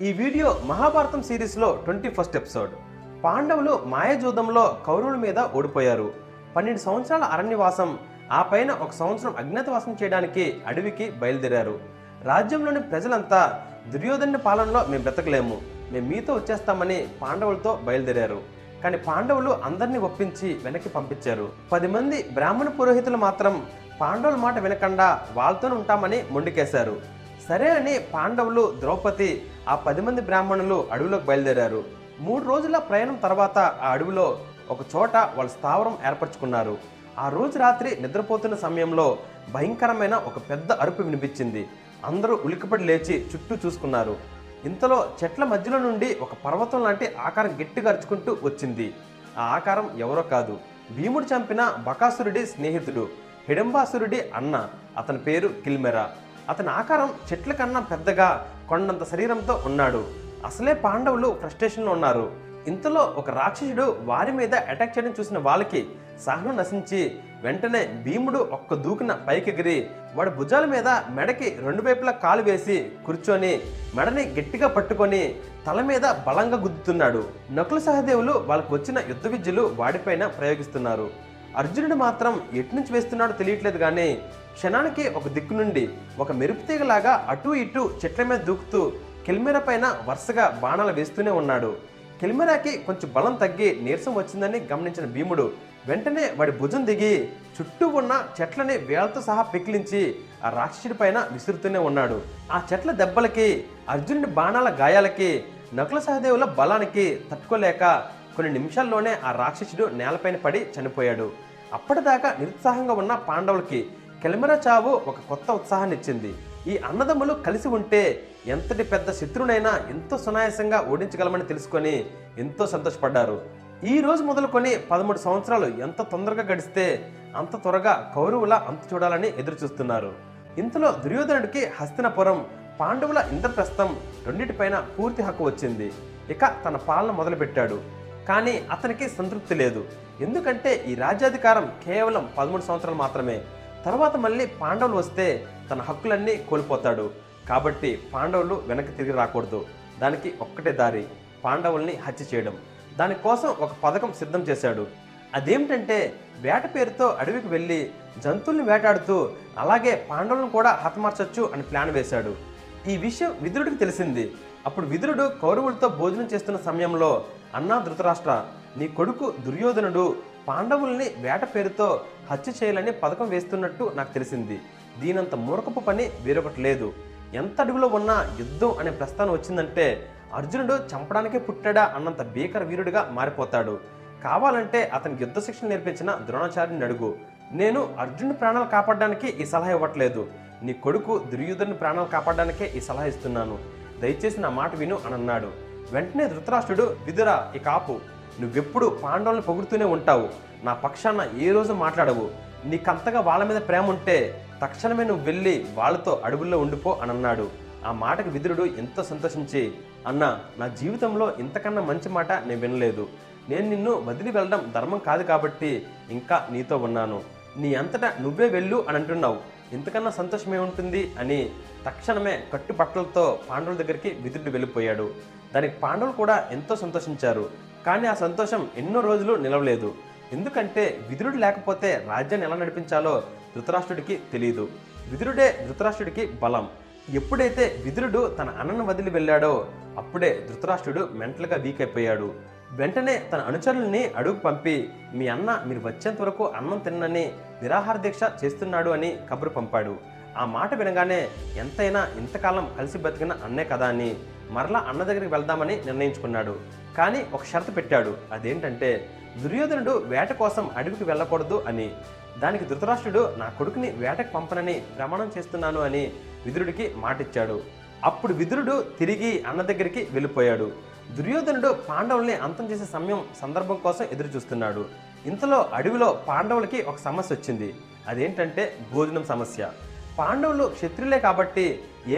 ఈ వీడియో మహాభారతం సిరీస్లో twenty first episode. పాండవులు మాయజూదంలో కౌరవుల మీద ఓడిపోయారు. పన్నెండు సంవత్సరాల అరణ్యవాసం ఆ పైన ఒక సంవత్సరం అజ్ఞాతవాసం చేయడానికి అడవికి బయలుదేరారు. రాజ్యంలోని ప్రజలంతా దుర్యోధన పాలనలో మేము బ్రతకలేము. మేము మీతో వచ్చేస్తామని పాండవులతో బయలుదేరారు. కానీ పాండవులు అందరినీ ఒప్పించి వెనక్కి పంపించారు. పది మంది బ్రాహ్మణ పురోహితులు మాత్రం పాండవుల మాట వినకుండా వాళ్ళతోనే ఉంటామని మొండికేశారు. సరే అని పాండవులు ద్రౌపది ఆ పది మంది బ్రాహ్మణులు అడవిలోకి బయలుదేరారు. మూడు రోజుల ప్రయాణం తర్వాత ఆ అడవిలో ఒక చోట వాళ్ళ స్థావరం ఏర్పరచుకున్నారు. ఆ రోజు రాత్రి నిద్రపోతున్న సమయంలో భయంకరమైన ఒక పెద్ద అరుపు వినిపించింది. అందరూ ఉలికిపడి లేచి చుట్టూ చూసుకున్నారు. ఇంతలో చెట్ల మధ్యలో నుండి ఒక పర్వతం లాంటి ఆకారం గట్టిగా అరుచుకుంటూ వచ్చింది. ఆ ఆకారం ఎవరో కాదు. భీముడు చంపిన బకాసురుడి స్నేహితుడు హిడంబాసురుడి అన్న. అతని పేరు కిల్మెరా. అతని ఆకారం చెట్ల కన్నా పెద్దగా కొండంత శరీరంతో ఉన్నాడు. అసలే పాండవులు ఫ్రస్ట్రేషన్లో ఉన్నారు. ఇంతలో ఒక రాక్షసుడు వారి మీద అటాక్ చేయడం చూసిన వాళ్ళకి సహనం నశించి వెంటనే భీముడు ఒక్క దూకిన పైకెగిరి వాడి భుజాల మీద మెడకి రెండు వైపులా కాలు వేసి కూర్చొని మెడని గట్టిగా పట్టుకొని తల మీద బలంగా గుద్దుతున్నాడు. నకుల సహదేవులు వాళ్ళకు వచ్చిన యుద్ధ విద్యలు వాడిపైన ప్రయోగిస్తున్నారు. అర్జునుడు మాత్రం ఎటు నుంచి వేస్తున్నాడో తెలియట్లేదు కానీ క్షణానికి ఒక దిక్కు నుండి ఒక మెరుపు తీగలాగా అటు ఇటు చెట్ల మీద దూకుతూ కెల్మెరా పైన వరుసగా బాణాలు వేస్తూనే ఉన్నాడు. కెల్మెరాకి కొంచెం బలం తగ్గి నీరసం వచ్చిందని గమనించిన భీముడు వెంటనే వాడి భుజం దిగి చుట్టూ ఉన్న చెట్లని వేలతో సహా పెకిలించి ఆ రాక్షసుడి పైన విసురుతూనే ఉన్నాడు. ఆ చెట్ల దెబ్బలకి అర్జునుడి బాణాల గాయాలకి నకుల సహదేవుల బలానికి తట్టుకోలేక కొన్ని నిమిషాల్లోనే ఆ రాక్షసుడు నేలపైన పడి చనిపోయాడు. అప్పటిదాకా నిరుత్సాహంగా ఉన్న పాండవులకి కెలిమెర చావు ఒక కొత్త ఉత్సాహాన్ని ఇచ్చింది ఈ అన్నదమ్ములు కలిసి ఉంటే ఎంతటి పెద్ద శత్రునైనా ఎంతో సునాయాసంగా ఓడించగలమని తెలుసుకొని ఎంతో సంతోషపడ్డారు. ఈ రోజు మొదలుకొని పదమూడు సంవత్సరాలు ఎంత తొందరగా గడిస్తే అంత త్వరగా కౌరవుల అంత చూడాలని ఎదురుచూస్తున్నారు. ఇంతలో దుర్యోధనుడికి హస్తినపురం పాండవుల ఇంద్రప్రస్థం రెండింటిపైన పూర్తి హక్కు వచ్చింది. ఇక తన పాలన మొదలుపెట్టాడు. కానీ అతనికి సంతృప్తి లేదు. ఎందుకంటే ఈ రాజ్యాధికారం కేవలం పదమూడు సంవత్సరాలు మాత్రమే. తర్వాత మళ్ళీ పాండవులు వస్తే తన హక్కులన్నీ కోల్పోతాడు. కాబట్టి పాండవులు వెనక్కి తిరిగి రాకూడదు. దానికి ఒక్కటే దారి పాండవుల్ని హత్య చేయడం. దానికోసం ఒక పథకం సిద్ధం చేశాడు. అదేమిటంటే వేట పేరుతో అడవికి వెళ్ళి జంతువుల్ని వేటాడుతూ అలాగే పాండవులను కూడా హతమార్చొచ్చు అని ప్లాన్ వేశాడు. ఈ విషయం విదురుడికి తెలిసింది. అప్పుడు విదురుడు కౌరవులతో భోజనం చేస్తున్న సమయంలో అన్నా ధృతరాష్ట్ర నీ కొడుకు దుర్యోధనుడు పాండవుల్ని వేట పేరుతో హత్య చేయాలని పథకం వేస్తున్నట్టు నాకు తెలిసింది. దీనంత మూర్ఖపు పని వేరొకటి లేదు. ఎంత అడుగులో ఉన్నా యుద్ధం అనే ప్రస్థానం వచ్చిందంటే అర్జునుడు చంపడానికే పుట్టాడా అన్నంత భీకర వీరుడిగా మారిపోతాడు. కావాలంటే అతనికి యుద్ధ శిక్షణ నేర్పించిన ద్రోణాచార్యుని అడుగు. నేను అర్జునుడి ప్రాణాలు కాపాడడానికి ఈ సలహా ఇవ్వట్లేదు. నీ కొడుకు దుర్యోధను ప్రాణాలు కాపాడడానికే ఈ సలహా ఇస్తున్నాను. దయచేసి నా మాట విను అని అన్నాడు. వెంటనే ధృతరాష్ట్రుడు విదురా ఈ కాపు. నువ్వెప్పుడు పాండవులను పొగుడుతూనే ఉంటావు. నా పక్షాన ఏ రోజు మాట్లాడవు. నీకంతగా వాళ్ళ మీద ప్రేమ ఉంటే తక్షణమే నువ్వు వెళ్ళి వాళ్ళతో అడవుల్లో ఉండిపో అని అన్నాడు ఆ మాటకు విదురుడు ఎంతో సంతోషించి అన్న నా జీవితంలో ఇంతకన్నా మంచి మాట నేను వినలేదు. నేను నిన్ను వదిలి వెళ్ళడం ధర్మం కాదు కాబట్టి ఇంకా నీతో ఉన్నాను. నీ అంతటా నువ్వే వెళ్ళు అని అంటున్నావు. ఇంతకన్నా సంతోషం ఏముంటుంది? అని తక్షణమే కట్టుబట్టలతో పాండవుల దగ్గరికి విదురుడు వెళ్ళిపోయాడు. దానికి పాండవులు కూడా ఎంతో సంతోషించారు. కానీ ఆ సంతోషం ఎన్నో రోజులు నిలవలేదు. ఎందుకంటే విదురుడు లేకపోతే రాజ్యాన్ని ఎలా నడిపించాలో ధృతరాష్ట్రుడికి తెలియదు విదురుడే ధృతరాష్ట్రుడికి బలం. ఎప్పుడైతే విదురుడు తన అన్నను వదిలి వెళ్ళాడో అప్పుడే ధృతరాష్ట్రుడు మెంటల్గా వీక్ అయిపోయాడు వెంటనే తన అనుచరుల్ని అడుగు పంపి మీ అన్న మీరు వచ్చేంత వరకు అన్నం తిన్నని నిరాహార దీక్ష చేస్తున్నాడు అని కబురు పంపాడు. ఆ మాట వినగానే ఎంతైనా ఇంతకాలం కలిసి బతికిన అన్నే కదా అని మరలా అన్న దగ్గరికి వెళ్దామని నిర్ణయించుకున్నాడు. కానీ ఒక షరతు పెట్టాడు. అదేంటంటే దుర్యోధనుడు వేట కోసం అడవికి వెళ్ళకూడదు అని దానికి ధృతరాష్ట్రుడు నా కొడుకుని వేటకు పంపనని ప్రమాణం చేస్తున్నాను అని విదురుడికి మాటిచ్చాడు. అప్పుడు విదురుడు తిరిగి అన్న దగ్గరికి వెళ్ళిపోయాడు. దుర్యోధనుడు పాండవుల్ని అంతం చేసే సమయం సందర్భం కోసం ఎదురు చూస్తున్నాడు ఇంతలో అడవిలో పాండవులకి ఒక సమస్య వచ్చింది. అదేంటంటే భోజనం సమస్య. పాండవులు క్షత్రులే కాబట్టి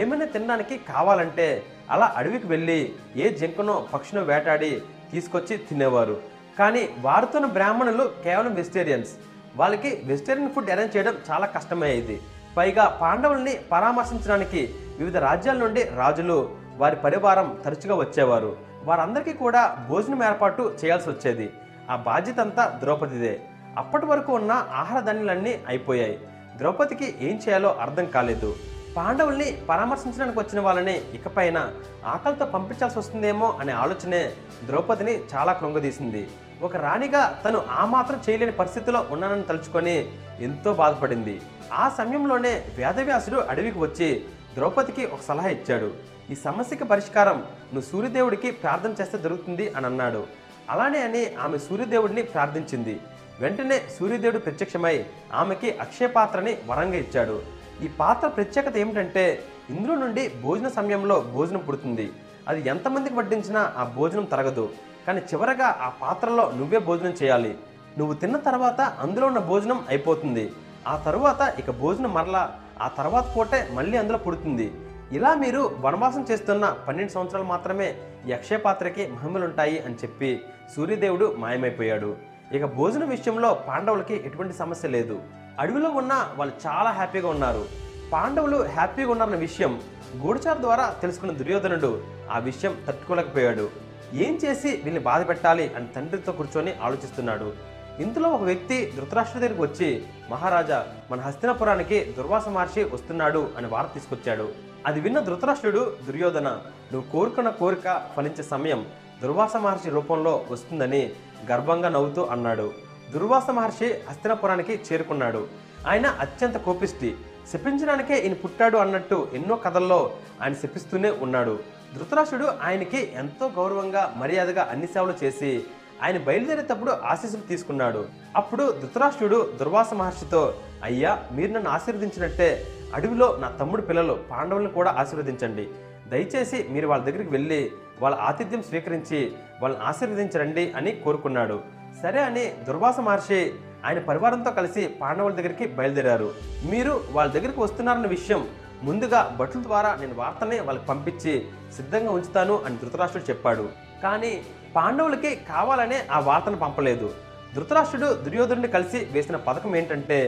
ఏమైనా తినడానికి కావాలంటే అలా అడవికి వెళ్ళి ఏ జింకనో పక్షినో వేటాడి తీసుకొచ్చి తినేవారు. కానీ వారితోన బ్రాహ్మణులు కేవలం వెజిటేరియన్స్. వాళ్ళకి వెజిటేరియన్ ఫుడ్ అరేంజ్ చేయడం చాలా కష్టమయ్యేది. పైగా పాండవుల్ని పరామర్శించడానికి వివిధ రాజ్యాల నుండి రాజులు వారి పరివారం తరచుగా వచ్చేవారు. వారందరికీ కూడా భోజనం ఏర్పాటు చేయాల్సి వచ్చేది. ఆ బాధ్యత అంతా ద్రౌపదిదే. అప్పటి వరకు ఉన్న ఆహార ధాన్యాలన్నీ అయిపోయాయి. ద్రౌపదికి ఏం చేయాలో అర్థం కాలేదు. పాండవుల్ని పరామర్శించడానికి వచ్చిన వాళ్ళని ఇకపైన ఆకలితో పంపించాల్సి వస్తుందేమో అనే ఆలోచనే ద్రౌపదిని చాలా కృంగదీసింది. ఒక రాణిగా తను ఆ మాత్రం చేయలేని పరిస్థితిలో ఉన్నానని తలుచుకొని ఎంతో బాధపడింది. ఆ సమయంలోనే వేదవ్యాసుడు అడవికి వచ్చి ద్రౌపదికి ఒక సలహా ఇచ్చాడు. ఈ సమస్యకి పరిష్కారం నువ్వు సూర్యదేవుడికి ప్రార్థన చేస్తే దొరుకుతుంది అని అన్నాడు. అలానే అని ఆమె సూర్యదేవుడిని ప్రార్థించింది. వెంటనే సూర్యదేవుడు ప్రత్యక్షమై ఆమెకి అక్షయపాత్రని వరంగా ఇచ్చాడు. ఈ పాత్ర ప్రత్యేకత ఏమిటంటే ఇందులో నుండి భోజన సమయంలో భోజనం పుడుతుంది. అది ఎంతమందికి వడ్డించినా ఆ భోజనం తరగదు. కానీ చివరగా ఆ పాత్రలో నువ్వే భోజనం చేయాలి. నువ్వు తిన్న తర్వాత అందులో ఉన్న భోజనం అయిపోతుంది. ఆ తరువాత ఇక భోజనం మరలా ఆ తర్వాత పూటే మళ్ళీ అందులో పుడుతుంది. ఇలా మీరు వనవాసం చేస్తున్న పన్నెండు సంవత్సరాలు మాత్రమే ఈ అక్షయ పాత్రకి మహిమలుంటాయి అని చెప్పి సూర్యదేవుడు మాయమైపోయాడు. ఇక భోజనం విషయంలో పాండవులకి ఎటువంటి సమస్య లేదు. అడవిలో ఉన్న వాళ్ళు చాలా హ్యాపీగా ఉన్నారు. పాండవులు హ్యాపీగా ఉన్నారన్న విషయం గూఢచారు ద్వారా తెలుసుకున్న దుర్యోధనుడు ఆ విషయం తట్టుకోలేకపోయాడు. ఏం చేసి వీళ్ళని బాధ పెట్టాలి అని తండ్రితో కూర్చొని ఆలోచిస్తున్నాడు. ఇంతలో ఒక వ్యక్తి ధృతరాష్ట్ర దగ్గరికి వచ్చి మహారాజా మన హస్తినపురానికి దుర్వాస మహర్షి వస్తున్నాడు అని వార్త తీసుకొచ్చాడు. అది విన్న ధృతరాష్ట్రుడు దుర్యోధన నువ్వు కోరుకున్న కోరిక ఫలించే సమయం దుర్వాస మహర్షి రూపంలో వస్తుందని గర్వంగా నవ్వుతూ అన్నాడు. దుర్వాస మహర్షి హస్తినపురానికి చేరుకున్నాడు. ఆయన అత్యంత కోపిష్టి. శపించడానికే ఈయన పుట్టాడు అన్నట్టు ఎన్నో కథల్లో ఆయన శపిస్తూనే ఉన్నాడు. ధృతరాష్ట్రుడు ఆయనకి ఎంతో గౌరవంగా మర్యాదగా అన్ని సేవలు చేసి ఆయన బయలుదేరేటప్పుడు ఆశీస్సులు తీసుకున్నాడు. అప్పుడు ధృతరాష్ట్రుడు దుర్వాస మహర్షితో అయ్యా మీరు నన్ను ఆశీర్వదించినట్టే అడవిలో నా తమ్ముడు పిల్లలు పాండవులను కూడా ఆశీర్వదించండి. దయచేసి మీరు వాళ్ళ దగ్గరికి వెళ్ళి వాళ్ళ ఆతిథ్యం స్వీకరించి వాళ్ళని ఆశీర్వదించరండి అని కోరుకున్నాడు. సరే అని దుర్వాస మహర్షి ఆయన పరివారంతో కలిసి పాండవుల దగ్గరికి బయలుదేరారు. మీరు వాళ్ళ దగ్గరికి వస్తున్నారన్న విషయం ముందుగా భటుల ద్వారా నేను వార్తని వాళ్ళకి పంపించి సిద్ధంగా ఉంచుతాను అని ధృతరాష్ట్రుడు చెప్పాడు. కానీ పాండవులకి కావాలనే ఆ వార్తను పంపలేదు. ధృతరాష్ట్రుడు దుర్యోధనుడిని కలిసి వేసిన పథకం ఏంటంటే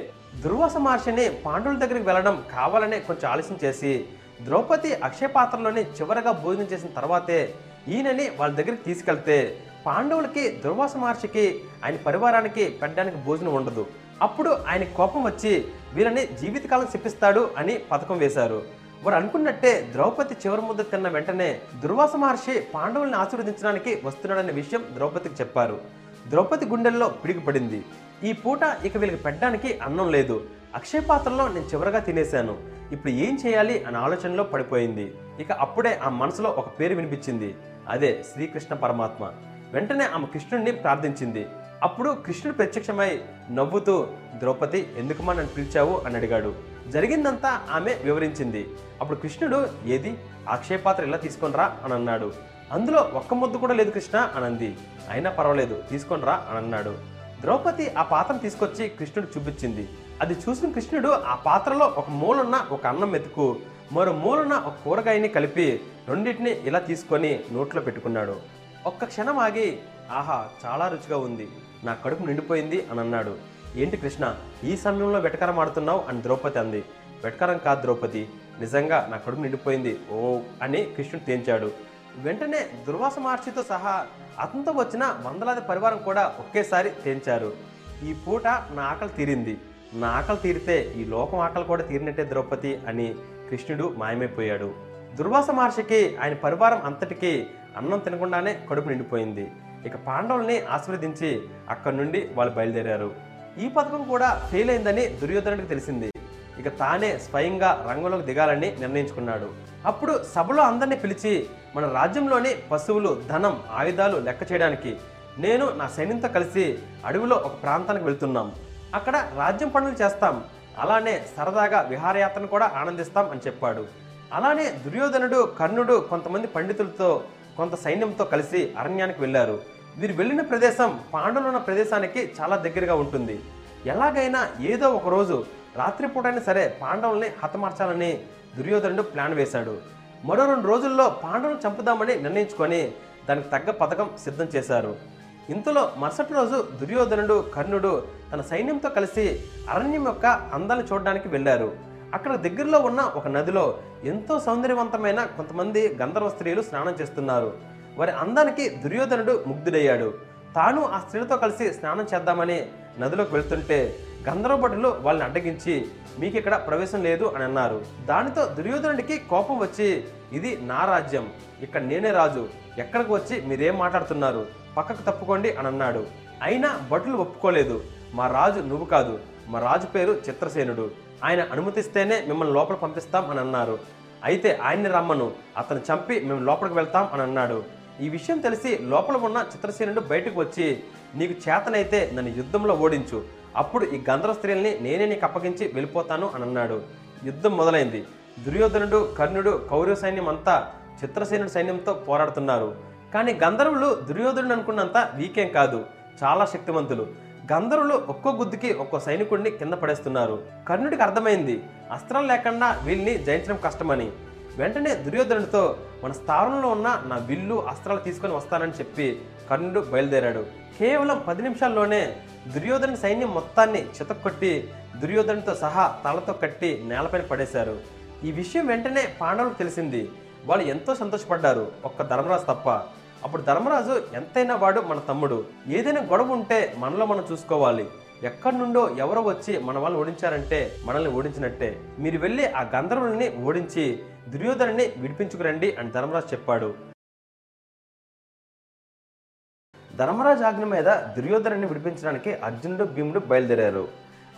దుర్వాస మహర్షిని పాండవుల దగ్గరికి వెళ్ళడం కావాలనే కొంచెం ఆలస్యం చేసి ద్రౌపది అక్షయపాత్రలోనే చివరగా భోజనం చేసిన తర్వాతే ఈయనని వాళ్ళ దగ్గరికి తీసుకెళ్తే పాండవులకి దుర్వాస మహర్షికి ఆయన పరివారానికి పెట్టడానికి భోజనం ఉండదు. అప్పుడు ఆయన కోపం వచ్చి వీళ్ళని జీవితకాలం శిపిస్తాడు అని పథకం వేశారు. వారు అనుకున్నట్టే ద్రౌపది చివరి ముద్ద తిన్న వెంటనే దుర్వాస మహర్షి పాండవుల్ని ఆశీర్వదించడానికి వస్తున్నాడనే విషయం ద్రౌపదికి చెప్పారు. ద్రౌపది గుండెల్లో పిడిగిపడింది. ఈ పూట ఇక వీళ్ళకి పెట్టడానికి అన్నం లేదు. అక్షయ పాత్రలో నేను చివరగా తినేశాను. ఇప్పుడు ఏం చేయాలి అనే ఆలోచనలో పడిపోయింది. ఇక అప్పుడే ఆ మనసులో ఒక పేరు వినిపించింది. అదే శ్రీకృష్ణ పరమాత్మ. వెంటనే ఆమె కృష్ణుడిని ప్రార్థించింది. అప్పుడు కృష్ణుడు ప్రత్యక్షమై నవ్వుతూ ద్రౌపది ఎందుకమ్మా నన్ను పిలిచావు? అని అడిగాడు. జరిగిందంతా ఆమె వివరించింది. అప్పుడు కృష్ణుడు ఏది? అక్షయపాత్ర ఇలా తీసుకొనిరా అని అన్నాడు. అందులో ఒక్క ముద్దు కూడా లేదు కృష్ణ అని అంది. అయినా పర్వాలేదు తీసుకొనిరా అని అన్నాడు. ద్రౌపది ఆ పాత్రను తీసుకొచ్చి కృష్ణుడు చూపించింది. అది చూసిన కృష్ణుడు ఆ పాత్రలో ఒక మూలన్న ఒక అన్నం మెతుకు మరో మూలన్న ఒక కూరగాయని కలిపి రెండింటిని ఇలా తీసుకొని నోట్లో పెట్టుకున్నాడు. ఒక్క క్షణం ఆగి ఆహా చాలా రుచిగా ఉంది నా కడుపు నిండిపోయింది అని అన్నాడు ఏంటి కృష్ణ ఈ సమయంలో వెటకరం ఆడుతున్నావు? అని ద్రౌపది అంది. వెటకరం కాదు ద్రౌపది నిజంగా నా కడుపు నిండిపోయింది ఓ అని కృష్ణుడు తేల్చాడు. వెంటనే దుర్వాస మహర్షితో సహా అతనితో వచ్చిన వందలాది పరివారం కూడా ఒకేసారి తేంచారు ఈ పూట నా ఆకలి తీరింది. నా ఆకలి తీరితే ఈ లోకం ఆకలి కూడా తీరినట్టే ద్రౌపది అని కృష్ణుడు మాయమైపోయాడు. దుర్వాస మహర్షికి ఆయన పరివారం అంతటికి అన్నం తినకుండానే కడుపు నిండిపోయింది. ఇక పాండవుల్ని ఆశీర్వదించి అక్కడి నుండి వాళ్ళు బయలుదేరారు. ఈ పథకం కూడా ఫెయిల్ అయిందని దుర్యోధనుడికి తెలిసింది. ఇక తానే స్వయంగా రంగంలోకి దిగాలని నిర్ణయించుకున్నాడు. అప్పుడు సభలో అందరినీ పిలిచి మన రాజ్యంలోని పశువులు ధనం ఆయుధాలు లెక్క చేయడానికి నేను నా సైన్యంతో కలిసి అడవిలో ఒక ప్రాంతానికి వెళ్తున్నాం. అక్కడ రాజ్యం పనులు చేస్తాం. అలానే సరదాగా విహారయాత్రను కూడా ఆనందిస్తాం అని చెప్పాడు. అలానే దుర్యోధనుడు కర్ణుడు కొంతమంది పండితులతో కొంత సైన్యంతో కలిసి అరణ్యానికి వెళ్ళారు. వీరు వెళ్ళిన ప్రదేశం పాండవులు ఉన్న ప్రదేశానికి చాలా దగ్గరగా ఉంటుంది. ఎలాగైనా ఏదో ఒకరోజు రాత్రిపూటైనా సరే పాండవుల్ని హతమార్చాలని దుర్యోధనుడు ప్లాన్ వేశాడు. మరో రెండు రోజుల్లో పాండవులను చంపుదామని నిర్ణయించుకొని దానికి తగ్గ పథకం సిద్ధం చేశారు. ఇంతలో మరుసటి రోజు దుర్యోధనుడు కర్ణుడు తన సైన్యంతో కలిసి అరణ్యం యొక్క అందాన్ని చూడడానికి వెళ్ళారు. అక్కడ దగ్గరలో ఉన్న ఒక నదిలో ఎంతో సౌందర్యవంతమైన కొంతమంది గంధర్వ స్త్రీలు స్నానం చేస్తున్నారు. వారి అందానికి దుర్యోధనుడు ముగ్ధుడయ్యాడు. తాను ఆ స్త్రీలతో కలిసి స్నానం చేద్దామని నదిలోకి వెళ్తుంటే గంధర్వ భటులు వాళ్ళని అడ్డగించి మీకు ఇక్కడ ప్రవేశం లేదు అని అన్నారు. దానితో దుర్యోధనుడికి కోపం వచ్చి ఇది నా రాజ్యం. ఇక్కడ నేనే రాజు. ఎక్కడికి వచ్చి మీరేం మాట్లాడుతున్నారు? పక్కకు తప్పుకోండి అని అన్నాడు. అయినా భటులు ఒప్పుకోలేదు. మా రాజు నువ్వు కాదు. మా రాజు పేరు చిత్రసేనుడు. ఆయన అనుమతిస్తేనే మిమ్మల్ని లోపల పంపిస్తాం అని అన్నారు. అయితే ఆయన్ని రమ్మను. అతను చంపి మేము లోపలికి వెళ్తాం అని అన్నాడు. ఈ విషయం తెలిసి లోపల ఉన్న చిత్రసేనుడు బయటకు వచ్చి నీకు చేతనైతే నన్ను యుద్ధంలో ఓడించు. అప్పుడు ఈ గంధర్వ స్త్రీల్ని నేనే నీకు అప్పగించి వెళ్ళిపోతాను అని అన్నాడు. యుద్ధం మొదలైంది. దుర్యోధనుడు కర్ణుడు కౌరవ సైన్యం అంతా చిత్రసేనుడి సైన్యంతో పోరాడుతున్నారు. కానీ గంధర్వులు దుర్యోధనుడు అనుకున్నంత వీకేం కాదు. చాలా శక్తివంతులు. గంధర్వులు ఒక్కో గుద్దుకి ఒక్కో సైనికుడిని కింద పడేస్తున్నారు. కర్ణుడికి అర్థమైంది అస్త్రం లేకుండా వీళ్ళని జయించడం కష్టమని. వెంటనే దుర్యోధనుడితో మన స్థావరంలో ఉన్న నా విల్లు అస్త్రాలు తీసుకొని వస్తానని చెప్పి కర్ణుడు బయలుదేరాడు. కేవలం పది నిమిషాల్లోనే దుర్యోధన సైన్యం మొత్తాన్ని చితక్కొట్టి దుర్యోధనుడితో సహా తలతో కట్టి నేలపైన పడేశారు. ఈ విషయం వెంటనే పాండవులకు తెలిసింది. వాళ్ళు ఎంతో సంతోషపడ్డారు. ఒక్క ధర్మరాజు తప్ప అప్పుడు ధర్మరాజు ఎంతైనా వాడు మన తమ్ముడు. ఏదైనా గొడవ ఉంటే మనలో మనం చూసుకోవాలి. ఎక్కడి నుండో ఎవరో వచ్చి మన వాళ్ళని ఓడించారంటే మనల్ని ఓడించినట్టే. మీరు వెళ్ళి ఆ గంధర్వుల్ని ఓడించి దుర్యోధనని విడిపించుకురండి అని ధర్మరాజు చెప్పాడు. ధర్మరాజు ఆజ్ఞ మీద దుర్యోధనని విడిపించడానికి అర్జునుడు భీముడు బయలుదేరారు.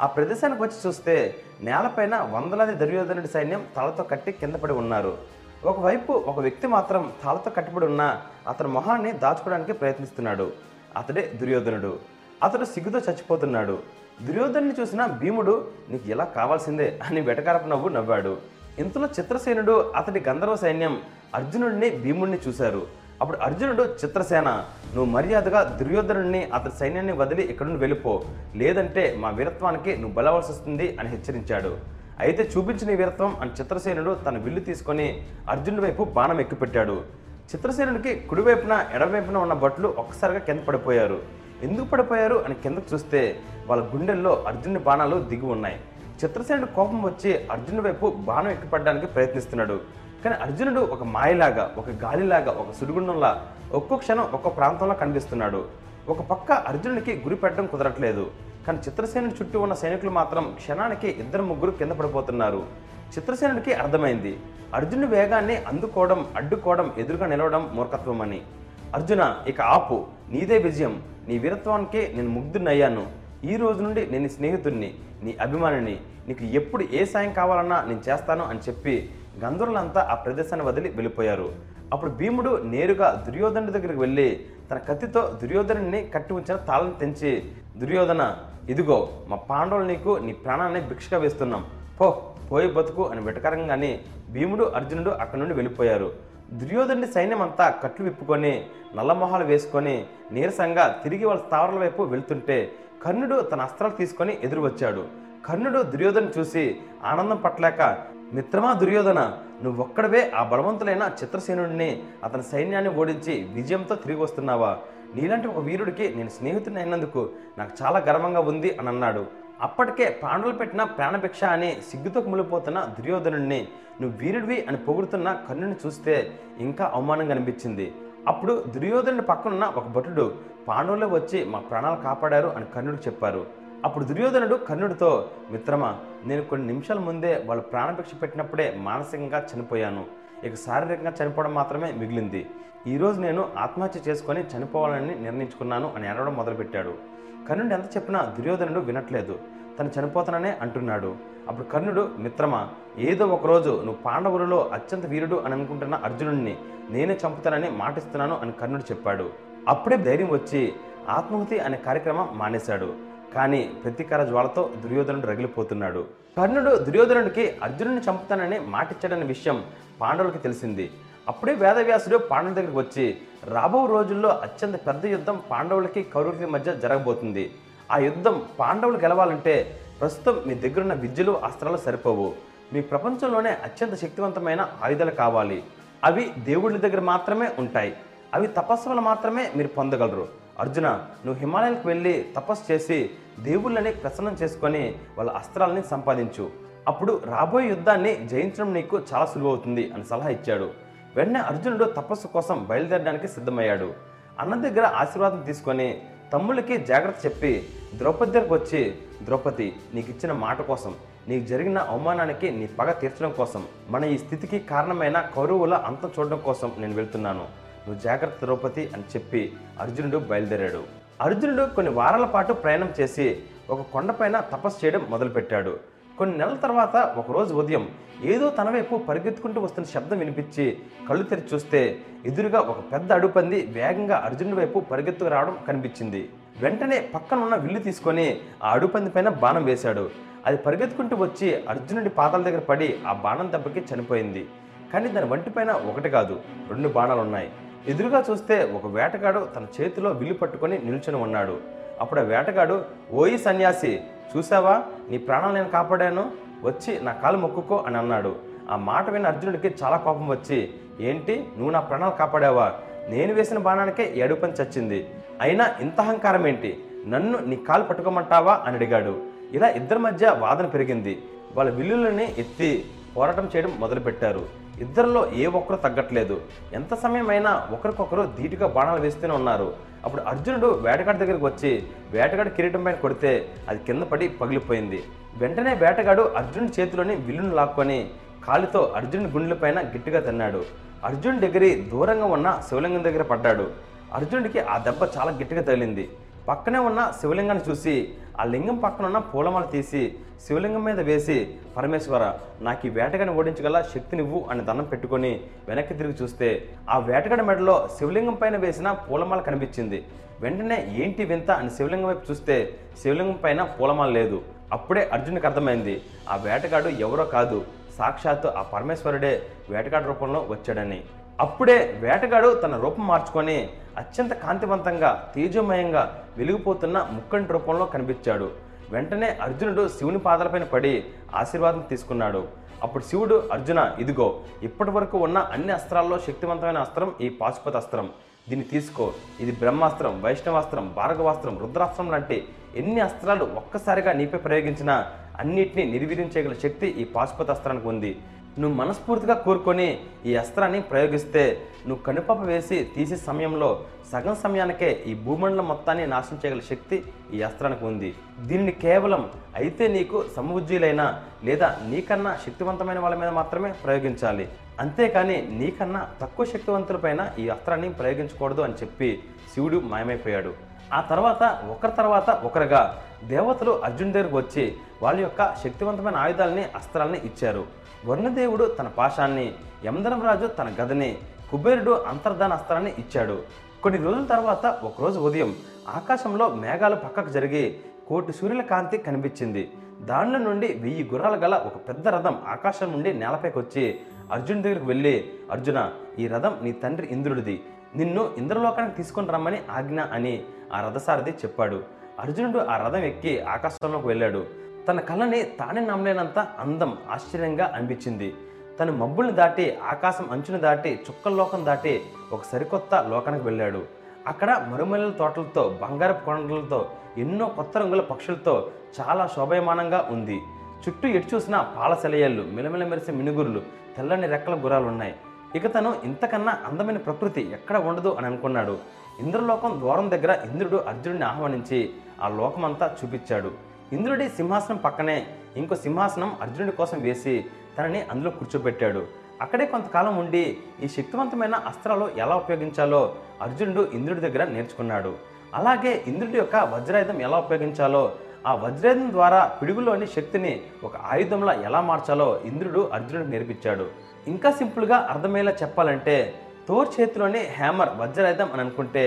ఆ ప్రదేశానికి వచ్చి చూస్తే నేలపైన వందలాది దుర్యోధనుడి సైన్యం తలతో కట్టి కింద పడి ఉన్నారు. ఒకవైపు ఒక వ్యక్తి మాత్రం తాళతో కట్టుబడి ఉన్న అతని మొహాన్ని దాచుకోవడానికి ప్రయత్నిస్తున్నాడు. అతడే దుర్యోధనుడు. అతడు సిగ్గుతో చచ్చిపోతున్నాడు. దుర్యోధనుని చూసిన భీముడు నీకు ఇలా కావాల్సిందే? అని వెటకారపు నవ్వు నవ్వాడు. ఇంతలో చిత్రసేనుడు అతడి గంధర్వ సైన్యం అర్జునుడిని భీముడిని చూశారు. అప్పుడు అర్జునుడు చిత్రసేన నువ్వు మర్యాదగా దుర్యోధనుడిని అతని సైన్యాన్ని వదిలి ఇక్కడ నుండి వెళ్ళిపో. లేదంటే మా వీరత్వానికి నువ్వు బలవలసి వస్తుంది అని హెచ్చరించాడు. అయితే చూపించిన వీరత్వం అని చిత్రసేనుడు తన విల్లు తీసుకొని అర్జునుడి వైపు బాణం ఎక్కుపెట్టాడు. చిత్రసేనుడికి కుడివైపున ఎడమవైపున ఉన్న భట్లు ఒక్కసారిగా కింద పడిపోయారు. ఎందుకు పడిపోయారు అని కిందకు చూస్తే వాళ్ళ గుండెల్లో అర్జునుడి బాణాలు దిగి ఉన్నాయి. చిత్రసేనుడు కోపం వచ్చి అర్జునుడి వైపు బాణం ఎక్కుపడడానికి ప్రయత్నిస్తున్నాడు. కానీ అర్జునుడు ఒక మాయలాగా ఒక గాలిలాగా ఒక సుడిగుండంలా ఒక్కో క్షణం ఒక్కో ప్రాంతంలో కనిపిస్తున్నాడు. ఒక పక్క అర్జునుడికి గురి పెట్టడం కుదరట్లేదు. కానీ చిత్రసేనుడి చుట్టూ ఉన్న సైనికులు మాత్రం క్షణానికి ఇద్దరు ముగ్గురు కింద పడిపోతున్నారు. చిత్రసేనుడికి అర్థమైంది. అర్జునుడి వేగాన్ని అందుకోవడం అడ్డుకోవడం ఎదురుగా నిలవడం మూర్ఖత్వం అని అర్జున ఇక ఆపు. నీదే విజయం. నీ వీరత్వానికి నేను ముగ్ధున్నయ్యాను ఈ రోజు నుండి నేను స్నేహితుడిని నీ అభిమానిని. నీకు ఎప్పుడు ఏ సాయం కావాలన్నా నేను చేస్తాను అని చెప్పి గంధర్వులంతా ఆ ప్రదేశాన్ని వదిలి వెళ్ళిపోయారు. అప్పుడు భీముడు నేరుగా దుర్యోధనుడి దగ్గరికి వెళ్ళి తన కత్తితో దుర్యోధనుడిని కట్టి ఉంచిన తాళం తెంచి దుర్యోధన ఇదిగో మా పాండవులు నీకు నీ ప్రాణాన్ని భిక్షగా వేస్తున్నాం. పో పోయి బతుకు అని వెటకరంగానే భీముడు అర్జునుడు అక్కడి నుండి వెళ్ళిపోయారు. దుర్యోధనుడి సైన్యం అంతా కట్లు విప్పుకొని నల్లమొహాలు వేసుకొని నీరసంగా తిరిగి వాళ్ళ స్థావరాల వైపు వెళ్తుంటే కర్ణుడు తన అస్త్రాలు తీసుకొని ఎదురు వచ్చాడు కర్ణుడు దుర్యోధన చూసి ఆనందం పట్టలేక మిత్రమా దుర్యోధన నువ్వొక్కడవే ఆ బలవంతులైన చిత్రసేనుడిని అతని సైన్యాన్ని ఓడించి విజయంతో తిరిగి వస్తున్నావా? నీలాంటి ఒక వీరుడికి నేను స్నేహితుని అయినందుకు నాకు చాలా గర్వంగా ఉంది అని అన్నాడు. అప్పటికే పాండవులు పెట్టిన ప్రాణభిక్ష అని సిగ్గుతో కుమిలిపోతున్న దుర్యోధనుడిని నువ్వు వీరుడివి అని పొగుడుతున్న కర్ణుని చూస్తే ఇంకా అవమానంగా అనిపించింది. అప్పుడు దుర్యోధనుడి పక్కనున్న ఒక భటుడు పాండవులు వచ్చి మా ప్రాణాలు కాపాడారు అని కర్ణుడు చెప్పారు. అప్పుడు దుర్యోధనుడు కర్ణుడితో మిత్రమా నేను కొన్ని నిమిషాల ముందే వాళ్ళు ప్రాణభిక్ష పెట్టినప్పుడే మానసికంగా చనిపోయాను. ఇక శారీరకంగా చనిపోవడం మాత్రమే మిగిలింది. ఈరోజు నేను ఆత్మహత్య చేసుకొని చనిపోవాలని నిర్ణయించుకున్నాను అని అనడం మొదలుపెట్టాడు. కర్ణుడు ఎంత చెప్పినా దుర్యోధనుడు వినట్లేదు. తను చనిపోతాననే అంటున్నాడు. అప్పుడు కర్ణుడు మిత్రమా ఏదో ఒకరోజు నువ్వు పాండవులలో అత్యంత వీరుడు అని అనుకుంటున్న అర్జునుడిని నేనే చంపుతానని మాటిస్తున్నాను అని కర్ణుడు చెప్పాడు. అప్పుడే ధైర్యం వచ్చి ఆత్మహుతి అనే కార్యక్రమం మానేశాడు. కానీ ప్రతీకార జ్వాలతో దుర్యోధనుడు రగిలిపోతున్నాడు. కర్ణుడు దుర్యోధనుడికి అర్జునుడిని చంపుతానని మాటిచ్చాడనే విషయం పాండవులకి తెలిసింది. అప్పుడే వేదవ్యాసుడు పాండవుల దగ్గరికి వచ్చి రాబో రోజుల్లో అత్యంత పెద్ద యుద్ధం పాండవులకి కౌరవులకి మధ్య జరగబోతుంది. ఆ యుద్ధం పాండవులు గెలవాలంటే ప్రస్తుతం మీ దగ్గరున్న విద్యలు అస్త్రాలు సరిపోవు. మీ ప్రపంచంలోనే అత్యంత శక్తివంతమైన ఆయుధాలు కావాలి. అవి దేవుళ్ళ దగ్గర మాత్రమే ఉంటాయి. అవి తపస్సు వల్ల మాత్రమే మీరు పొందగలరు. అర్జున నువ్వు హిమాలయాలకు వెళ్ళి తపస్సు చేసి దేవుళ్ళని ప్రసన్నం చేసుకొని వాళ్ళ అస్త్రాలని సంపాదించు. అప్పుడు రాబోయే యుద్ధాన్ని జయించడం నీకు చాలా సులువవుతుంది అని సలహా ఇచ్చాడు. వెంటనే అర్జునుడు తపస్సు కోసం బయలుదేరడానికి సిద్ధమయ్యాడు. అన్న దగ్గర ఆశీర్వాదం తీసుకొని తమ్ముళ్ళకి జాగ్రత్త చెప్పి ద్రౌపది దగ్గరకు వచ్చి ద్రౌపది నీకు ఇచ్చిన మాట కోసం నీకు జరిగిన అవమానానికి నీ పగ తీర్చడం కోసం మన ఈ స్థితికి కారణమైన కౌరవుల అంతం చూడడం కోసం నేను వెళ్తున్నాను. నువ్వు జాగ్రత్త ద్రౌపది అని చెప్పి అర్జునుడు బయలుదేరాడు. అర్జునుడు కొన్ని వారాల పాటు ప్రయాణం చేసి ఒక కొండపైన తపస్సు చేయడం మొదలుపెట్టాడు. కొన్ని నెలల తర్వాత ఒకరోజు ఉదయం ఏదో తన వైపు పరిగెత్తుకుంటూ వస్తున్న శబ్దం వినిపించి కళ్ళు తెరిచి చూస్తే ఎదురుగా ఒక పెద్ద అడుపంది వేగంగా అర్జునుడి వైపు పరిగెత్తుకు రావడం కనిపించింది. వెంటనే పక్కన ఉన్న విల్లు తీసుకొని ఆ అడుపంది పైన బాణం వేశాడు. అది పరిగెత్తుకుంటూ వచ్చి అర్జునుడి పాదాల దగ్గర పడి ఆ బాణం దెబ్బకి చనిపోయింది. కానీ దాని వంటిపైన ఒకటి కాదు రెండు బాణాలు ఉన్నాయి ఎదురుగా చూస్తే ఒక వేటగాడు తన చేతిలో విల్లు పట్టుకొని నిల్చొని ఉన్నాడు. అప్పుడు ఆ వేటగాడు ఓయి సన్యాసి చూసావా? నీ ప్రాణాలు నేను కాపాడాను. వచ్చి నా కాలు మొక్కుకో అని అన్నాడు. ఆ మాట విన్న అర్జునుడికి చాలా కోపం వచ్చి ఏంటి? నువ్వు నా ప్రాణాలు కాపాడావా? నేను వేసిన బాణానికే ఏడుపని చచ్చింది. అయినా ఇంత అహంకారం ఏంటి? నన్ను నీ కాలు పట్టుకోమంటావా? అని అడిగాడు. ఇలా ఇద్దరి మధ్య వాదన పెరిగింది. వాళ్ళ విల్లులని ఎత్తి పోరాటం చేయడం మొదలుపెట్టారు. ఇద్దరిలో ఏ ఒక్కరు తగ్గట్లేదు. ఎంత సమయం అయినా ఒకరికొకరు ధీటుగా బాణాలు వేస్తూనే ఉన్నారు. అప్పుడు అర్జునుడు వేటగాడి దగ్గరికి వచ్చి వేటగాడి కిరీటం పైన కొడితే అది కింద పడి పగిలిపోయింది. వెంటనే వేటగాడు అర్జునుడి చేతిలోని విల్లును లాక్కొని కాలితో అర్జునుడి గుండెల పైన గట్టిగా తిన్నాడు. అర్జున్ దగ్గర దూరంగా ఉన్న శివలింగం దగ్గర పడ్డాడు. అర్జునుడికి ఆ దెబ్బ చాలా గట్టిగా తగిలింది. పక్కనే ఉన్న శివలింగాన్ని చూసి ఆ లింగం పక్కన ఉన్న పూలమాల తీసి శివలింగం మీద వేసి పరమేశ్వర నాకు ఈ వేటగాని ఓడించగల శక్తినివ్వు అని దండం పెట్టుకొని వెనక్కి తిరిగి చూస్తే ఆ వేటగాడి మెడలో శివలింగం పైన వేసిన పూలమాల కనిపించింది. వెంటనే ఏంటి వింత అని శివలింగం వైపు చూస్తే శివలింగం పైన పూలమాల లేదు. అప్పుడే అర్జునుడికి అర్థమైంది ఆ వేటగాడు ఎవరో కాదు. సాక్షాత్తు ఆ పరమేశ్వరుడే వేటగాడి రూపంలో వచ్చాడని. అప్పుడే వేటగాడు తన రూపం మార్చుకొని అత్యంత కాంతివంతంగా తేజోమయంగా వెలిగిపోతున్న ముక్కంటి రూపంలో కనిపించాడు. వెంటనే అర్జునుడు శివుని పాదాలపైన పడి ఆశీర్వాదం తీసుకున్నాడు. అప్పుడు శివుడు అర్జున ఇదిగో ఇప్పటి వరకు ఉన్న అన్ని అస్త్రాల్లో శక్తివంతమైన అస్త్రం ఈ పాశుపత అస్త్రం. దీన్ని తీసుకో. ఇది బ్రహ్మాస్త్రం వైష్ణవాస్త్రం భార్గవాస్త్రం రుద్రాస్త్రం లాంటి ఎన్ని అస్త్రాలు ఒక్కసారిగా నీపై ప్రయోగించినా అన్నిటినీ నిర్వీర్యం చేయగల శక్తి ఈ పాశుపత అస్త్రానికి ఉంది. నువ్వు మనస్ఫూర్తిగా కోరుకొని ఈ అస్త్రాన్ని ప్రయోగిస్తే నువ్వు కనుపాప వేసి తీసే సమయంలో సగం సమయానికే ఈ భూమండలం మొత్తాన్ని నాశనం చేయగల శక్తి ఈ అస్త్రానికి ఉంది. దీనిని కేవలం అయితే నీకు సమబుజ్జీలైన లేదా నీకన్నా శక్తివంతమైన వాళ్ళ మీద మాత్రమే ప్రయోగించాలి. అంతేకాని నీకన్నా తక్కువ శక్తివంతులపైన ఈ అస్త్రాన్ని ప్రయోగించకూడదు అని చెప్పి శివుడు మాయమైపోయాడు. ఆ తర్వాత ఒకరి తర్వాత ఒకరుగా దేవతలు అర్జున్ దగ్గరకు వచ్చి వాళ్ళ యొక్క శక్తివంతమైన ఆయుధాలని అస్త్రాలని ఇచ్చారు. వరుణదేవుడు తన పాశాన్ని యమధర్మరాజు తన గదని కుబేరుడు అంతర్ధాన అస్త్రాన్ని ఇచ్చాడు. కొన్ని రోజుల తర్వాత ఒకరోజు ఉదయం ఆకాశంలో మేఘాలు పక్కకు జరిగి కోటి సూర్యుల కాంతి కనిపించింది. దానిలో నుండి వెయ్యి గుర్రాలు గల ఒక పెద్ద రథం ఆకాశం నుండి నేలపైకి వచ్చి అర్జున్ దగ్గరికి వెళ్ళి అర్జున ఈ రథం నీ తండ్రి ఇంద్రుడిది. నిన్ను ఇంద్రలోకానికి తీసుకొని రమ్మని ఆజ్ఞ అని ఆ రథసారథి చెప్పాడు. అర్జునుడు ఆ రథం ఎక్కి ఆకాశంలోకి వెళ్ళాడు. తన కళ్ళని తానే నమ్మలేనంత అందం ఆశ్చర్యంగా అనిపించింది. తను మబ్బుల్ని దాటి ఆకాశం అంచును దాటి చుక్కల లోకం దాటి ఒక సరికొత్త లోకానికి వెళ్ళాడు. అక్కడ మరుమల్లెల తోటలతో బంగారపు కొండలతో ఎన్నో కొత్త రంగుల పక్షులతో చాలా శోభయమానంగా ఉంది. చుట్టూ ఎటు చూసిన పాల సెలయళ్ళు మిలమిల మెరిసే మినుగురులు తెల్లని రెక్కల గుర్రాలు ఉన్నాయి ఇక తను ఇంతకన్నా అందమైన ప్రకృతి ఎక్కడ ఉండదు అని అనుకున్నాడు. ఇంద్రలోకం ద్వారం దగ్గర ఇంద్రుడు అర్జునుడిని ఆహ్వానించి ఆ లోకమంతా చూపించాడు. ఇంద్రుడి సింహాసనం పక్కనే ఇంకో సింహాసనం అర్జునుడి కోసం వేసి తనని అందులో కూర్చోబెట్టాడు. అక్కడే కొంతకాలం ఉండి ఈ శక్తివంతమైన అస్త్రాలు ఎలా ఉపయోగించాలో అర్జునుడు ఇంద్రుడి దగ్గర నేర్చుకున్నాడు. అలాగే ఇంద్రుడి యొక్క వజ్రాయుధం ఎలా ఉపయోగించాలో ఆ వజ్రాయుధం ద్వారా పిడుగులోని శక్తిని ఒక ఆయుధంలా ఎలా మార్చాలో ఇంద్రుడు అర్జునుడికి నేర్పించాడు. ఇంకా సింపుల్గా అర్థమయ్యేలా చెప్పాలంటే తోర్ చేతిలోని హ్యామర్ వజ్రాయుధం అని అనుకుంటే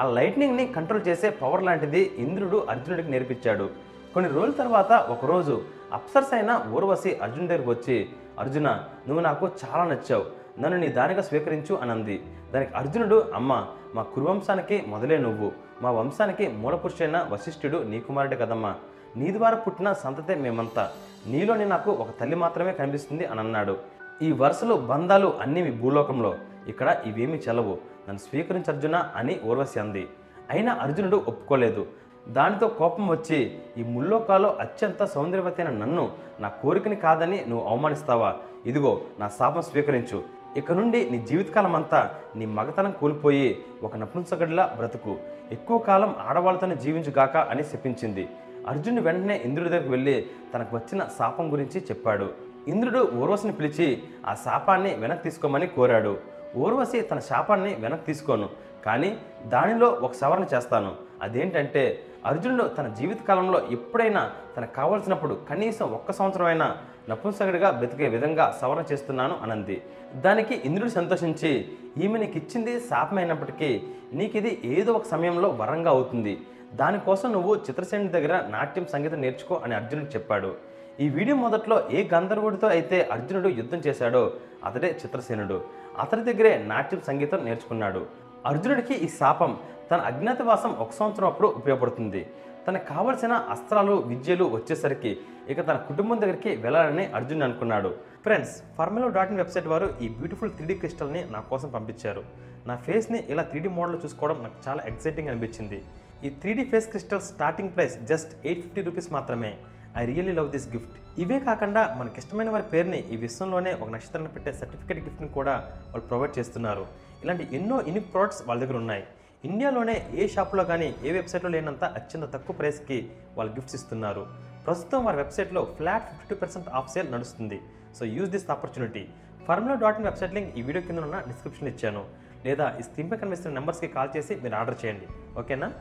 ఆ లైట్నింగ్ని కంట్రోల్ చేసే పవర్ లాంటిది ఇంద్రుడు అర్జునుడికి నేర్పించాడు. కొన్ని రోజుల తర్వాత ఒకరోజు అప్సర్స్ అయిన ఊర్వశి అర్జున్ దగ్గరికి వచ్చి అర్జున నువ్వు నాకు చాలా నచ్చావు. నన్ను నీ దానిగా స్వీకరించు అని అంది దానికి అర్జునుడు అమ్మ మా కురువంశానికి మొదలే నువ్వు. మా వంశానికి మూలపురుషుడైన వశిష్ఠుడు నీ కుమారుడే కదమ్మా. నీ ద్వారా పుట్టిన సంతతే మేమంతా. నీలోని నాకు ఒక తల్లి మాత్రమే కనిపిస్తుంది అని అన్నాడు. ఈ వరుసలు బంధాలు అన్నీ మీ భూలోకంలో. ఇక్కడ ఇవేమీ చెలవు నన్ను స్వీకరించర్జున అని ఊర్వశి అంది. అయినా అర్జునుడు ఒప్పుకోలేదు. దానితో కోపం వచ్చి ఈ ముల్లోకాలో అత్యంత సౌందర్యవతైన నన్ను నా కోరికని కాదని నువ్వు అవమానిస్తావా? ఇదిగో నా శాపం స్వీకరించు. ఇక నుండి నీ జీవితకాలం అంతా నీ మగతనం కోల్పోయి ఒక నపుంసగడిలా బ్రతుకు. ఎక్కువ కాలం ఆడవాళ్ళతోనే జీవించుగాక అని శపించింది. అర్జునుడు వెంటనే ఇంద్రుడి దగ్గరికి వెళ్ళి తనకు వచ్చిన శాపం గురించి చెప్పాడు. ఇంద్రుడు ఊర్వశిని పిలిచి ఆ శాపాన్ని వెనక్కి తీసుకోమని కోరాడు. ఊర్వశి తన శాపాన్ని వెనక్కి తీసుకోను. కానీ దానిలో ఒక సవరణ చేస్తాను. అదేంటంటే అర్జునుడు తన జీవితకాలంలో ఎప్పుడైనా తనకు కావలసినప్పుడు కనీసం ఒక్క సంవత్సరమైనా నపుంసకుడిగా బ్రతికే విధంగా సవరణ చేస్తున్నాను అనంది. దానికి ఇంద్రుడు సంతోషించి ఈమె నీకు ఇచ్చింది శాపమైనప్పటికీ నీకు ఇది ఏదో ఒక సమయంలో వరంగా అవుతుంది. దానికోసం నువ్వు చిత్రసేనుడి దగ్గర నాట్యం సంగీతం నేర్చుకో అని అర్జునుడు చెప్పాడు. ఈ వీడియో మొదట్లో ఏ గంధర్వుడితో అయితే అర్జునుడు యుద్ధం చేశాడో అతడే చిత్రసేనుడు. అతని దగ్గరే నాట్యం సంగీతం నేర్చుకున్నాడు. అర్జునుడికి ఈ శాపం తన అజ్ఞాతవాసం ఒక సంవత్సరం అప్పుడు ఉపయోగపడుతుంది. తనకు కావలసిన అస్త్రాలు విద్యలు వచ్చేసరికి ఇక తన కుటుంబం దగ్గరికి వెళ్ళాలని అర్జున్ అనుకున్నాడు. Friends Formula dot in website వారు ఈ బ్యూటిఫుల్ త్రీడీ క్రిస్టల్ని నా కోసం పంపించారు. నా ఫేస్ని ఇలా త్రీడీ మోడల్ చూసుకోవడం నాకు చాలా ఎక్సైటింగ్ అనిపించింది. ఈ three D face crystal starting price just eight fifty rupees మాత్రమే. I really love this gift ఇవే కాకుండా మనకి ఇష్టమైన వారి పేరుని ఈ విశ్వంలోనే ఒక నక్షత్రాన్ని పెట్టే సర్టిఫికేట్ గిఫ్ట్ని కూడా వాళ్ళు ప్రొవైడ్ చేస్తున్నారు. ఇలాంటి ఎన్నో యూనిక్ ప్రోడక్ట్స్ వాళ్ళ దగ్గర ఉన్నాయి. ఇండియాలోనే ఏ షాప్లో కానీ ఏ వెబ్సైట్లో లేనంత అత్యంత తక్కువ ప్రైస్కి వాళ్ళు గిఫ్ట్స్ ఇస్తున్నారు. ప్రస్తుతం వారి వెబ్సైట్లో flat fifty percent off sale నడుస్తుంది. So use this opportunity. Formula dot in website link ఈ వీడియో కింద ఉన్న డిస్క్రిప్షన్ ఇచ్చాను. లేదా ఈ స్క్రీన్పై కనిపిస్తున్న నెంబర్స్కి కాల్ చేసి మీరు ఆర్డర్ చేయండి. ఓకేనా?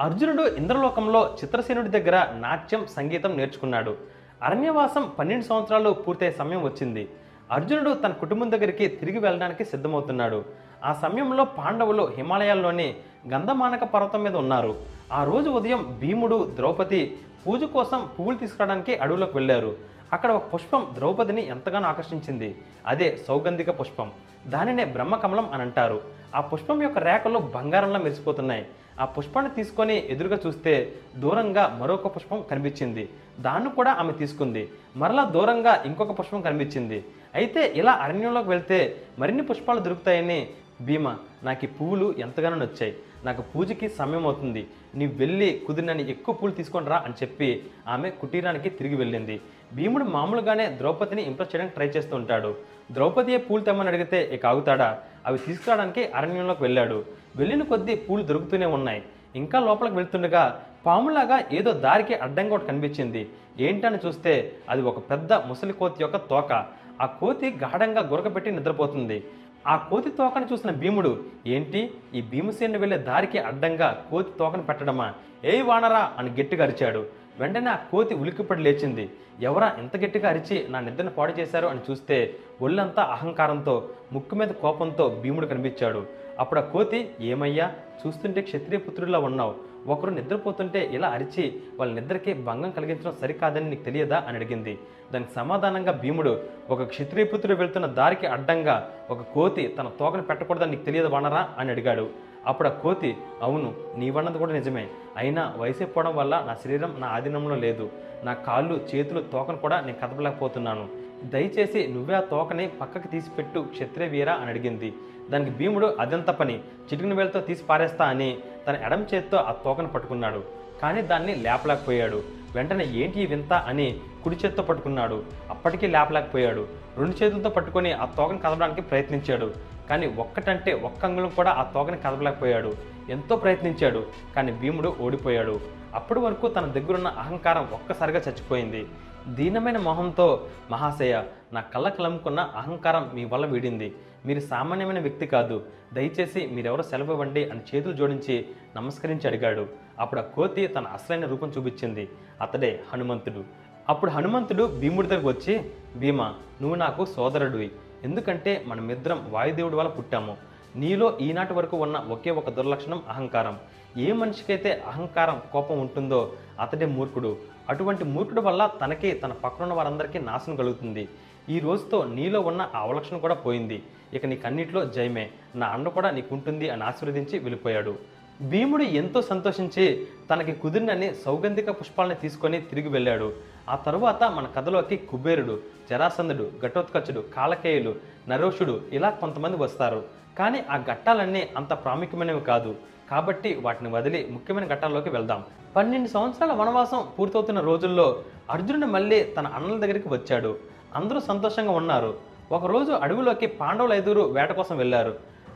అర్జునుడు ఇంద్రలోకంలో చిత్రసేనుడి దగ్గర నాట్యం సంగీతం నేర్చుకున్నాడు. అరణ్యవాసం పన్నెండు సంవత్సరాలు పూర్తయ్యే సమయం వచ్చింది. అర్జునుడు తన కుటుంబం దగ్గరికి తిరిగి వెళ్ళడానికి సిద్ధమవుతున్నాడు. ఆ సమయంలో పాండవులు హిమాలయాల్లోని గంధమానక పర్వతం మీద ఉన్నారు. ఆ రోజు ఉదయం భీముడు ద్రౌపది పూజ కోసం పువ్వులు తీసుకురావడానికి అడవులోకి వెళ్ళారు. అక్కడ ఒక పుష్పం ద్రౌపదిని ఎంతగానో ఆకర్షించింది. అదే సౌగంధిక పుష్పం. దానినే బ్రహ్మకమలం అని అంటారు. ఆ పుష్పం యొక్క రేఖలు బంగారంలో మెరిసిపోతున్నాయి. ఆ పుష్పాన్ని తీసుకొని ఎదురుగా చూస్తే దూరంగా మరొక పుష్పం కనిపించింది. దాన్ని కూడా ఆమె తీసుకుంది. మరలా దూరంగా ఇంకొక పుష్పం కనిపించింది. అయితే ఇలా అరణ్యంలోకి వెళ్తే మరిన్ని పుష్పాలు దొరుకుతాయని భీమ నాకు ఈ పువ్వులు ఎంతగానో నచ్చాయి. నాకు పూజకి సమయం అవుతుంది. నీవు వెళ్ళి కుదిరినని ఎక్కువ పూలు తీసుకొని రా అని చెప్పి ఆమె కుటీరానికి తిరిగి వెళ్ళింది. భీముడు మామూలుగానే ద్రౌపదిని ఇంప్రెస్ చేయడానికి ట్రై చేస్తూ ఉంటాడు. ద్రౌపదియే పూలు తెమ్మని అడిగితే ఇక ఆగుతాడా? అవి తీసుకురావడానికి అరణ్యంలోకి వెళ్ళాడు. వెళ్ళిన కొద్దీ పూలు దొరుకుతూనే ఉన్నాయి. ఇంకా లోపలికి వెళ్తుండగా పాములాగా ఏదో దారికి అడ్డంగా ఒకటి కనిపించింది. ఏంటని చూస్తే అది ఒక పెద్ద ముసలి కోతి యొక్క తోక. ఆ కోతి గాఢంగా గురకపెట్టి నిద్రపోతుంది. ఆ కోతి తోకను చూసిన భీముడు ఏంటి? ఈ భీమసేనుడు వెళ్ళే దారికి అడ్డంగా కోతి తోకను పెట్టడమా? ఏ వానరా! అని గట్టిగా అరిచాడు. వెంటనే ఆ కోతి ఉలిక్కిపడి లేచింది. ఎవరా ఇంత గట్టిగా అరిచి నా నిద్రను పాడు చేశారు? అని చూస్తే ఒళ్ళంతా అహంకారంతో ముక్కు మీద కోపంతో భీముడు కనిపించాడు. అప్పుడు ఆ కోతి ఏమయ్యా? చూస్తుంటే క్షత్రియ పుత్రుడిలా ఉన్నావు. ఒకరు నిద్రపోతుంటే ఇలా అరిచి వాళ్ళ నిద్రకి భంగం కలిగించడం సరికాదని నీకు తెలియదా అని అడిగింది. దానికి సమాధానంగా భీముడు ఒక క్షత్రియపుత్రుడు వెళ్తున్న దారికి అడ్డంగా ఒక కోతి తన తోకను పెట్టకూడదని నీకు తెలియదు వనరా? అని అడిగాడు. అప్పుడు ఆ కోతి అవును నీవన్నది కూడా నిజమే. అయినా వయసైపోవడం వల్ల నా శరీరం నా ఆధీనంలో లేదు. నా కాళ్ళు చేతులు తోకను కూడా నేను కదపలేకపోతున్నాను. దయచేసి నువ్వే ఆ తోకని పక్కకి తీసిపెట్టు క్షత్రియ వీరా? అని అడిగింది. దానికి భీముడు అదంత పని చిటికిన వేలతో తీసి పారేస్తా అని తన ఎడం చేత్తో ఆ తోకను పట్టుకున్నాడు. కానీ దాన్ని లేపలేకపోయాడు. వెంటనే ఏంటి వింత అని కుడి చేత్తో పట్టుకున్నాడు. అప్పటికీ లేపలేకపోయాడు. రెండు చేతులతో పట్టుకొని ఆ తోకను కదపడానికి ప్రయత్నించాడు. కానీ ఒక్కటంటే ఒక్క అంగుళం కూడా ఆ తోకని కదపలేకపోయాడు. ఎంతో ప్రయత్నించాడు కానీ భీముడు ఓడిపోయాడు. అప్పటి వరకు తన దగ్గరున్న అహంకారం ఒక్కసారిగా చచ్చిపోయింది. దీనమైన మొహంతో మహాశయ నా కళ్ళ కలముకున్న అహంకారం మీ వల్ల వీడింది. మీరు సామాన్యమైన వ్యక్తి కాదు. దయచేసి మీరెవరో సెలవు ఇవ్వండి అని చేతులు జోడించి నమస్కరించి అడిగాడు. అప్పుడు ఆ కోతి తన అసలైన రూపం చూపించింది. అతడే హనుమంతుడు. అప్పుడు హనుమంతుడు భీముడి దగ్గరకు వచ్చి భీమా నువ్వు నాకు సోదరుడివి. ఎందుకంటే మనమిద్దరం వాయుదేవుడి వల్ల పుట్టాము. నీలో ఈనాటి వరకు ఉన్న ఒకే ఒక దుర్లక్షణం అహంకారం. ఏ మనిషికైతే అహంకారం కోపం ఉంటుందో అతడే మూర్ఖుడు. అటువంటి మూర్ఖుడు వల్ల తనకి తన పక్కనున్న వారందరికీ నాశనం కలుగుతుంది. ఈ రోజుతో నీలో ఉన్న ఆ అవలక్షణం కూడా పోయింది. ఇక నీకన్నిట్లో జయమే. నా అండ కూడా నీకుంటుంది అని ఆశీర్వదించి వెళ్ళిపోయాడు. భీముడు ఎంతో సంతోషించి తనకి కుదిరినని సౌగంధిక పుష్పాలని తీసుకొని తిరిగి వెళ్ళాడు. ఆ తరువాత మన కథలోకి కుబేరుడు జరాసంధుడు ఘటోత్కచుడు కాలకేయులు నరోషుడు ఇలా కొంతమంది వస్తారు. కానీ ఆ ఘట్టాలన్నీ అంత ప్రాముఖ్యమైనవి కాదు. కాబట్టి వాటిని వదిలి ముఖ్యమైన ఘట్టాల్లోకి వెళ్దాం. పన్నెండు సంవత్సరాల వనవాసం పూర్తవుతున్న రోజుల్లో అర్జునుడు మళ్ళీ తన అన్నల దగ్గరికి వచ్చాడు. అందరూ సంతోషంగా ఉన్నారు. ఒకరోజు అడవిలోకి పాండవులు ఐదుగురు వేట కోసం వెళ్ళారు.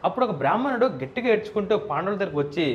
అప్పుడు ఒక బ్రాహ్మణుడు గట్టిగా ఏడ్చుకుంటూ పాండవుల దగ్గరకు వచ్చి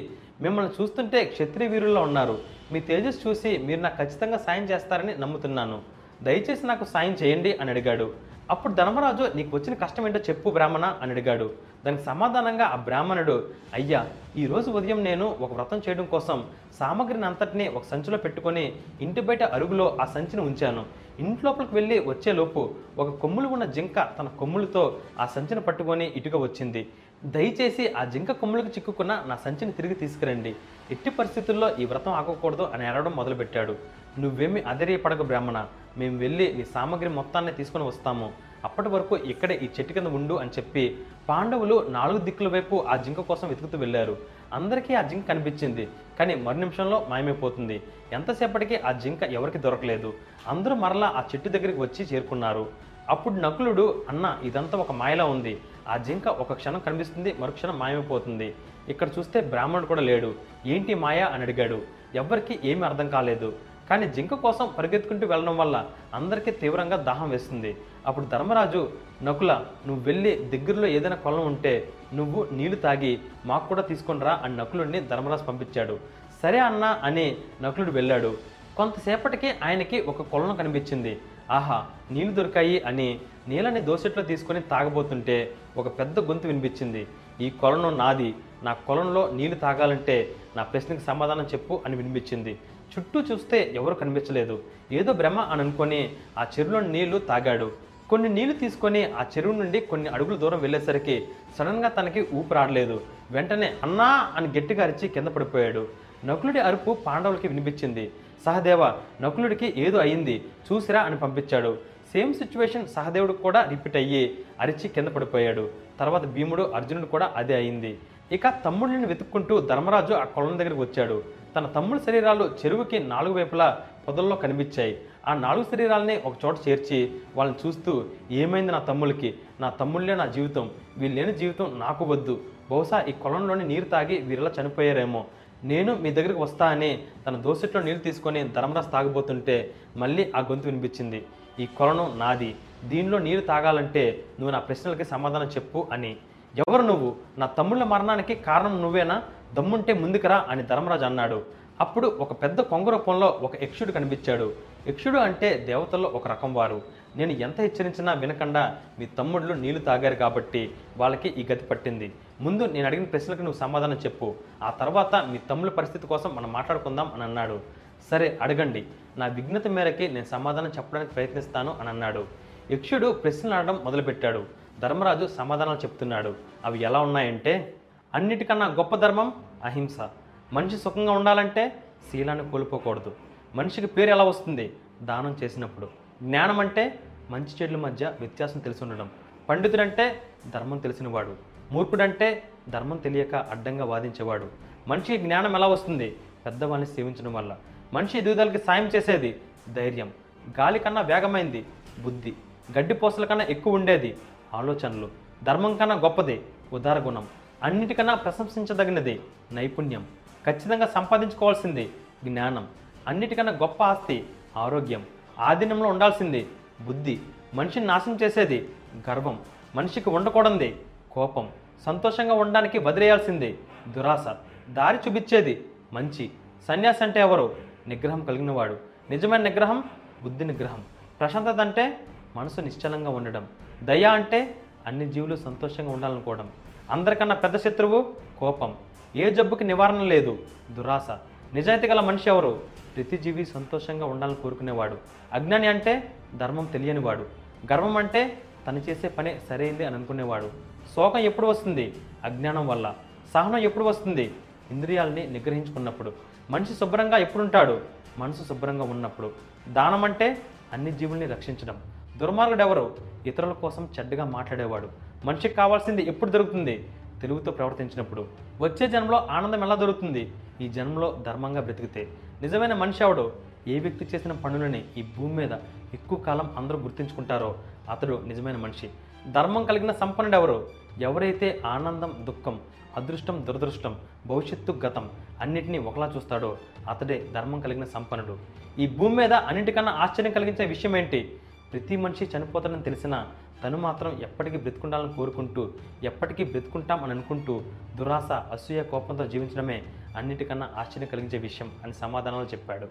మిమ్మల్ని చూస్తుంటే క్షత్రియ వీరుల్లో ఉన్నారు. మీ తేజస్ చూసి మీరు నాకు ఖచ్చితంగా సాయం చేస్తారని నమ్ముతున్నాను. దయచేసి నాకు సాయం చేయండి అని అడిగాడు. అప్పుడు ధర్మరాజు నీకు వచ్చిన కష్టం ఏంటో చెప్పు బ్రాహ్మణ అని అడిగాడు. దానికి సమాధానంగా ఆ బ్రాహ్మణుడు అయ్యా ఈ రోజు ఉదయం నేను ఒక వ్రతం చేయడం కోసం సామగ్రిని అంతటిని ఒక సంచిలో పెట్టుకొని ఇంటి బయట అరుగులో ఆ సంచిని ఉంచాను. ఇంట్లోపలికి వెళ్ళి వచ్చేలోపు ఒక కొమ్ములు ఉన్న జింక తన కొమ్ములతో ఆ సంచిని పట్టుకొని ఇటుక వచ్చింది. దయచేసి ఆ జింక కొమ్ములకు చిక్కుకున్న నా సంచిని తిరిగి తీసుకురండి. ఎట్టి పరిస్థితుల్లో ఈ వ్రతం ఆగకూడదు అని అరవడం మొదలుపెట్టాడు. నువ్వేమి అధైర్యపడకు బ్రాహ్మణ. మేము వెళ్ళి నీ సామగ్రి మొత్తాన్ని తీసుకొని వస్తాము. అప్పటి వరకు ఇక్కడే ఈ చెట్టు కింద ఉండు అని చెప్పి పాండవులు నాలుగు దిక్కుల వైపు ఆ జింక కోసం వెతుకుతూ వెళ్ళారు. అందరికీ ఆ జింక కనిపించింది. కానీ మరు నిమిషంలో మాయమైపోతుంది. ఎంతసేపటికి ఆ జింక ఎవరికి దొరకలేదు. అందరూ మరలా ఆ చెట్టు దగ్గరికి వచ్చి చేరుకున్నారు. అప్పుడు నకులుడు అన్న ఇదంతా ఒక మాయలా ఉంది. ఆ జింక ఒక క్షణం కనిపిస్తుంది మరుక్షణం మాయమైపోతుంది. ఇక్కడ చూస్తే బ్రాహ్మణుడు కూడా లేడు. ఏంటి మాయ? అని అడిగాడు. ఎవ్వరికి ఏమీ అర్థం కాలేదు. కానీ జింక కోసం పరిగెత్తుకుంటూ వెళ్ళడం వల్ల అందరికీ తీవ్రంగా దాహం వేస్తుంది. అప్పుడు ధర్మరాజు నకుల నువ్వు వెళ్ళి దగ్గరలో ఏదైనా కొలం ఉంటే నువ్వు నీళ్ళు తాగి మాకు కూడా తీసుకునిరా అని నకులుడిని ధర్మరాజు పంపించాడు. సరే అన్న అని నకులుడు వెళ్ళాడు. కొంతసేపటికి ఆయనకి ఒక కొలను కనిపించింది. ఆహా నీళ్ళు దొరికాయి అని నీళ్ళని దోసెట్లో తీసుకొని తాగబోతుంటే ఒక పెద్ద గొంతు వినిపించింది. ఈ కొలను నాది. నా కొలంలో నీళ్ళు తాగాలంటే నా ప్రశ్నకి సమాధానం చెప్పు అని వినిపించింది. చుట్టూ చూస్తే ఎవరు కనిపించలేదు. ఏదో భ్రమ అని అనుకొని ఆ చెరువులో నీళ్ళు తాగాడు. కొన్ని నీళ్ళు తీసుకొని ఆ చెరువు నుండి కొన్ని అడుగుల దూరం వెళ్ళేసరికి సడన్గా తనకి ఊపిరాడలేదు వెంటనే అన్నా అని గట్టిగా అరిచి కింద పడిపోయాడు. నకులుడి అరుపు పాండవులకి వినిపించింది. సహదేవ నకులుడికి ఏదో అయింది. చూసిరా అని పంపించాడు. సేమ్ సిచ్యువేషన్ సహదేవుడు కూడా రిపీట్ అయ్యి అరిచి కింద పడిపోయాడు. తర్వాత భీముడు అర్జునుడు కూడా అదే అయింది. ఇక తమ్ముడిని వెతుక్కుంటూ ధర్మరాజు ఆ కొలం దగ్గరికి వచ్చాడు. తన తమ్ముడి శరీరాలు చెరువుకి నాలుగు వైపులా పొదల్లో కనిపించాయి. ఆ నాలుగు శరీరాలని ఒక చోట చేర్చి వాళ్ళని చూస్తూ ఏమైంది నా తమ్ముళ్ళకి? నా తమ్ముళ్ళే నా జీవితం. వీళ్ళు లేని జీవితం నాకు వద్దు. బహుశా ఈ కొలంలోని నీరు తాగి వీరిలా చనిపోయారేమో. నేను మీ దగ్గరికి వస్తా అని తన దోసెట్లో నీళ్ళు తీసుకొని ధర్మరాజు తాగబోతుంటే మళ్ళీ ఆ గొంతు వినిపించింది. ఈ కొలను నాది. దీనిలో నీరు తాగాలంటే నువ్వు నా ప్రశ్నలకి సమాధానం చెప్పు అని. ఎవరు నువ్వు? నా తమ్ముళ్ళ మరణానికి కారణం నువ్వేనా? దమ్ముంటే ముందుకురా అని ధర్మరాజు అన్నాడు. అప్పుడు ఒక పెద్ద కొంగు రూపంలో ఒక యక్షుడు కనిపించాడు. యక్షుడు అంటే దేవతల్లో ఒక రకం వారు. నేను ఎంత హెచ్చరించినా వినకుండా మీ తమ్ముళ్ళు నీళ్ళు తాగారు కాబట్టి వాళ్ళకి ఈ గతి పట్టింది. ముందు నేను అడిగిన ప్రశ్నలకు నువ్వు సమాధానం చెప్పు. ఆ తర్వాత మీ తమ్ముళ్ళ పరిస్థితి కోసం మనం మాట్లాడుకుందాం అని అన్నాడు. సరే అడగండి. నా విఘ్నత మేరకి నేను సమాధానం చెప్పడానికి ప్రయత్నిస్తాను అని అన్నాడు. యక్షుడు ప్రశ్నలు ఆడడం మొదలుపెట్టాడు. ధర్మరాజు సమాధానాలు చెప్తున్నాడు. అవి ఎలా ఉన్నాయంటే అన్నిటికన్నా గొప్ప ధర్మం అహింస. మనిషి సుఖంగా ఉండాలంటే శీలాన్ని కోల్పోకూడదు. మనిషికి పేరు ఎలా వస్తుంది? దానం చేసినప్పుడు. జ్ఞానం అంటే మంచి చెడుల మధ్య వ్యత్యాసం తెలిసి ఉండడం. పండితుడంటే ధర్మం తెలిసినవాడు. మూర్ఖుడంటే ధర్మం తెలియక అడ్డంగా వాదించేవాడు. మనిషికి జ్ఞానం ఎలా వస్తుంది? పెద్దవాళ్ళని సేవించడం వల్ల. మనిషి ఎదుగుదలకి సాయం చేసేది ధైర్యం. గాలి కన్నా వేగమైంది బుద్ధి. గడ్డి పోసల కన్నా ఎక్కువ ఉండేది ఆలోచనలు. ధర్మం కన్నా గొప్పది ఉదార గుణం. అన్నిటికన్నా ప్రశంసించదగినది నైపుణ్యం. ఖచ్చితంగా సంపాదించుకోవాల్సింది జ్ఞానం. అన్నిటికన్నా గొప్ప ఆస్తి ఆరోగ్యం. ఆధీనంలో ఉండాల్సింది బుద్ధి. మనిషిని నాశనం చేసేది గర్వం. మనిషికి ఉండకూడంది కోపం. సంతోషంగా ఉండడానికి వదిలేయాల్సింది దురాశ. దారి చూపించేది మంచి. సన్యాసి అంటే ఎవరు? నిగ్రహం కలిగినవాడు. నిజమైన నిగ్రహం బుద్ధి నిగ్రహం. ప్రశాంతత అంటే మనసు నిశ్చలంగా ఉండడం. దయ అంటే అన్ని జీవులు సంతోషంగా ఉండాలనుకోవడం. అందరికన్నా పెద్ద శత్రువు కోపం. ఏ జబ్బుకి నివారణ లేదు? దురాశ. నిజాయితీ గల మనిషి ఎవరు? ప్రతి జీవి సంతోషంగా ఉండాలని కోరుకునేవాడు. అజ్ఞాని అంటే ధర్మం తెలియనివాడు. గర్వం అంటే తను చేసే పని సరైంది అని అనుకునేవాడు. శోకం ఎప్పుడు వస్తుంది? అజ్ఞానం వల్ల. సహనం ఎప్పుడు వస్తుంది? ఇంద్రియాలని నిగ్రహించుకున్నప్పుడు. మనిషి శుభ్రంగా ఎప్పుడుంటాడు? మనసు శుభ్రంగా ఉన్నప్పుడు. దానం అంటే అన్ని జీవుల్ని రక్షించడం. దుర్మార్గుడు ఎవరు ఇతరుల కోసం చెడ్డగా మాట్లాడేవాడు. మనిషికి కావాల్సింది ఎప్పుడు దొరుకుతుంది? తెలుగుతో ప్రవర్తించినప్పుడు. వచ్చే జన్మలో ఆనందం ఎలా దొరుకుతుంది? ఈ జన్మలో ధర్మంగా బ్రతికితే. నిజమైన మనిషి ఎవడు? ఏ వ్యక్తి చేసిన పనులని ఈ భూమి మీద ఎక్కువ కాలం అందరూ గుర్తుంచుకుంటారో అతడు నిజమైన మనిషి. ధర్మం కలిగిన సంపన్నుడు ఎవరు? ఎవరైతే ఆనందం దుఃఖం అదృష్టం దురదృష్టం భవిష్యత్తు గతం అన్నిటినీ ఒకలా చూస్తాడో అతడే ధర్మం కలిగిన సంపన్నుడు. ఈ భూమి మీద అన్నిటికన్నా ఆశ్చర్యం కలిగించే విషయం ఏంటి? ప్రతి మనిషి చనిపోతాడని తెలిసినా తను మాత్రం ఎప్పటికీ బ్రతుకుండాలని కోరుకుంటూ ఎప్పటికీ బ్రతుకుంటాం అని అనుకుంటూ దురాశ అసూయ కోపంతో జీవించడమే అన్నిటికన్నా ఆశ్చర్యం కలిగించే విషయం అని సమాధానాలు చెప్పాడు.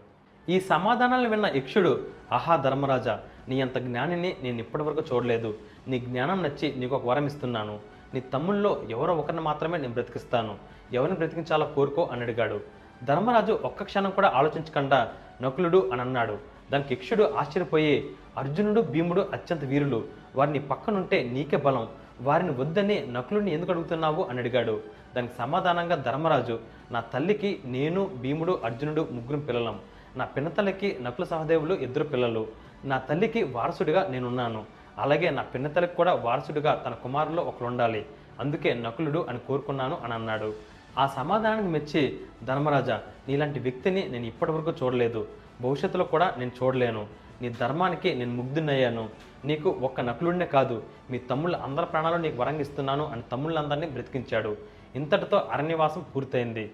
ఈ సమాధానాలు విన్న యక్షుడు ఆహా ధర్మరాజా నీ అంత జ్ఞానిని నేను ఇప్పటివరకు చూడలేదు. నీ జ్ఞానం నచ్చి నీకు ఒక వరం ఇస్తున్నాను. నీ తమ్ముల్లో ఎవరో ఒకరిని మాత్రమే నేను బ్రతికిస్తాను. ఎవరిని బ్రతికించాలో కోరుకో అని అడిగాడు. ధర్మరాజు ఒక్క క్షణం కూడా ఆలోచించకుండా నకులుడు అని అన్నాడు. దానికి యక్షుడు ఆశ్చర్యపోయి అర్జునుడు భీముడు అత్యంత వీరులు. వారిని పక్కనుంటే నీకే బలం. వారిని వద్దని నకులుని ఎందుకు అడుగుతున్నావు? అని అడిగాడు. దానికి సమాధానంగా ధర్మరాజు నా తల్లికి నేను భీముడు అర్జునుడు ముగ్గురు పిల్లలం. నా పిన్నతల్లికి నకుల సహదేవులు ఇద్దరు పిల్లలు. నా తల్లికి వారసుడిగా నేనున్నాను. అలాగే నా పిన్నతల్లికి కూడా వారసుడిగా తన కుమారులో ఒకరు ఉండాలి అందుకే నకులుడు అని కోరుకున్నాను అని అన్నాడు. ఆ సమాధానానికి మెచ్చి ధర్మరాజా నీలాంటి వ్యక్తిని నేను ఇప్పటివరకు చూడలేదు. భవిష్యత్తులో కూడా నేను చూడలేను. నీ ధర్మానికి నేను ముగ్ధున్నయ్యాను నీకు ఒక్క నకులుడినే కాదు మీ తమ్ముళ్ళ అందరి ప్రాణాలు నీకు వరంగిస్తున్నాను అని తమ్ముళ్ళందరినీ బ్రతికించాడు. ఇంతటితో అరణ్యవాసం పూర్తయింది.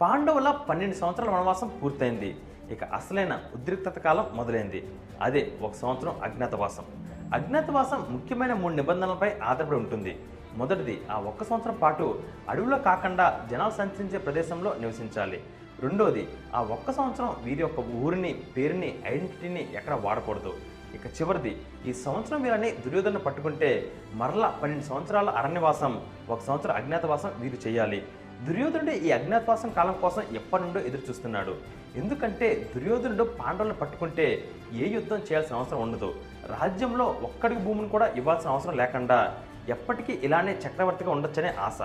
పాండవుల పన్నెండు సంవత్సరాల వనవాసం పూర్తయింది. ఇక అసలైన ఉద్రిక్తత కాలం మొదలైంది. అదే ఒక సంవత్సరం అజ్ఞాతవాసం. అజ్ఞాతవాసం ముఖ్యమైన మూడు నిబంధనలపై ఆధారపడి ఉంటుంది. మొదటిది ఆ ఒక్క సంవత్సరం పాటు అడవిలో కాకుండా జనాలు సంచరించే ప్రదేశంలో నివసించాలి. రెండోది ఆ ఒక్క సంవత్సరం వీరి యొక్క ఊరిని పేరుని ఐడెంటిటీని ఎక్కడ వాడకూడదు. ఇక చివరిది ఈ సంవత్సరం వీరని దుర్యోధన పట్టుకుంటే మరలా పన్నెండు సంవత్సరాల అరణ్యవాసం ఒక సంవత్సరం అజ్ఞాతవాసం వీరు చేయాలి. దుర్యోధనుడు ఈ అజ్ఞాతవాసం కాలం కోసం ఎప్పటి నుండో ఎదురు చూస్తున్నాడు ఎందుకంటే దుర్యోధనుడు పాండవులను పట్టుకుంటే ఏ యుద్ధం చేయాల్సిన అవసరం ఉండదు. రాజ్యంలో ఒక్కడికి భూమిని కూడా ఇవ్వాల్సిన అవసరం లేకుండా ఎప్పటికీ ఇలానే చక్రవర్తిగా ఉండొచ్చనే ఆశ.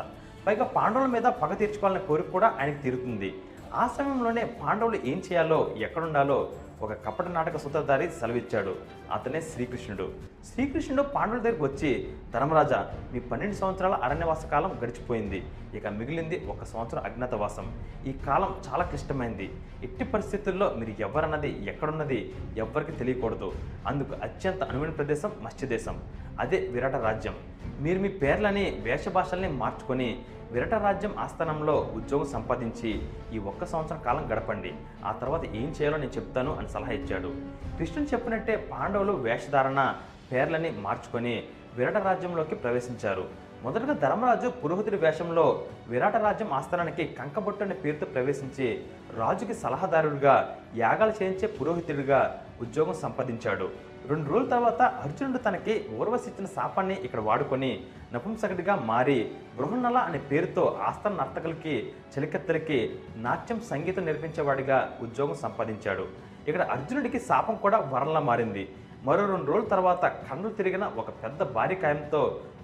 పైగా పాండవుల మీద పగ తీర్చుకోవాలనే కోరిక కూడా ఆయనకు తీరుతుంది. ఆ సమయంలోనే పాండవులు ఏం చేయాలో ఎక్కడుండాలో ఒక కపట నాటక సూత్రధారి సెలవిచ్చాడు. అతనే శ్రీకృష్ణుడు. శ్రీకృష్ణుడు పాండవుల దగ్గరికి వచ్చి ధర్మరాజా మీ పన్నెండు సంవత్సరాల అరణ్యవాస కాలం గడిచిపోయింది. ఇక మిగిలింది ఒక సంవత్సరం అజ్ఞాతవాసం. ఈ కాలం చాలా క్లిష్టమైంది. ఎట్టి పరిస్థితుల్లో మీరు ఎవరన్నది ఎక్కడున్నది ఎవ్వరికి తెలియకూడదు. అందుకు అత్యంత అనువైన ప్రదేశం మత్స్యదేశం. అదే విరాట రాజ్యం. మీరు మీ పేర్లని వేషభాషల్ని మార్చుకొని విరట రాజ్యం ఆస్థానంలో ఉద్యోగం సంపాదించి ఈ ఒక్క సంవత్సరం కాలం గడపండి. ఆ తర్వాత ఏం చేయాలో నేను చెప్తాను అని సలహా ఇచ్చాడు. కృష్ణుడు చెప్పినట్టే పాండవులు వేషధారణ పేర్లని మార్చుకొని విరాట రాజ్యంలోకి ప్రవేశించారు. మొదటగా ధర్మరాజు పురోహితుడి వేషంలో విరాట రాజ్యం ఆస్థానానికి కంకబొట్టు అనే పేరుతో ప్రవేశించి రాజుకి సలహాదారుడిగా యాగాలు చేయించే పురోహితుడిగా ఉద్యోగం సంపాదించాడు. రెండు రోజుల తర్వాత అర్జునుడు తనకి ఊర్వశి ఇచ్చిన శాపాన్ని ఇక్కడ వాడుకొని నపుంసకుడిగా మారి బృహన్నల అనే పేరుతో ఆస్థాన నర్తకులకి చలికత్తెలకి నాట్యం సంగీతం నేర్పించేవాడిగా ఉద్యోగం సంపాదించాడు. ఇక్కడ అర్జునుడికి శాపం కూడా వరంలా మారింది. మరో రెండు రోజుల తర్వాత కన్నులు తిరిగిన ఒక పెద్ద భారీ కాయంతో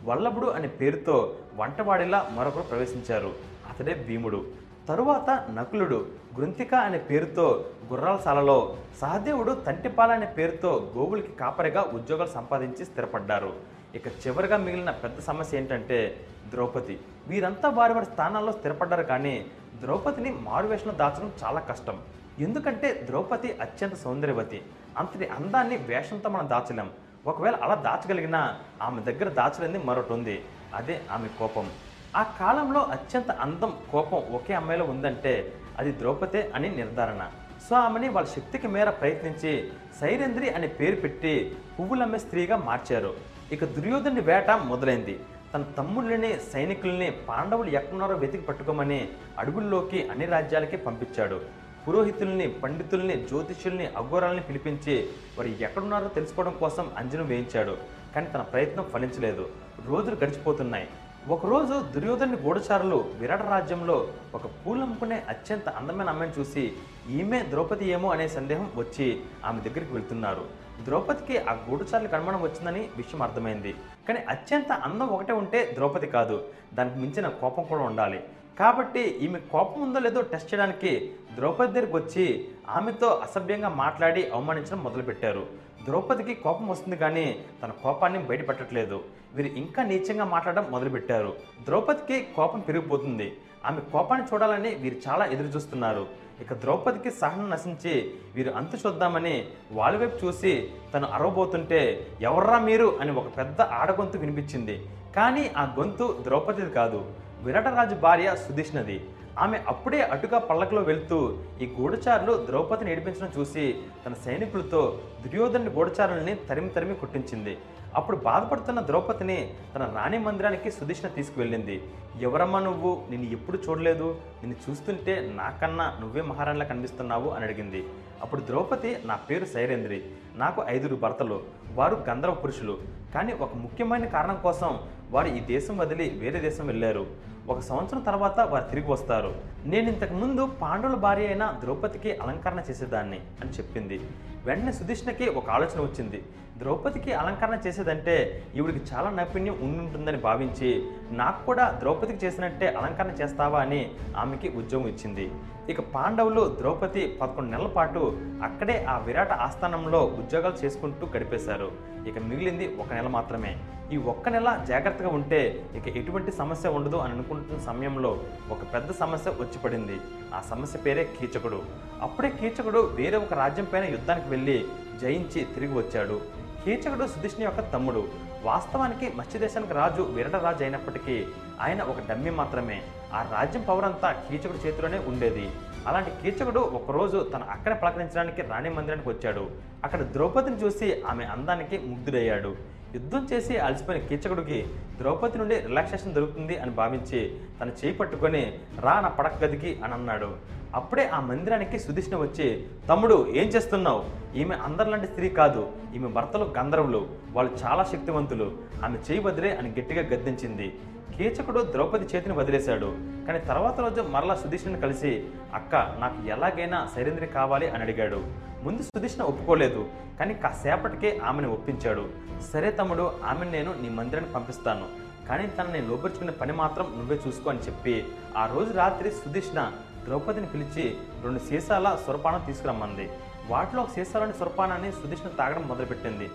వల్లభుడు అనే పేరుతో వంటవాడిలా మరొకరు ప్రవేశించారు. అతడే భీముడు. తరువాత నకులుడు గృంతిక అనే పేరుతో గుర్రాలశాలలో సహదేవుడు తంటిపాల అనే పేరుతో గోవులకి కాపరిగా ఉద్యోగాలు సంపాదించి స్థిరపడ్డారు. ఇక చివరిగా మిగిలిన పెద్ద సమస్య ఏంటంటే ద్రౌపది. వీరంతా వారి వారి స్థానాల్లో స్థిరపడ్డారు కానీ ద్రౌపదిని మారువేషంలో దాచడం చాలా కష్టం. ఎందుకంటే ద్రౌపది అత్యంత సౌందర్యవతి. అంతటి అందాన్ని వేషంతో మనం దాచలేం. ఒకవేళ అలా దాచగలిగినా ఆమె దగ్గర దాచలేని మరొకటి ఉంది. అదే ఆమె కోపం. ఆ కాలంలో అత్యంత అందం కోపం ఒకే అమ్మాయిలో ఉందంటే అది ద్రౌపదే అని నిర్ధారణ. సో ఆమెని వాళ్ళ శక్తికి మేర ప్రయత్నించి సైరేంద్రి అనే పేరు పెట్టి పువ్వులమ్మే స్త్రీగా మార్చారు. ఇక దుర్యోధని వేట మొదలైంది. తన తమ్ముళ్ళని సైనికుల్ని పాండవులు ఎక్కడున్నారో వెతికి పట్టుకోమని అడవుల్లోకి అన్ని రాజ్యాలకి పంపించాడు. పురోహితుల్ని పండితుల్ని జ్యోతిష్యుల్ని అఘోరాల్ని పిలిపించి వారు ఎక్కడున్నారో తెలుసుకోవడం కోసం అంజనం వేయించాడు. కానీ తన ప్రయత్నం ఫలించలేదు. రోజులు గడిచిపోతున్నాయి. ఒకరోజు దుర్యోధని గూఢచారులు విరాట రాజ్యంలో ఒక పూలమ్ముకునే అత్యంత అందమైన అమ్మాయిని చూసి ఈమె ద్రౌపది ఏమో? అనే సందేహం వచ్చి ఆమె దగ్గరికి వెళ్తున్నారు. ద్రౌపదికి ఆ గూఢచారులు కనుమణం వచ్చిందని విషయం అర్థమైంది. కానీ అత్యంత అందం ఒకటే ఉంటే ద్రౌపది కాదు. దానికి మించిన కోపం కూడా ఉండాలి. కాబట్టి ఈమె కోపం ఉందో లేదో టెస్ట్ చేయడానికి ద్రౌపది దగ్గరికి వచ్చి ఆమెతో అసభ్యంగా మాట్లాడి అవమానించడం మొదలుపెట్టారు. ద్రౌపదికి కోపం వస్తుంది కానీ తన కోపాన్ని బయటపెట్టట్లేదు. వీరు ఇంకా నీచంగా మాట్లాడడం మొదలుపెట్టారు. ద్రౌపదికి కోపం పెరిగిపోతుంది. ఆమె కోపాన్ని చూడాలని వీరు చాలా ఎదురు చూస్తున్నారు ఇక ద్రౌపదికి సహనం నశించి వీరు అంతు చూద్దామని వాళ్ళ వైపు చూసి తను అరవబోతుంటే ఎవర్రా మీరు? అని ఒక పెద్ద ఆడగొంతు వినిపించింది. కానీ ఆ గొంతు ద్రౌపదిది కాదు. విరాటరాజు భార్య సుధిష్ణది ఆమె అప్పుడే అటుగా పల్లకలో వెళ్తూ ఈ గూఢచారులు ద్రౌపదిని ఏడిపించడం చూసి తన సైనికులతో దుర్యోధను గూఢచారుల్ని తరిమి తరిమి కొట్టించింది. అప్పుడు బాధపడుతున్న ద్రౌపదిని తన రాణి మందిరానికి సుదీష్ణ తీసుకువెళ్ళింది. ఎవరమ్మా నువ్వు? నిన్ను ఎప్పుడు చూడలేదు? నిన్ను చూస్తుంటే నాకన్నా నువ్వే మహారాణిలా కనిపిస్తున్నావు అని అడిగింది. అప్పుడు ద్రౌపది నా పేరు సైరేంద్రి నాకు ఐదుగురు భర్తలు. వారు గంధర్వ పురుషులు. కానీ ఒక ముఖ్యమైన కారణం కోసం వారు ఈ దేశం వదిలి వేరే దేశం వెళ్ళారు. ఒక సంవత్సరం తర్వాత వారు తిరిగి వస్తారు. నేను ఇంతకు ముందు పాండవుల భార్య అయిన ద్రౌపదికి అలంకరణ చేసేదాన్ని అని చెప్పింది. వెంటనే సుధిష్ణకి ఒక ఆలోచన వచ్చింది. ద్రౌపదికి అలంకరణ చేసేదంటే ఈవిడికి చాలా నైపుణ్యం ఉంటుందని భావించి నాకు కూడా ద్రౌపదికి చేసినట్టే అలంకరణ చేస్తావా అని ఆమెకి ఉద్యోగం ఇచ్చింది. ఇక పాండవులు ద్రౌపది పదకొండు నెలల పాటు అక్కడే ఆ విరాట ఆస్థానంలో ఉద్యోగాలు చేసుకుంటూ గడిపేశారు. ఇక మిగిలింది ఒక నెల మాత్రమే. ఈ ఒక్క నెల జాగ్రత్తగా ఉంటే ఇక ఎటువంటి సమస్య ఉండదు అని అనుకుంటున్న సమయంలో ఒక పెద్ద సమస్య వచ్చి పడింది. ఆ సమస్య పేరే కీచకుడు. అప్పుడే కీచకుడు వేరే ఒక రాజ్యం పైన యుద్ధానికి వెళ్ళి జయించి తిరిగి వచ్చాడు. కీచకుడు సుధిష్ణి యొక్క తమ్ముడు. వాస్తవానికి మత్స్యదేశానికి రాజు విరట రాజు అయినప్పటికీ ఆయన ఒక డమ్మి మాత్రమే. ఆ రాజ్యం పవర్ అంతా కీచకుడు చేతిలోనే ఉండేది. అలాంటి కీచకుడు ఒకరోజు తన అక్కడ పలకరించడానికి రాణి మందిరానికి వచ్చాడు. అక్కడ ద్రౌపదిని చూసి ఆమె అందానికి ముగ్ధుడయ్యాడు. యుద్ధం చేసి అలసిపోయిన కీచకుడికి ద్రౌపది నుండి రిలాక్సేషన్ దొరుకుతుంది అని భావించి తన చేయి పట్టుకొని రా నా పడక గదికి అని అన్నాడు. అప్పుడే ఆ మందిరానికి సుధిష్ణ వచ్చి తమ్ముడు ఏం చేస్తున్నావు? ఈమె అందరిలాంటి స్త్రీ కాదు. ఈమె భర్తలు గంధర్వులు. వాళ్ళు చాలా శక్తివంతులు. ఆమె చేయి వదిలే అని గట్టిగా గద్దించింది. కీచకుడు ద్రౌపది చేతిని వదిలేశాడు. కానీ తర్వాత రోజు మరలా సుధిష్ణుని కలిసి అక్క నాకు ఎలాగైనా సైరేంద్రి కావాలి అని అడిగాడు. ముందు సుధిష్ణ ఒప్పుకోలేదు. కానీ కాసేపటికే ఆమెను ఒప్పించాడు. సరే తమ్ముడు ఆమెను నేను నీ మందిరానికి పంపిస్తాను. కానీ తనని లోపరుచుకునే పని మాత్రం నువ్వే చూసుకో అని చెప్పి ఆ రోజు రాత్రి సుధిష్ణ ద్రౌపదిని పిలిచి రెండు సీసాల సురపానం తీసుకురమ్మంది. వాటిలో ఒక సీసాలోని సురపానాన్ని సుదీష్ణ తాగడం మొదలుపెట్టింది.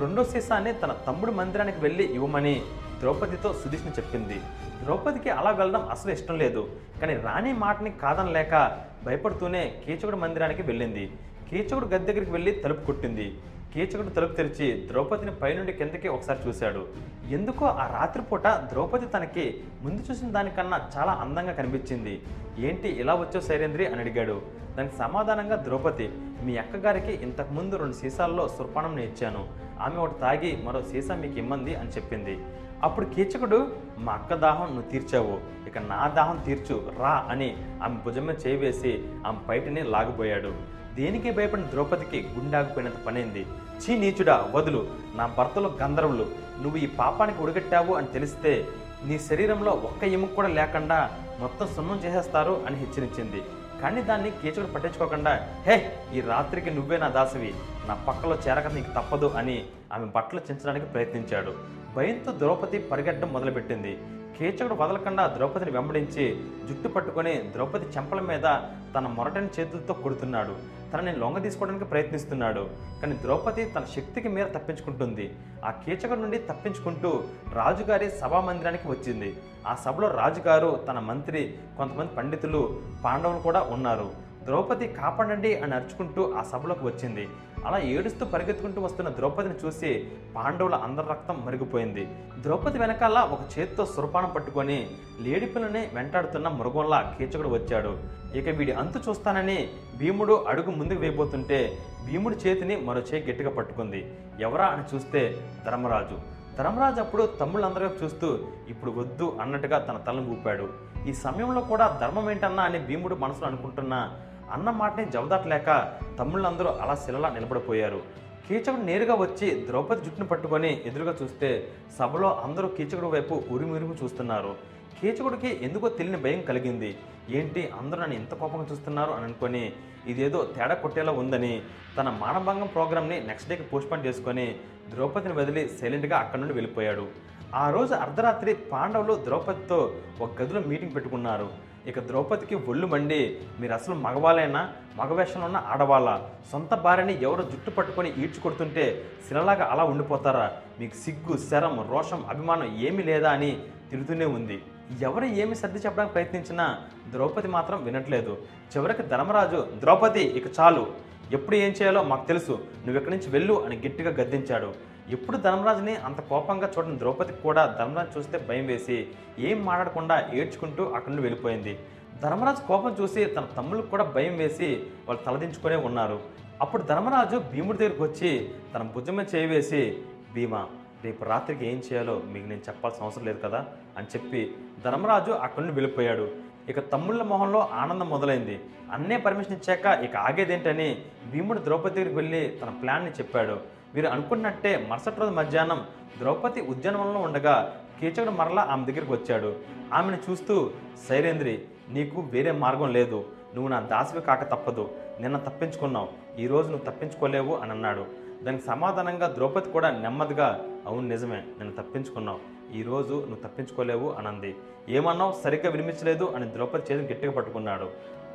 రెండో సీసాన్ని తన తమ్ముడు మందిరానికి వెళ్ళి ఇవ్వమని ద్రౌపదితో సుదీష్ణ చెప్పింది. ద్రౌపదికి అలా వెళ్ళడం అసలు ఇష్టం లేదు. కానీ రాణి మాటని కాదనలేక భయపడుతూనే కీచకుడు మందిరానికి వెళ్ళింది. కీచకుడు గది దగ్గరికి వెళ్ళి తలుపు కొట్టింది. కీచకుడు తలుపు తెరిచి ద్రౌపదిని పైనుండి కిందకి ఒకసారి చూశాడు. ఎందుకో ఆ రాత్రిపూట ద్రౌపది తనకి ముందు చూసిన దానికన్నా చాలా అందంగా కనిపించింది. ఏంటి ఇలా వచ్చో సైరేంద్రి అని అడిగాడు. దానికి సమాధానంగా ద్రౌపది మీ అక్కగారికి ఇంతకుముందు రెండు సీసాల్లో సుర్పాణంని ఇచ్చాను. ఆమె ఒకటి తాగి మరో సీసా మీకు ఇమ్మంది అని చెప్పింది. అప్పుడు కీచకుడు మా అక్క దాహం నువ్వు తీర్చావు. ఇక నా దాహం తీర్చు రా అని ఆమె భుజమే మీద చేయి వేసి ఆమె బయటని లాగిపోయాడు. దేనికి భయపడిన ద్రౌపదికి గుండాగిపోయినంత పనైంది? చీ నీచుడా వదులు. నా భర్తలు గంధర్వులు. నువ్వు ఈ పాపానికి ఉడగట్టావు అని తెలిస్తే నీ శరీరంలో ఒక్క ఎముక కూడా లేకుండా మొత్తం సున్నం చేసేస్తారు అని హెచ్చరించింది. కానీ దాన్ని కీచకుడు పట్టించుకోకుండా హే ఈ రాత్రికి నువ్వే నా దాసవి. నా పక్కలో చేరక నీకు తప్పదు అని ఆమె బట్టలు చించడానికి ప్రయత్నించాడు. భయంతో ద్రౌపది పరిగెట్టడం మొదలుపెట్టింది. కీచకుడు వదలకుండా ద్రౌపదిని వెంబడించి జుట్టు పట్టుకొని ద్రౌపది చెంపల మీద తన మొరటని చేతులతో కొడుతున్నాడు. తనని లొంగ తీసుకోవడానికి ప్రయత్నిస్తున్నాడు. కానీ ద్రౌపది తన శక్తికి మేర తప్పించుకుంటుంది. ఆ కీచకుడి నుండి తప్పించుకుంటూ రాజుగారి సభా మందిరానికి వచ్చింది. ఆ సభలో రాజుగారు తన మంత్రి కొంతమంది పండితులు పాండవులు కూడా ఉన్నారు. ద్రౌపది కాపాడండి అని అరుచుకుంటూ ఆ సభలోకి వచ్చింది. అలా ఏడుస్తూ పరిగెత్తుకుంటూ వస్తున్న ద్రౌపదిని చూసి పాండవుల అందరి రక్తం మరిగిపోయింది. ద్రౌపది వెనకాల ఒక చేతితో సురపానం పట్టుకొని లేడిపిల్లని వెంటాడుతున్న మృగంలా కీచకుడు వచ్చాడు. ఇక వీడి అంతు చూస్తానని భీముడు అడుగు ముందుకు వేయబోతుంటే భీముడి చేతిని మరో చేయి గట్టిగా పట్టుకుంది. ఎవరా అని చూస్తే ధర్మరాజు. ధర్మరాజు అప్పుడు తమ్ముళ్ళందరి వైపు చూస్తూ ఇప్పుడు వద్దు అన్నట్టుగా తన తలను ఊపాడు. ఈ సమయంలో కూడా ధర్మం ఏంటన్నా అని భీముడు మనసులో అనుకుంటున్నా అన్న మాటని జవదాటలేక తమ్ముళ్ళందరూ అలా శిలలా నిలబడిపోయారు. కీచకుడు నేరుగా వచ్చి ద్రౌపది జుట్టును పట్టుకొని ఎదురుగా చూస్తే సభలో అందరూ కీచకుడు వైపు ఉరిమిరిమి చూస్తున్నారు. కీచకుడికి ఎందుకో తెలియని భయం కలిగింది. ఏంటి అందరూ నన్ను ఎంత కోపంగా చూస్తున్నారు అని అనుకొని ఇదేదో తేడా కొట్టేలా ఉందని తన మానభంగం ప్రోగ్రామ్ని నెక్స్ట్ డేకి పోస్ట్పోన్ చేసుకొని ద్రౌపదిని వదిలి సైలెంట్గా అక్కడి నుండి వెళ్ళిపోయాడు. ఆ రోజు అర్ధరాత్రి పాండవులు ద్రౌపదితో ఒక గదిలో మీటింగ్ పెట్టుకున్నారు. ఇక ద్రౌపదికి ఒళ్ళు మండి మీరు అసలు మగవాళ్ళైనా మగవేషంలో ఉన్న ఆడవాళ్ళ? సొంత భార్యని ఎవరో జుట్టు పట్టుకొని ఈడ్చి కొడుతుంటే శిలలాగా అలా ఉండిపోతారా? మీకు సిగ్గు శరం రోషం అభిమానం ఏమీ లేదా అని తిరుగుతూనే ఉంది. ఎవరు ఏమి సర్ది చెప్పడానికి ప్రయత్నించినా ద్రౌపది మాత్రం వినట్లేదు. చివరికి ధర్మరాజు ద్రౌపది ఇక చాలు. ఎప్పుడు ఏం చేయాలో మాకు తెలుసు. నువ్వు ఇక్కడి నుంచి వెళ్ళు అని గట్టిగా గద్దించాడు. ఎప్పుడు ధర్మరాజుని అంత కోపంగా చూడని ద్రౌపదికి కూడా ధర్మరాజు చూస్తే భయం వేసి ఏం మాట్లాడకుండా ఏడ్చుకుంటూ అక్కడి నుండి వెళ్ళిపోయింది. ధర్మరాజు కోపం చూసి తన తమ్ముళ్ళకు కూడా భయం వేసి వాళ్ళు తలదించుకునే ఉన్నారు. అప్పుడు ధర్మరాజు భీముడి దగ్గరికి వచ్చి తన భుజమే చేయవేసి భీమా రేపు రాత్రికి ఏం చేయాలో మీకు నేను చెప్పాల్సిన అవసరం లేదు కదా? అని చెప్పి ధర్మరాజు అక్కడి నుండి వెళ్ళిపోయాడు. ఇక తమ్ముళ్ళ మొహంలో ఆనందం మొదలైంది. అన్నే పర్మిషన్ ఇచ్చాక ఇక ఆగేదేంటని భీముడు ద్రౌపది దగ్గరికి వెళ్ళి తన ప్లాన్ని చెప్పాడు. వీరు అనుకున్నట్టే మరుసటి రోజు మధ్యాహ్నం ద్రౌపది ఉద్యానవనంలో ఉండగా కీచకుడు మరలా ఆమె దగ్గరికి వచ్చాడు. ఆమెను చూస్తూ శైలేంద్రి నీకు వేరే మార్గం లేదు. నువ్వు నా దాసివి కాక తప్పదు. నిన్న తప్పించుకున్నావు. ఈరోజు నువ్వు తప్పించుకోలేవు అని అన్నాడు. దానికి సమాధానంగా ద్రౌపది కూడా నెమ్మదిగా అవును నిజమే. నేను తప్పించుకున్నావు. ఈరోజు నువ్వు తప్పించుకోలేవు అనంది. ఏమన్నావు? సరిగ్గా వినిపించలేదు అని ద్రౌపది చేతిని గట్టిగా పట్టుకున్నాడు.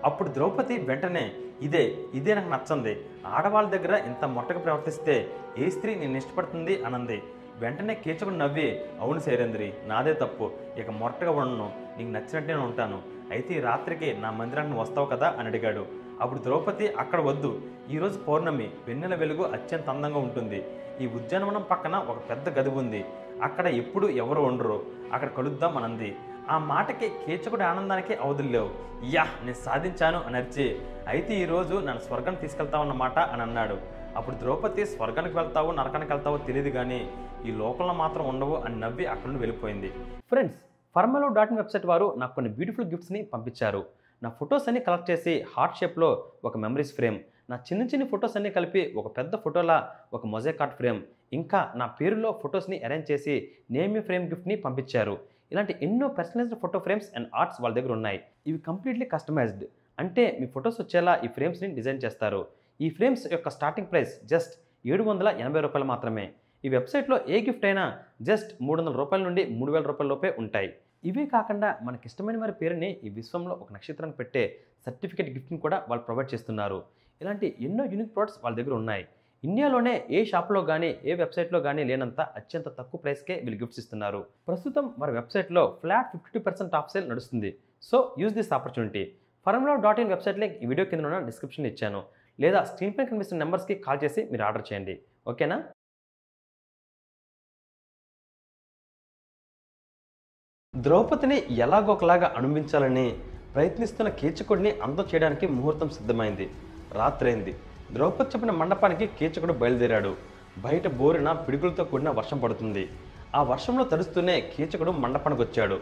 అప్పుడు ద్రౌపది వెంటనే ఇదే ఇదే నాకు నచ్చంది. ఆడవాళ్ళ దగ్గర ఇంత మొట్టగా ప్రవర్తిస్తే ఏ స్త్రీ నేను ఇష్టపడుతుంది? అనంది. వెంటనే కీచకుడు నవ్వి అవును శైరేంద్రి నాదే తప్పు. ఇక మొట్టగా ఉండను. నీకు నచ్చినట్టే నేను ఉంటాను. అయితే ఈ రాత్రికి నా మందిరానికి వస్తావు కదా? అని అడిగాడు. అప్పుడు ద్రౌపది అక్కడ వద్దు. ఈరోజు పౌర్ణమి. వెన్నెల వెలుగు అత్యంత అందంగా ఉంటుంది. ఈ ఉద్యానవనం పక్కన ఒక పెద్ద గది ఉంది. అక్కడ ఎప్పుడు ఎవరు ఉండరు. అక్కడ కలుద్దాం అనంది. ఆ మాటకి కీచకుడి ఆనందానికి అవధుల్లేవు యా నేను సాధించాను అని అరిచి అయితే ఈరోజు నన్ను స్వర్గం తీసుకెళ్తావన్నమాట అని అన్నాడు. అప్పుడు ద్రౌపది స్వర్గానికి వెళ్తావో నరకానికి వెళ్తావో తెలియదు కానీ ఈ లోకంలో మాత్రం ఉండవు అని నవ్వి అక్కడి నుండి వెళ్ళిపోయింది. Friends Formula dot in website వారు నాకు కొన్ని బ్యూటిఫుల్ గిఫ్ట్స్ని పంపించారు. నా ఫొటోస్ అన్ని కలెక్ట్ చేసి హార్ట్ షేప్లో ఒక మెమరీస్ ఫ్రేమ్ నా చిన్న చిన్న ఫొటోస్ అన్ని కలిపి ఒక పెద్ద ఫోటోలా ఒక మొజాక్ కార్డ్ ఫ్రేమ్ ఇంకా నా పేరులో ఫొటోస్ని అరేంజ్ చేసి నేమ్ ఫ్రేమ్ గిఫ్ట్ని పంపించారు. ఇలాంటి ఎన్నో personalised photo frames and arts వాళ్ళ దగ్గర ఉన్నాయి. ఇవి కంప్లీట్లీ కస్టమైజ్డ్ అంటే మీ ఫొటోస్ వచ్చేలా ఈ ఫ్రేమ్స్ని డిజైన్ చేస్తారు. ఈ ఫ్రేమ్స్ యొక్క స్టార్టింగ్ ప్రైస్ జస్ట్ ఏడు వందల ఎనభై రూపాయలు మాత్రమే. ఈ వెబ్సైట్లో ఏ గిఫ్ట్ అయినా జస్ట్ మూడు వందల రూపాయల నుండి మూడు వేల రూపాయల లోపే ఉంటాయి. ఇవే కాకుండా మనకి ఇష్టమైన వారి పేరుని ఈ విశ్వంలో ఒక నక్షత్రాన్ని పెట్టే సర్టిఫికేట్ గిఫ్ట్ని కూడా వాళ్ళు ప్రొవైడ్ చేస్తున్నారు. ఇలాంటి ఎన్నో యూనిక్ ప్రోడక్ట్స్ వాళ్ళ దగ్గర ఉన్నాయి. ఇండియాలోనే ఏ షాప్లో కానీ ఏ వెబ్సైట్లో కానీ లేనంత అత్యంత తక్కువ ప్రైస్కే వీళ్ళు గిఫ్ట్స్ ఇస్తున్నారు. ప్రస్తుతం వారి వెబ్సైట్లో flat fifty percent off sale నడుస్తుంది. So use this opportunity. Formula dot in website link ఈ వీడియో కింద ఉన్న డిస్క్రిప్షన్ ఇచ్చాను. లేదా స్క్రీన్ పై కనిపిస్తున్న నెంబర్స్కి కాల్ చేసి మీరు ఆర్డర్ చేయండి. ఓకేనా? ద్రౌపదిని ఎలాగోకలాగా అనుభవించాలని ప్రయత్నిస్తున్న కీచకుడిని అంతం చేయడానికి ముహూర్తం సిద్ధమైంది. రాత్రైంది. ద్రౌపది చెప్పిన మండపానికి కీచకుడు బయలుదేరాడు. బయట బోరిన పిడుగులతో కూడిన వర్షం పడుతుంది. ఆ వర్షంలో తడుస్తూనే కీచకుడు మండపానికి వచ్చాడు.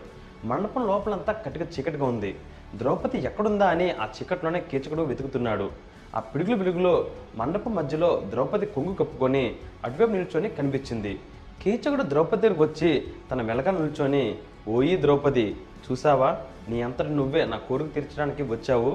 మండపం లోపలంతా కటిక చీకటిగా ఉంది. ద్రౌపది ఎక్కడుందా అని ఆ చీకట్లోనే కీచకుడు వెతుకుతున్నాడు. ఆ పిడుగులు పిడుగులో మండపం మధ్యలో ద్రౌపది కొంగు కప్పుకొని అటువైపు నిల్చొని కనిపించింది. కీచకుడు ద్రౌపది దగ్గరికి వచ్చి తన వెలక నిల్చొని ఓయి ద్రౌపది చూసావా? నీ అంతటి నువ్వే నా కోరిక తీర్చడానికి వచ్చావు.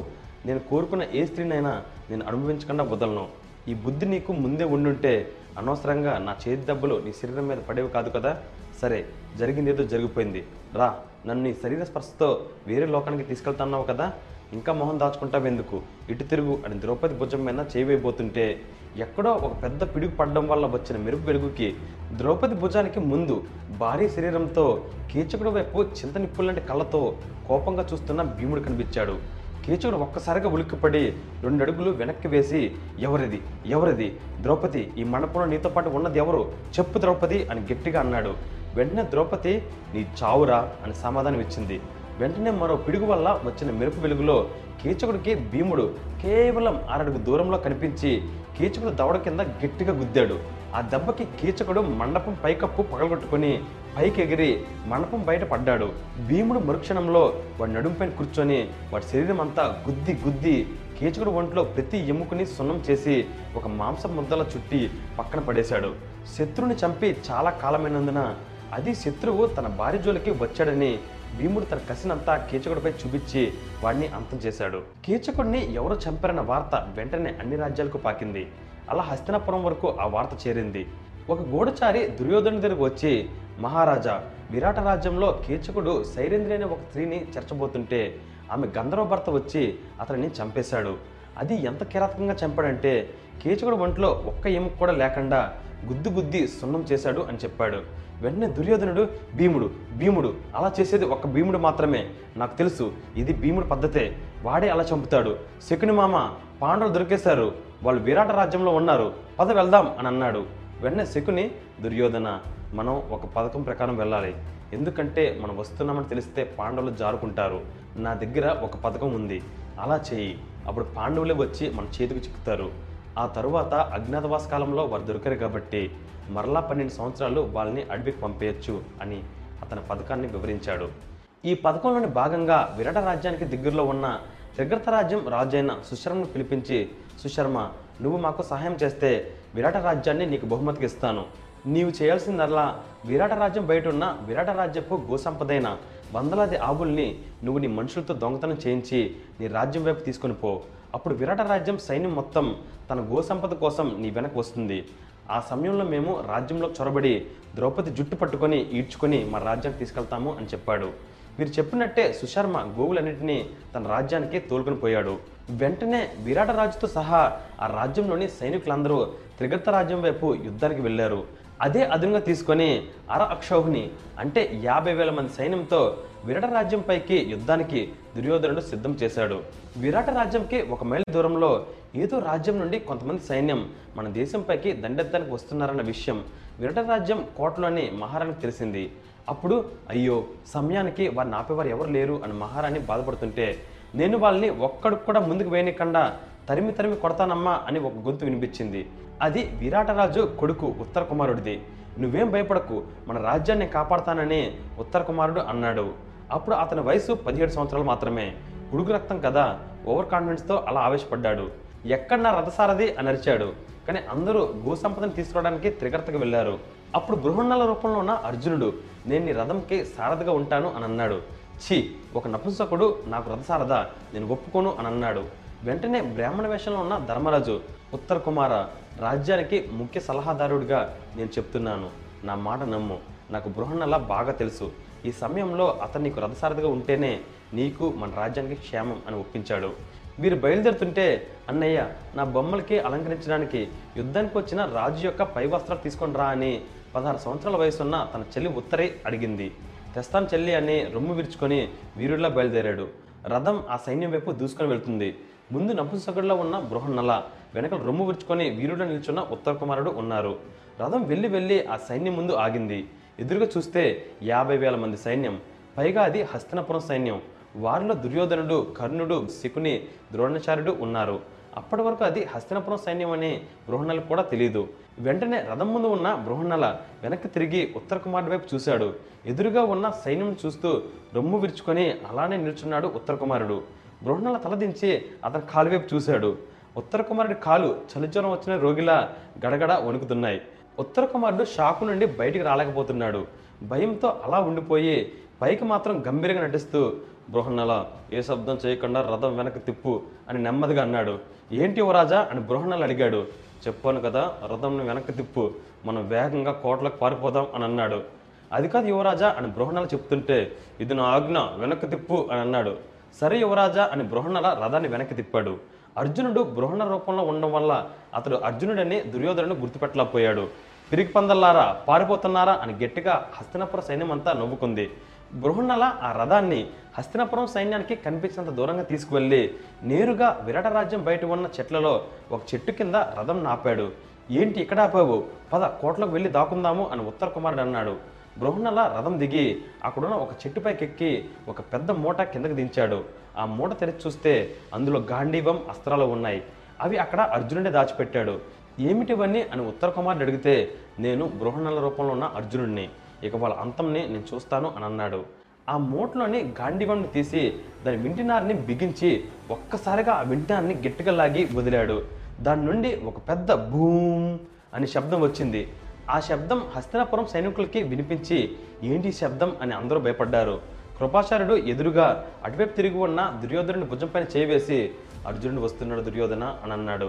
నేను కోరుకున్న ఏ స్త్రీనైనా నేను అనుభవించకుండా వదలను. ఈ బుద్ధి నీకు ముందే ఉండుంటే అనవసరంగా నా చేతి దెబ్బలు నీ శరీరం మీద పడేవి కాదు కదా? సరే జరిగింది ఏదో జరిగిపోయింది. రా నన్ను నీ శరీర స్పర్శతో వేరే లోకానికి తీసుకెళ్తున్నావు కదా? ఇంకా మొహం దాచుకుంటావెందుకు? ఇటు తిరుగు అని ద్రౌపది భుజం మీద చేయవైపోతుంటే ఎక్కడో ఒక పెద్ద పిడుగు పడడం వల్ల వచ్చిన మెరుపు వెలుగుకి ద్రౌపది భుజానికి ముందు భారీ శరీరంతో కీచకుడు వైపు చింత నిప్పులాంటి కళ్ళతో కోపంగా చూస్తున్న భీముడు కనిపించాడు. కీచకుడు ఒక్కసారిగా ఉలిక్కిపడి రెండు అడుగులు వెనక్కి వేసి ఎవరిది? ఎవరిది? ద్రౌపది ఈ మండపంలో నీతో పాటు ఉన్నది ఎవరు? చెప్పు ద్రౌపది అని గట్టిగా అన్నాడు. వెంటనే ద్రౌపది నీ చావురా అని సమాధానం ఇచ్చింది. వెంటనే మరో పిడుగు వల్ల వచ్చిన మెరుపు వెలుగులో కీచకుడికి భీముడు కేవలం ఆరడుగు దూరంలో కనిపించి కీచకుడు దవడ కింద గట్టిగా గుద్దాడు. ఆ దెబ్బకి కీచకుడు మండపం పైకప్పు పగలగొట్టుకొని పైకి ఎగిరి మండపం బయట పడ్డాడు. భీముడు మరుక్షణంలో వాడి నడుంపైన కూర్చొని వాడి శరీరం అంతా గుద్ది గుద్ది కీచకుడు ఒంట్లో ప్రతి ఎముకని సున్నం చేసి ఒక మాంసం ముద్దల చుట్టి పక్కన పడేశాడు. శత్రువుని చంపి చాలా కాలమైనందున అది శత్రువు తన భార్య జోలికి వచ్చాడని భీముడు తన కసినంతా కీచకుడిపై చూపించి వాడిని అంతం చేశాడు. కీచకుడిని ఎవరు చంపారన్న వార్త వెంటనే అన్ని రాజ్యాలకు పాకింది. అలా హస్తినాపురం వరకు ఆ వార్త చేరింది. ఒక గూఢచారి దుర్యోధను దగ్గరకు వచ్చి మహారాజా విరాట రాజ్యంలో కీచకుడు శైరేంద్రి అనే ఒక స్త్రీని చర్చబోతుంటే ఆమె గంధర్వ భర్త వచ్చి అతనిని చంపేశాడు. అది ఎంత కిరాతకంగా చంపాడంటే కీచకుడు ఒంట్లో ఒక్క ఎముక కూడా లేకుండా గుద్దు గుద్ది సున్నం చేశాడు అని చెప్పాడు. వెంటనే దుర్యోధనుడు భీముడు భీముడు అలా చేసేది ఒక భీముడు మాత్రమే. నాకు తెలుసు ఇది భీముడు పద్ధతే. వాడే అలా చంపుతాడు. శకుని మామ పాండవులు దొరికేశారు. వాళ్ళు విరాట రాజ్యంలో ఉన్నారు. పద వెళ్దాం అని అన్నాడు. వెంటనే శకుని దుర్యోధన మనం ఒక పథకం ప్రకారం వెళ్ళాలి. ఎందుకంటే మనం వస్తున్నామని తెలిస్తే పాండవులు జారుకుంటారు. నా దగ్గర ఒక పథకం ఉంది. అలా చేయి. అప్పుడు పాండవులే వచ్చి మన చేతికి చిక్కుతారు. ఆ తరువాత అజ్ఞాతవాస కాలంలో వారు దొరికారు కాబట్టి. మరలా పన్నెండు సంవత్సరాలు వాళ్ళని అడవికి పంపేయచ్చు అని అతని పథకాన్ని వివరించాడు. ఈ పథకంలోని భాగంగా విరాట రాజ్యానికి దగ్గరలో ఉన్న త్రిగర్త రాజ్యం రాజైన సుశర్మను పిలిపించి సుశర్మ నువ్వు మాకు సహాయం చేస్తే విరాట రాజ్యాన్ని నీకు బహుమతికి ఇస్తాను. నీవు చేయాల్సిందల్లా విరాట రాజ్యం బయట ఉన్న విరాట రాజ్యపు గోసంపదైన వందలాది ఆవుల్ని నువ్వు నీ మనుషులతో దొంగతనం చేయించి నీ రాజ్యం వైపు తీసుకొని పో. అప్పుడు విరాట రాజ్యం సైన్యం మొత్తం తన గోసంపద కోసం నీ వెనక వస్తుంది. ఆ సమయంలో మేము రాజ్యంలో చొరబడి ద్రౌపది జుట్టు పట్టుకొని ఈడ్చుకొని మా రాజ్యానికి తీసుకెళ్తాము అని చెప్పాడు. మీరు చెప్పినట్టే సుశర్మ గోవులన్నింటినీ తన రాజ్యానికి తోలుకొని పోయాడు. వెంటనే విరాట రాజుతో సహా ఆ రాజ్యంలోని సైనికులందరూ త్రిగర్త రాజ్యం వైపు యుద్ధానికి వెళ్ళారు. అదే అదునుగా తీసుకొని అర అక్షౌహిని అంటే యాభై వేల మంది సైన్యంతో విరాట రాజ్యంపైకి యుద్ధానికి దుర్యోధనుడు సిద్ధం చేశాడు. విరాట రాజ్యంకి ఒక మైల్ దూరంలో ఏదో రాజ్యం నుండి కొంతమంది సైన్యం మన దేశంపైకి దండెత్తానికి వస్తున్నారన్న విషయం విరాట రాజ్యం కోటలోని మహారాణికి తెలిసింది. అప్పుడు అయ్యో సమయానికి వారిని ఆపేవారు ఎవరు లేరు అని మహారాణి బాధపడుతుంటే నేను వాళ్ళని ఒక్కడికి కూడా ముందుకు వేయనికుండా తరిమి తరిమి కొడతానమ్మా అని ఒక గొంతు వినిపించింది. అది విరాటరాజు కొడుకు ఉత్తర కుమారుడిది నువ్వేం భయపడకు మన రాజ్యాన్ని కాపాడతానని ఉత్తర కుమారుడు అన్నాడు. అప్పుడు అతని వయసు పదిహేడు సంవత్సరాలు మాత్రమే. ఉడుగు రక్తం కదా ఓవర్ కాన్ఫిడెన్స్తో అలా ఆవేశపడ్డాడు. ఎక్కడ నా రథసారథి అని అరిచాడు. కానీ అందరూ భూసంపదని తీసుకురావడానికి త్రిగర్తకు వెళ్ళారు. అప్పుడు బృహన్నల రూపంలో ఉన్న అర్జునుడు నేను నీ రథంకి సారథిగా ఉంటాను అని అన్నాడు. ఛీ ఒక నపుంసకుడు నాకు రథసారథ నేను ఒప్పుకోను అని అన్నాడు. వెంటనే బ్రాహ్మణ వేషంలో ఉన్న ధర్మరాజు ఉత్తర కుమార రాజ్యానికి ముఖ్య సలహాదారుడిగా నేను చెప్తున్నాను. నా మాట నమ్ము. నాకు బృహన్నలా బాగా తెలుసు. ఈ సమయంలో అతను నీకు రథసారథిగా ఉంటేనే నీకు మన రాజ్యానికి క్షేమం అని ఒప్పించాడు. వీరు బయలుదేరుతుంటే అన్నయ్య నా బొమ్మలకి అలంకరించడానికి యుద్ధానికి వచ్చిన రాజు యొక్క పై వస్త్రాలు తీసుకొని రా అని పదహారు సంవత్సరాల వయసున్న తన చెల్లి ఉత్తరే అడిగింది. తెస్తాను చెల్లి అని రొమ్ము విరుచుకొని వీరుడిలా బయలుదేరాడు. రథం ఆ సైన్యం వైపు దూసుకొని వెళ్తుంది. ముందు నపుంసకుడిలో ఉన్న బృహన్నల వెనక రొమ్ము విరుచుకొని వీరుడు నిల్చున్న ఉత్తర కుమారుడు ఉన్నారు. రథం వెళ్ళి వెళ్ళి ఆ సైన్యం ముందు ఆగింది. ఎదురుగా చూస్తే యాభై వేల మంది సైన్యం పైగా అది హస్తనపురం సైన్యం. వారిలో దుర్యోధనుడు కర్ణుడు శకుని ద్రోణాచార్యుడు ఉన్నారు. అప్పటి వరకు అది హస్తినపురం సైన్యం అని బృహన్నలకు కూడా తెలియదు వెంటనే రథం ముందు ఉన్న బృహణల వెనక్కి తిరిగి ఉత్తర కుమారుడి వైపు చూశాడు. ఎదురుగా ఉన్న సైన్యం చూస్తూ రొమ్ము విరుచుకొని అలానే నిల్చున్నాడు ఉత్తర కుమారుడు. బృహణల తలదించి అతని కాలువైపు చూశాడు. ఉత్తర కుమారుడి కాలు చలిజ్వరం వచ్చిన రోగిలా గడగడ వణుకుతున్నాయి. ఉత్తర కుమారుడు షాకు నుండి బయటికి రాలేకపోతున్నాడు. భయంతో అలా ఉండిపోయి పైకి మాత్రం గంభీరంగా నటిస్తూ బృహన్నల ఏ శబ్దం చేయకుండా రథం వెనక తిప్పు అని నెమ్మదిగా అన్నాడు. ఏంటి యువరాజా అని బృహన్నలు అడిగాడు. చెప్పాను కదా రథంను వెనక్కి తిప్పు మనం వేగంగా కోటలకు పారిపోదాం అని అన్నాడు. అది కాదు యువరాజా అని బృహణాలు చెప్తుంటే ఇది నా ఆజ్ఞ వెనక్కి తిప్పు అని అన్నాడు. సరే యువరాజా అని బృహన్నల రథాన్ని వెనక్కి తిప్పాడు. అర్జునుడు బృహణ రూపంలో ఉండడం వల్ల అతడు అర్జునుడని దుర్యోధనను గుర్తుపెట్టలేకపోయాడు. పిరికి పందల్లారా పారిపోతున్నారా అని గట్టిగా హస్తినపుర సైన్యం అంతా నవ్వుకుంది. బృహణల ఆ రథాన్ని హస్తినపురం సైన్యానికి కనిపించినంత దూరంగా తీసుకువెళ్ళి నేరుగా విరాట రాజ్యం బయట ఉన్న చెట్లలో ఒక చెట్టు కింద రథం నాపాడు. ఏంటి ఇక్కడ ఆపావు? పద కోట్లకు వెళ్ళి దాకుందాము అని ఉత్తర కుమారుడు అన్నాడు. బృహణల రథం దిగి అక్కడున్న ఒక చెట్టుపైకెక్కి ఒక పెద్ద మూట కిందకు దించాడు. ఆ మూట తెరిచి చూస్తే అందులో గాంధీవం అస్త్రాలు ఉన్నాయి. అవి అక్కడ అర్జునుడే దాచిపెట్టాడు. ఏమిటివన్నీ అని ఉత్తర కుమారుడు అడిగితే నేను బృహన్నల రూపంలో ఉన్న అర్జునుడిని ఇక వాళ్ళ అంతంని నేను చూస్తాను అని అన్నాడు. ఆ మూటలోని గాంధీవంని తీసి దాని వింటినారిని బిగించి ఒక్కసారిగా ఆ వింటినారిని గట్టిగా లాగి వదిలాడు. దాని నుండి ఒక పెద్ద భూమ్ అని శబ్దం వచ్చింది. ఆ శబ్దం హస్తినాపురం సైనికులకి వినిపించి ఏంటి శబ్దం అని అందరూ భయపడ్డారు. కృపాచార్యుడు ఎదురుగా అటువైపు తిరిగి ఉన్న దుర్యోధనుడి భుజంపైన చేయవేసి చేవేసి అర్జునుడు వస్తున్నాడు దుర్యోధన అని అన్నాడు.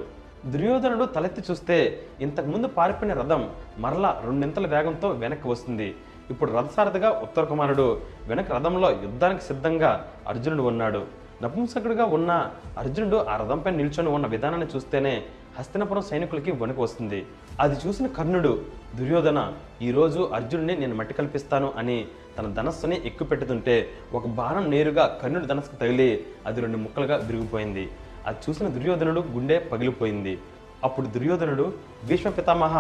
దుర్యోధనుడు తలెత్తి చూస్తే ఇంతకుముందు పారిపోయిన రథం మరలా రెండింతల వేగంతో వెనక్కి వస్తుంది. ఇప్పుడు రథసారథిగా ఉత్తర కుమారుడు వెనక రథంలో యుద్ధానికి సిద్ధంగా అర్జునుడు ఉన్నాడు. నపుంసకుడిగా ఉన్న అర్జునుడు ఆ రథంపై నిల్చొని ఉన్న విధానాన్ని చూస్తేనే హస్తినపురం సైనికులకి వణుకు వస్తుంది. అది చూసిన కర్ణుడు దుర్యోధన ఈరోజు అర్జునుడిని నేను మట్టి కల్పిస్తాను అని తన ధనస్సుని ఎక్కుపెట్టుతుంటే ఒక బాణం నేరుగా కర్ణుడి ధనస్సుకు తగిలి అది రెండు ముక్కలుగా విరిగిపోయింది. అది చూసిన దుర్యోధనుడు గుండె పగిలిపోయింది. అప్పుడు దుర్యోధనుడు భీష్మ పితామహ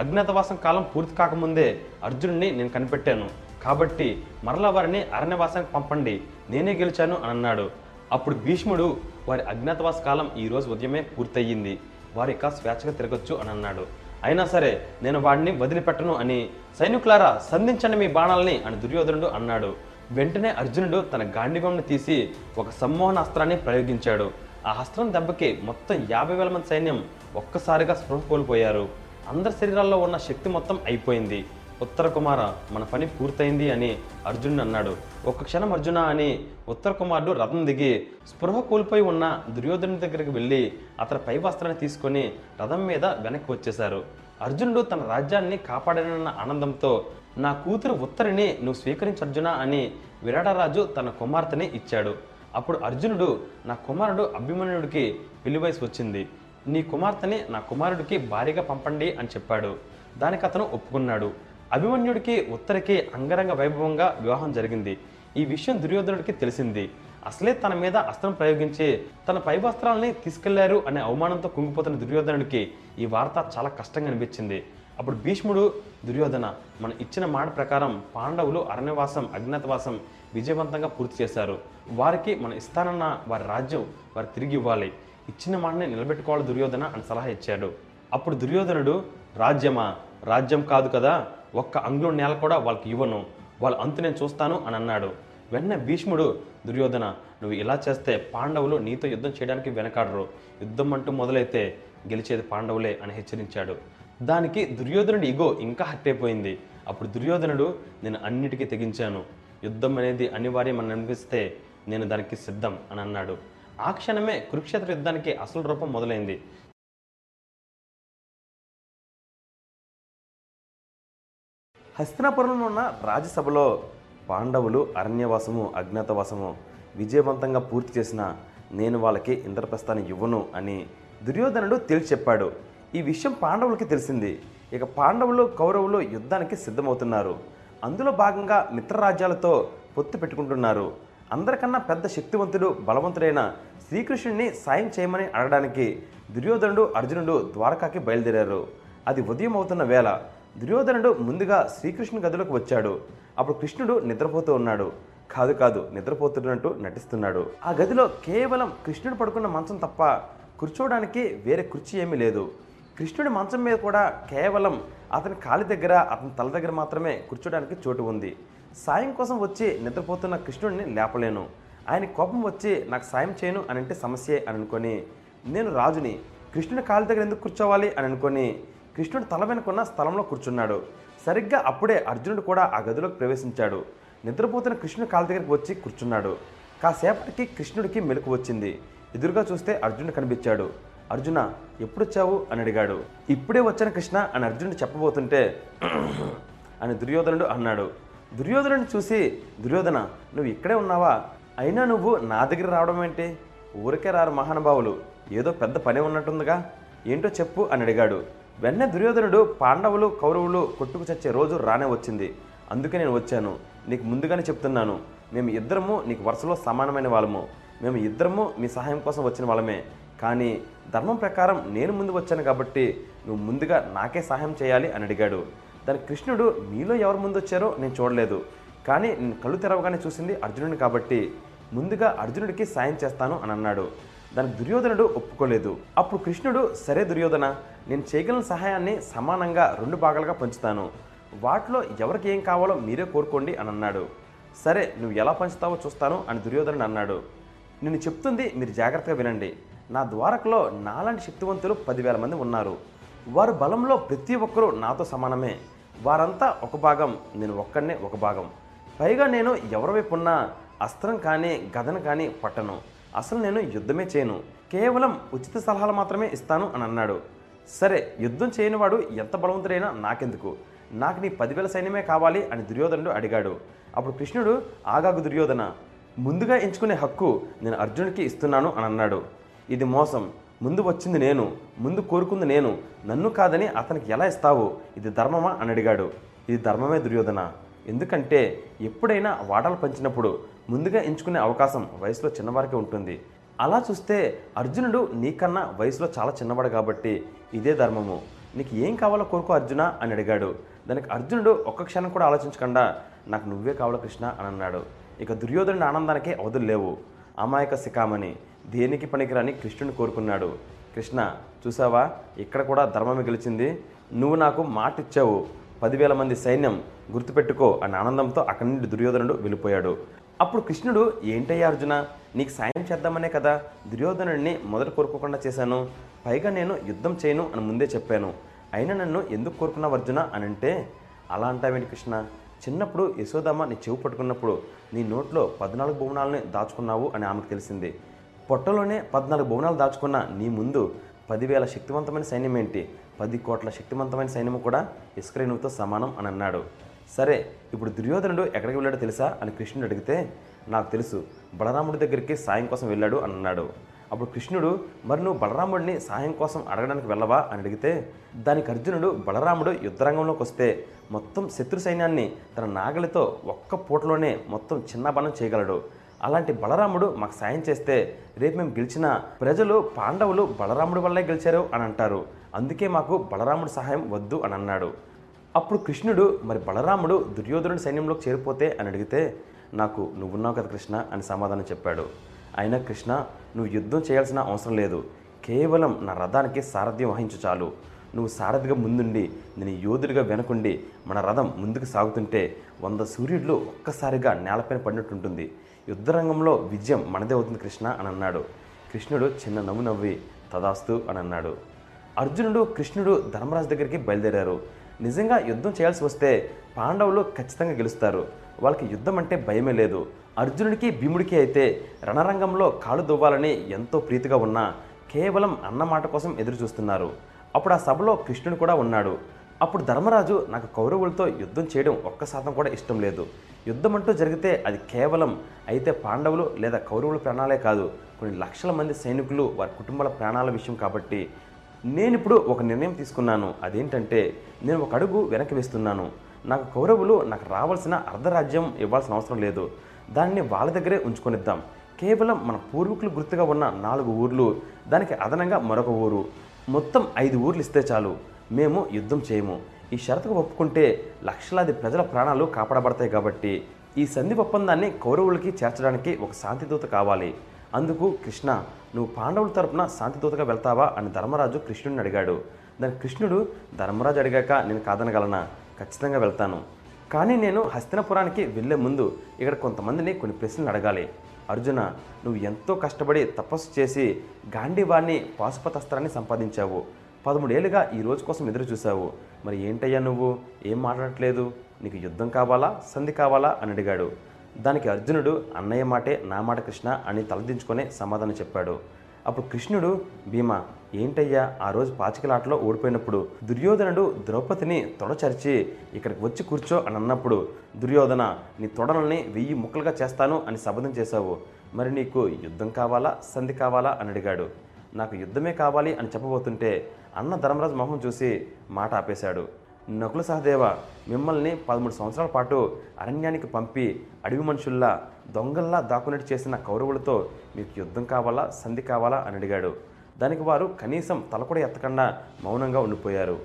అజ్ఞాతవాసం కాలం పూర్తి కాకముందే అర్జునుడిని నేను కనిపెట్టాను. కాబట్టి మరలా వారిని అరణ్యవాసానికి పంపండి. నేనే గెలిచాను అని అన్నాడు. అప్పుడు భీష్ముడు వారి అజ్ఞాతవాస కాలం ఈ రోజు ఉదయమే పూర్తయింది వారి ఇక స్వేచ్ఛగా తిరగొచ్చు అని అన్నాడు. అయినా సరే నేను వాడిని వదిలిపెట్టను అని సైనికులారా సంధించండి మీ బాణాలని అని దుర్యోధనుడు అన్నాడు. వెంటనే అర్జునుడు తన గాండివంను తీసి ఒక సమ్మోహన అస్త్రాన్ని ప్రయోగించాడు. ఆ అస్త్రం దెబ్బకి మొత్తం యాభై వేల మంది సైన్యం ఒక్కసారిగా స్పృహ కోల్పోయారు. అందరి శరీరాల్లో ఉన్న శక్తి మొత్తం అయిపోయింది. ఉత్తర కుమార మన పని పూర్తయింది అని అర్జునుడు అన్నాడు. ఒక్క క్షణం అర్జున అని ఉత్తర కుమారుడు రథం దిగి స్పృహ కోల్పోయి ఉన్న దుర్యోధను దగ్గరికి వెళ్ళి అతని పై వస్త్రాన్ని తీసుకొని రథం మీద వెనక్కి వచ్చేశారు. అర్జునుడు తన రాజ్యాన్ని కాపాడానన్న ఆనందంతో నా కూతురు ఉత్తరిని నువ్వు స్వీకరించు అర్జున అని విరాటరాజు తన కుమార్తెని ఇచ్చాడు. అప్పుడు అర్జునుడు నా కుమారుడు అభిమన్యుడికి పెళ్ళివయసు వచ్చింది. నీ కుమార్తెని నా కుమారుడికి భారీగా పంపండి అని చెప్పాడు. దానికి అతను ఒప్పుకున్నాడు. అభిమన్యుడికి ఉత్తరికి అంగరంగ వైభవంగా వివాహం జరిగింది. ఈ విషయం దుర్యోధనుడికి తెలిసింది. అసలే తన మీద అస్త్రం ప్రయోగించి తన పై వస్త్రాలని తీసుకెళ్ళారు అనే అవమానంతో కుంగిపోతున్న దుర్యోధనుడికి ఈ వార్త చాలా కష్టంగా అనిపించింది. అప్పుడు భీష్ముడు దుర్యోధన మన ఇచ్చిన మాట ప్రకారం పాండవులు అరణ్యవాసం అజ్ఞాతవాసం విజయవంతంగా పూర్తి చేశారు. వారికి మనం ఇస్తానన్న వారి రాజ్యం వారు తిరిగి ఇవ్వాలి. ఇచ్చిన మాటని నిలబెట్టుకోవాలి దుర్యోధన అని సలహా ఇచ్చాడు. అప్పుడు దుర్యోధనుడు రాజ్యమా? రాజ్యం కాదు కదా. ఒక్క అంగుళం నేల కూడా వాళ్ళకి ఇవ్వను. వాళ్ళ అంతు నేను చూస్తాను అని అన్నాడు. వెంటనే భీష్ముడు దుర్యోధన నువ్వు ఇలా చేస్తే పాండవులు నీతో యుద్ధం చేయడానికి వెనకాడరు. యుద్ధం అంటూ మొదలైతే గెలిచేది పాండవులే అని హెచ్చరించాడు. దానికి దుర్యోధనుడి ఇగో ఇంకా హత్యైపోయింది అప్పుడు దుర్యోధనుడు నేను అన్నిటికీ తెగించాను. యుద్ధం అనేది అనివార్యం అని అనిపిస్తే నేను దానికి సిద్ధం అని అన్నాడు. ఆ క్షణమే కురుక్షేత్ర యుద్ధానికి అసలు రూపం మొదలైంది. హస్తినాపురంలో ఉన్న రాజ్యసభలో పాండవులు అరణ్యవాసము అజ్ఞాతవాసము విజయవంతంగా పూర్తి చేసిన నేను వాళ్ళకి ఇంద్రప్రస్థాన్ని ఇవ్వను అని దుర్యోధనుడు తేల్చి చెప్పాడు. ఈ విషయం పాండవులకి తెలిసింది. ఇక పాండవులు కౌరవులు యుద్ధానికి సిద్ధమవుతున్నారు. అందులో భాగంగా మిత్రరాజ్యాలతో పొత్తు పెట్టుకుంటున్నారు. అందరికన్నా పెద్ద శక్తివంతుడు బలవంతుడైన శ్రీకృష్ణుడిని సాయం చేయమని అడగడానికి దుర్యోధనుడు అర్జునుడు ద్వారకాకి బయలుదేరారు. అది ఉదయం అవుతున్న వేళ దుర్యోధనుడు ముందుగా శ్రీకృష్ణు గదిలోకి వచ్చాడు. అప్పుడు కృష్ణుడు నిద్రపోతూ ఉన్నాడు. కాదు కాదు నిద్రపోతున్నట్టు నటిస్తున్నాడు. ఆ గదిలో కేవలం కృష్ణుడు పడుకున్న మంచం తప్ప కూర్చోవడానికి వేరే కుర్చీ ఏమీ లేదు. కృష్ణుడి మంచం మీద కూడా కేవలం అతని కాలి దగ్గర అతని తల దగ్గర మాత్రమే కూర్చోడానికి చోటు ఉంది. సాయం కోసం వచ్చి నిద్రపోతున్న కృష్ణుడిని లేపలేను. ఆయన కోపం వచ్చి నాకు సాయం చేయను అని అంటే సమస్యే అని అనుకొని నేను రాజుని. కృష్ణుడి కాలి దగ్గర ఎందుకు కూర్చోవాలి అని అనుకొని కృష్ణుడు తల వెనుకున్న స్థలంలో కూర్చున్నాడు. సరిగ్గా అప్పుడే అర్జునుడు కూడా ఆ గదిలోకి ప్రవేశించాడు. నిద్రపోతున్న కృష్ణుడు కాళ్ళ దగ్గరికి వచ్చి కూర్చున్నాడు. కాసేపటికి కృష్ణుడికి మెలకు వచ్చింది. ఎదురుగా చూస్తే అర్జునుడు కనిపించాడు. అర్జున ఎప్పుడొచ్చావు? అని అడిగాడు. ఇప్పుడే వచ్చాను కృష్ణ అని అర్జునుడు చెప్పబోతుంటే అని దుర్యోధనుడు అన్నాడు. దుర్యోధనుడిని చూసి దుర్యోధన నువ్వు ఇక్కడే ఉన్నావా? అయినా నువ్వు నా దగ్గర రావడం ఏంటి? ఊరికే రారు మహానుభావులు. ఏదో పెద్ద పని ఉన్నట్టుందిగా. ఏంటో చెప్పు అని అడిగాడు. వెన్న దుర్యోధనుడు పాండవులు కౌరవులు కొట్టుకు చచ్చే రోజు రానే వచ్చింది. అందుకే నేను వచ్చాను. నీకు ముందుగానే చెప్తున్నాను. మేము ఇద్దరము నీకు వరుసలో సమానమైన వాళ్ళము. మేము ఇద్దరము మీ సహాయం కోసం వచ్చిన వాళ్ళమే. కానీ ధర్మం ప్రకారం నేను ముందు వచ్చాను కాబట్టి నువ్వు ముందుగా నాకే సహాయం చేయాలి అని అడిగాడు. దానికి కృష్ణుడు మీలో ఎవరు ముందు వచ్చారో నేను చూడలేదు. కానీ నేను కళ్ళు తెరవగానే చూసింది అర్జునుడిని కాబట్టి ముందుగా అర్జునుడికి సాయం చేస్తాను అని అన్నాడు. దానికి దుర్యోధనుడు ఒప్పుకోలేదు. అప్పుడు కృష్ణుడు సరే దుర్యోధన నేను చేయగలిగిన సహాయాన్ని సమానంగా రెండు భాగాలుగా పంచుతాను. వాటిలో ఎవరికి ఏం కావాలో మీరే కోరుకోండి అని అన్నాడు. సరే నువ్వు ఎలా పంచుతావో చూస్తాను అని దుర్యోధనుడు అన్నాడు. నేను చెప్తుంది మీరు జాగ్రత్తగా వినండి. నా ద్వారకలో నాలాంటి శక్తివంతులు పదివేల మంది ఉన్నారు. వారు బలంలో ప్రతి ఒక్కరూ నాతో సమానమే. వారంతా ఒక భాగం నేను ఒక్కడనే ఒక భాగం. పైగా నేను ఎవరి వైపు ఉన్నా అస్త్రం కానీ గదను కానీ పట్టను. అసలు నేను యుద్ధమే చేయను. కేవలం ఉచిత సలహాలు మాత్రమే ఇస్తాను అని అన్నాడు. సరే యుద్ధం చేయనివాడు ఎంత బలవంతుడైనా నాకెందుకు? నాకు నీ పదివేల సైన్యమే కావాలి అని దుర్యోధనుడు అడిగాడు. అప్పుడు కృష్ణుడు ఆగాగు దుర్యోధన ముందుగా ఎంచుకునే హక్కు నేను అర్జునుడికి ఇస్తున్నాను అని అన్నాడు. ఇది మోసం. ముందు వచ్చింది నేను ముందు కోరుకుంది నేను. నన్ను కాదని అతనికి ఎలా ఇస్తావు? ఇది ధర్మమా? అని అడిగాడు. ఇది ధర్మమే దుర్యోధన. ఎందుకంటే ఎప్పుడైనా వాటాలు పంచినప్పుడు ముందుగా ఎంచుకునే అవకాశం వయసులో చిన్నవారికి ఉంటుంది. అలా చూస్తే అర్జునుడు నీకన్నా వయసులో చాలా చిన్నవాడు కాబట్టి ఇదే ధర్మము. నీకు ఏం కావాలో కోరుకో అర్జున అని అడిగాడు. దానికి అర్జునుడు ఒక్క క్షణం కూడా ఆలోచించకుండా నాకు నువ్వే కావాలి కృష్ణ? అని అన్నాడు. ఇక దుర్యోధనుడి ఆనందానికి అవధులు లేవు. అమాయక శిఖామణి దేనికి పనికిరాని కృష్ణుని కోరుకున్నాడు. కృష్ణ చూసావా? ఇక్కడ కూడా ధర్మమే గెలిచింది. నువ్వు నాకు మాట ఇచ్చావు. పదివేల మంది సైన్యం గుర్తుపెట్టుకో అని ఆనందంతో అక్కడి నుండి దుర్యోధనుడు వెళ్ళిపోయాడు. అప్పుడు కృష్ణుడు ఏంటయ్యా అర్జున నీకు సాయం చేద్దామనే కదా? దుర్యోధనుడిని మొదట కోరుకోకుండా చేశాను. పైగా నేను యుద్ధం చేయను అని ముందే చెప్పాను. అయినా నన్ను ఎందుకు కోరుకున్నావు అర్జున? అని అంటే అలా అంటావేంటి కృష్ణ? చిన్నప్పుడు యశోదమ్మ నీ చెవు పట్టుకున్నప్పుడు నీ నోట్లో పద్నాలుగు భువనాలని దాచుకున్నావు అని ఆమెకు తెలిసింది. పొట్టలోనే పద్నాలుగు భువనాలు దాచుకున్న నీ ముందు పదివేల శక్తివంతమైన సైన్యం ఏంటి? పది కోట్ల శక్తివంతమైన సైన్యం కూడా ఇస్క్రేణువుతో సమానం అని అన్నాడు. సరే ఇప్పుడు దుర్యోధనుడు ఎక్కడికి వెళ్ళాడో తెలుసా? అని కృష్ణుడు అడిగితే నాకు తెలుసు బలరాముడి దగ్గరికి సాయం కోసం వెళ్ళాడు అని అన్నాడు. అప్పుడు కృష్ణుడు మరి నువ్వు బలరాముడిని సాయం కోసం అడగడానికి వెళ్ళవా? అని అడిగితే దానికి అర్జునుడు బలరాముడు యుద్ధరంగంలోకి వస్తే మొత్తం శత్రు సైన్యాన్ని తన నాగలితో ఒక్క పూటలోనే మొత్తం చిన్నబనం చేయగలడు. అలాంటి బలరాముడు మాకు సాయం చేస్తే రేపు మేము గెలిచిన ప్రజలు పాండవులు బలరాముడి వల్లే గెలిచారు అని అంటారు. అందుకే మాకు బలరాముడి సహాయం వద్దు అని అన్నాడు. అప్పుడు కృష్ణుడు మరి బలరాముడు దుర్యోధనుడి సైన్యంలోకి చేరిపోతే అని అడిగితే నాకు నువ్వున్నావు కదా కృష్ణ అని సమాధానం చెప్పాడు. అయినా కృష్ణ నువ్వు యుద్ధం చేయాల్సిన అవసరం లేదు. కేవలం నా రథానికి సారథ్యం వహించు చాలు. నువ్వు సారథిగా ముందుండి నేను యోధుడిగా వెనకుండి మన రథం ముందుకు సాగుతుంటే వంద సూర్యుడు ఒక్కసారిగా నేలపైన పడినట్టుంటుంది. యుద్ధరంగంలో విజయం మనదే అవుతుంది కృష్ణ అని అన్నాడు. కృష్ణుడు చిన్న నవ్వు నవ్వి తదాస్తు అని అన్నాడు. అర్జునుడు కృష్ణుడు ధర్మరాజు దగ్గరికి బయలుదేరారు. నిజంగా యుద్ధం చేయాల్సి వస్తే పాండవులు ఖచ్చితంగా గెలుస్తారు. వాళ్ళకి యుద్ధం అంటే భయమే లేదు. అర్జునుడికి భీముడికి అయితే రణరంగంలో కాలు దువ్వాలని ఎంతో ప్రీతిగా ఉన్నా కేవలం అన్నమాట కోసం ఎదురు చూస్తున్నారు. అప్పుడు ఆ సభలో కృష్ణుడు కూడా ఉన్నాడు. అప్పుడు ధర్మరాజు నాకు కౌరవులతో యుద్ధం చేయడం ఒక్క శాతం కూడా ఇష్టం లేదు. యుద్ధం అంటూ జరిగితే అది కేవలం అయితే పాండవులు లేదా కౌరవుల ప్రాణాలే కాదు కొన్ని లక్షల మంది సైనికులు వారి కుటుంబాల ప్రాణాల విషయం కాబట్టి నేను ఇప్పుడు ఒక నిర్ణయం తీసుకున్నాను. అదేంటంటే నేను ఒక అడుగు వెనక్కి వేస్తున్నాను. నాకు కౌరవులు నాకు రావాల్సిన అర్ధరాజ్యం ఇవ్వాల్సిన అవసరం లేదు. దాన్ని వాళ్ళ దగ్గరే ఉంచుకొనిద్దాం. కేవలం మన పూర్వీకులు గుర్తుగా ఉన్న నాలుగు ఊర్లు దానికి అదనంగా మరొక ఊరు. మొత్తం ఐదు ఊర్లు ఇస్తే చాలు. మేము యుద్ధం చేయము. ఈ షరతుకు ఒప్పుకుంటే లక్షలాది ప్రజల ప్రాణాలు కాపాడబడతాయి కాబట్టి ఈ సంధి ఒప్పందాన్ని కౌరవులకి చేర్చడానికి ఒక శాంతిదూత కావాలి. అందుకు కృష్ణ నువ్వు పాండవుల తరపున శాంతిదూతగా వెళ్తావా అని ధర్మరాజు కృష్ణుడిని అడిగాడు. దాని కృష్ణుడు ధర్మరాజు అడిగాక నేను కాదనగలనా? ఖచ్చితంగా వెళ్తాను. కానీ నేను హస్తినపురానికి వెళ్ళే ముందు ఇక్కడ కొంతమందిని కొన్ని ప్రశ్నలు అడగాలి. అర్జున నువ్వు ఎంతో కష్టపడి తపస్సు చేసి గాంధీవాణ్ణి పాశుపతస్త్రాన్ని సంపాదించావు. పదమూడేళ్ళుగా ఈ రోజు కోసం ఎదురు చూశావు మరి ఏంటయ్యా నువ్వు? ఏం మాట్లాడట్లేదు? నీకు యుద్ధం కావాలా? సంధి కావాలా? అని అడిగాడు. దానికి అర్జునుడు అన్నయ్య మాటే నా మాట కృష్ణ అని తలదించుకొని సమాధానం చెప్పాడు. అప్పుడు కృష్ణుడు భీమా ఏంటయ్యా ఆ రోజు పాచికలాటలో ఓడిపోయినప్పుడు దుర్యోధనుడు ద్రౌపదిని తొడచరిచి ఇక్కడికి వచ్చి కూర్చో అని అన్నప్పుడు దుర్యోధన నీ తొడలని వెయ్యి ముక్కలుగా చేస్తాను అని శపథం చేశావు. మరి నీకు యుద్ధం కావాలా సంధి కావాలా? అని అడిగాడు. నాకు యుద్ధమే కావాలి అని చెప్పబోతుంటే అన్న ధర్మరాజు మొహం చూసి మాట ఆపేశాడు. నకుల సహదేవ మిమ్మల్ని పదమూడు సంవత్సరాల పాటు అరణ్యానికి పంపి అడవి మనుషుల్లా దొంగల్లా దాక్కునట్టు చేసిన కౌరవులతో మీకు యుద్ధం కావాలా సంధి కావాలా అని అడిగాడు. దానికి వారు కనీసం తలకొడ ఎత్తకుండా మౌనంగా ఉండిపోయారు.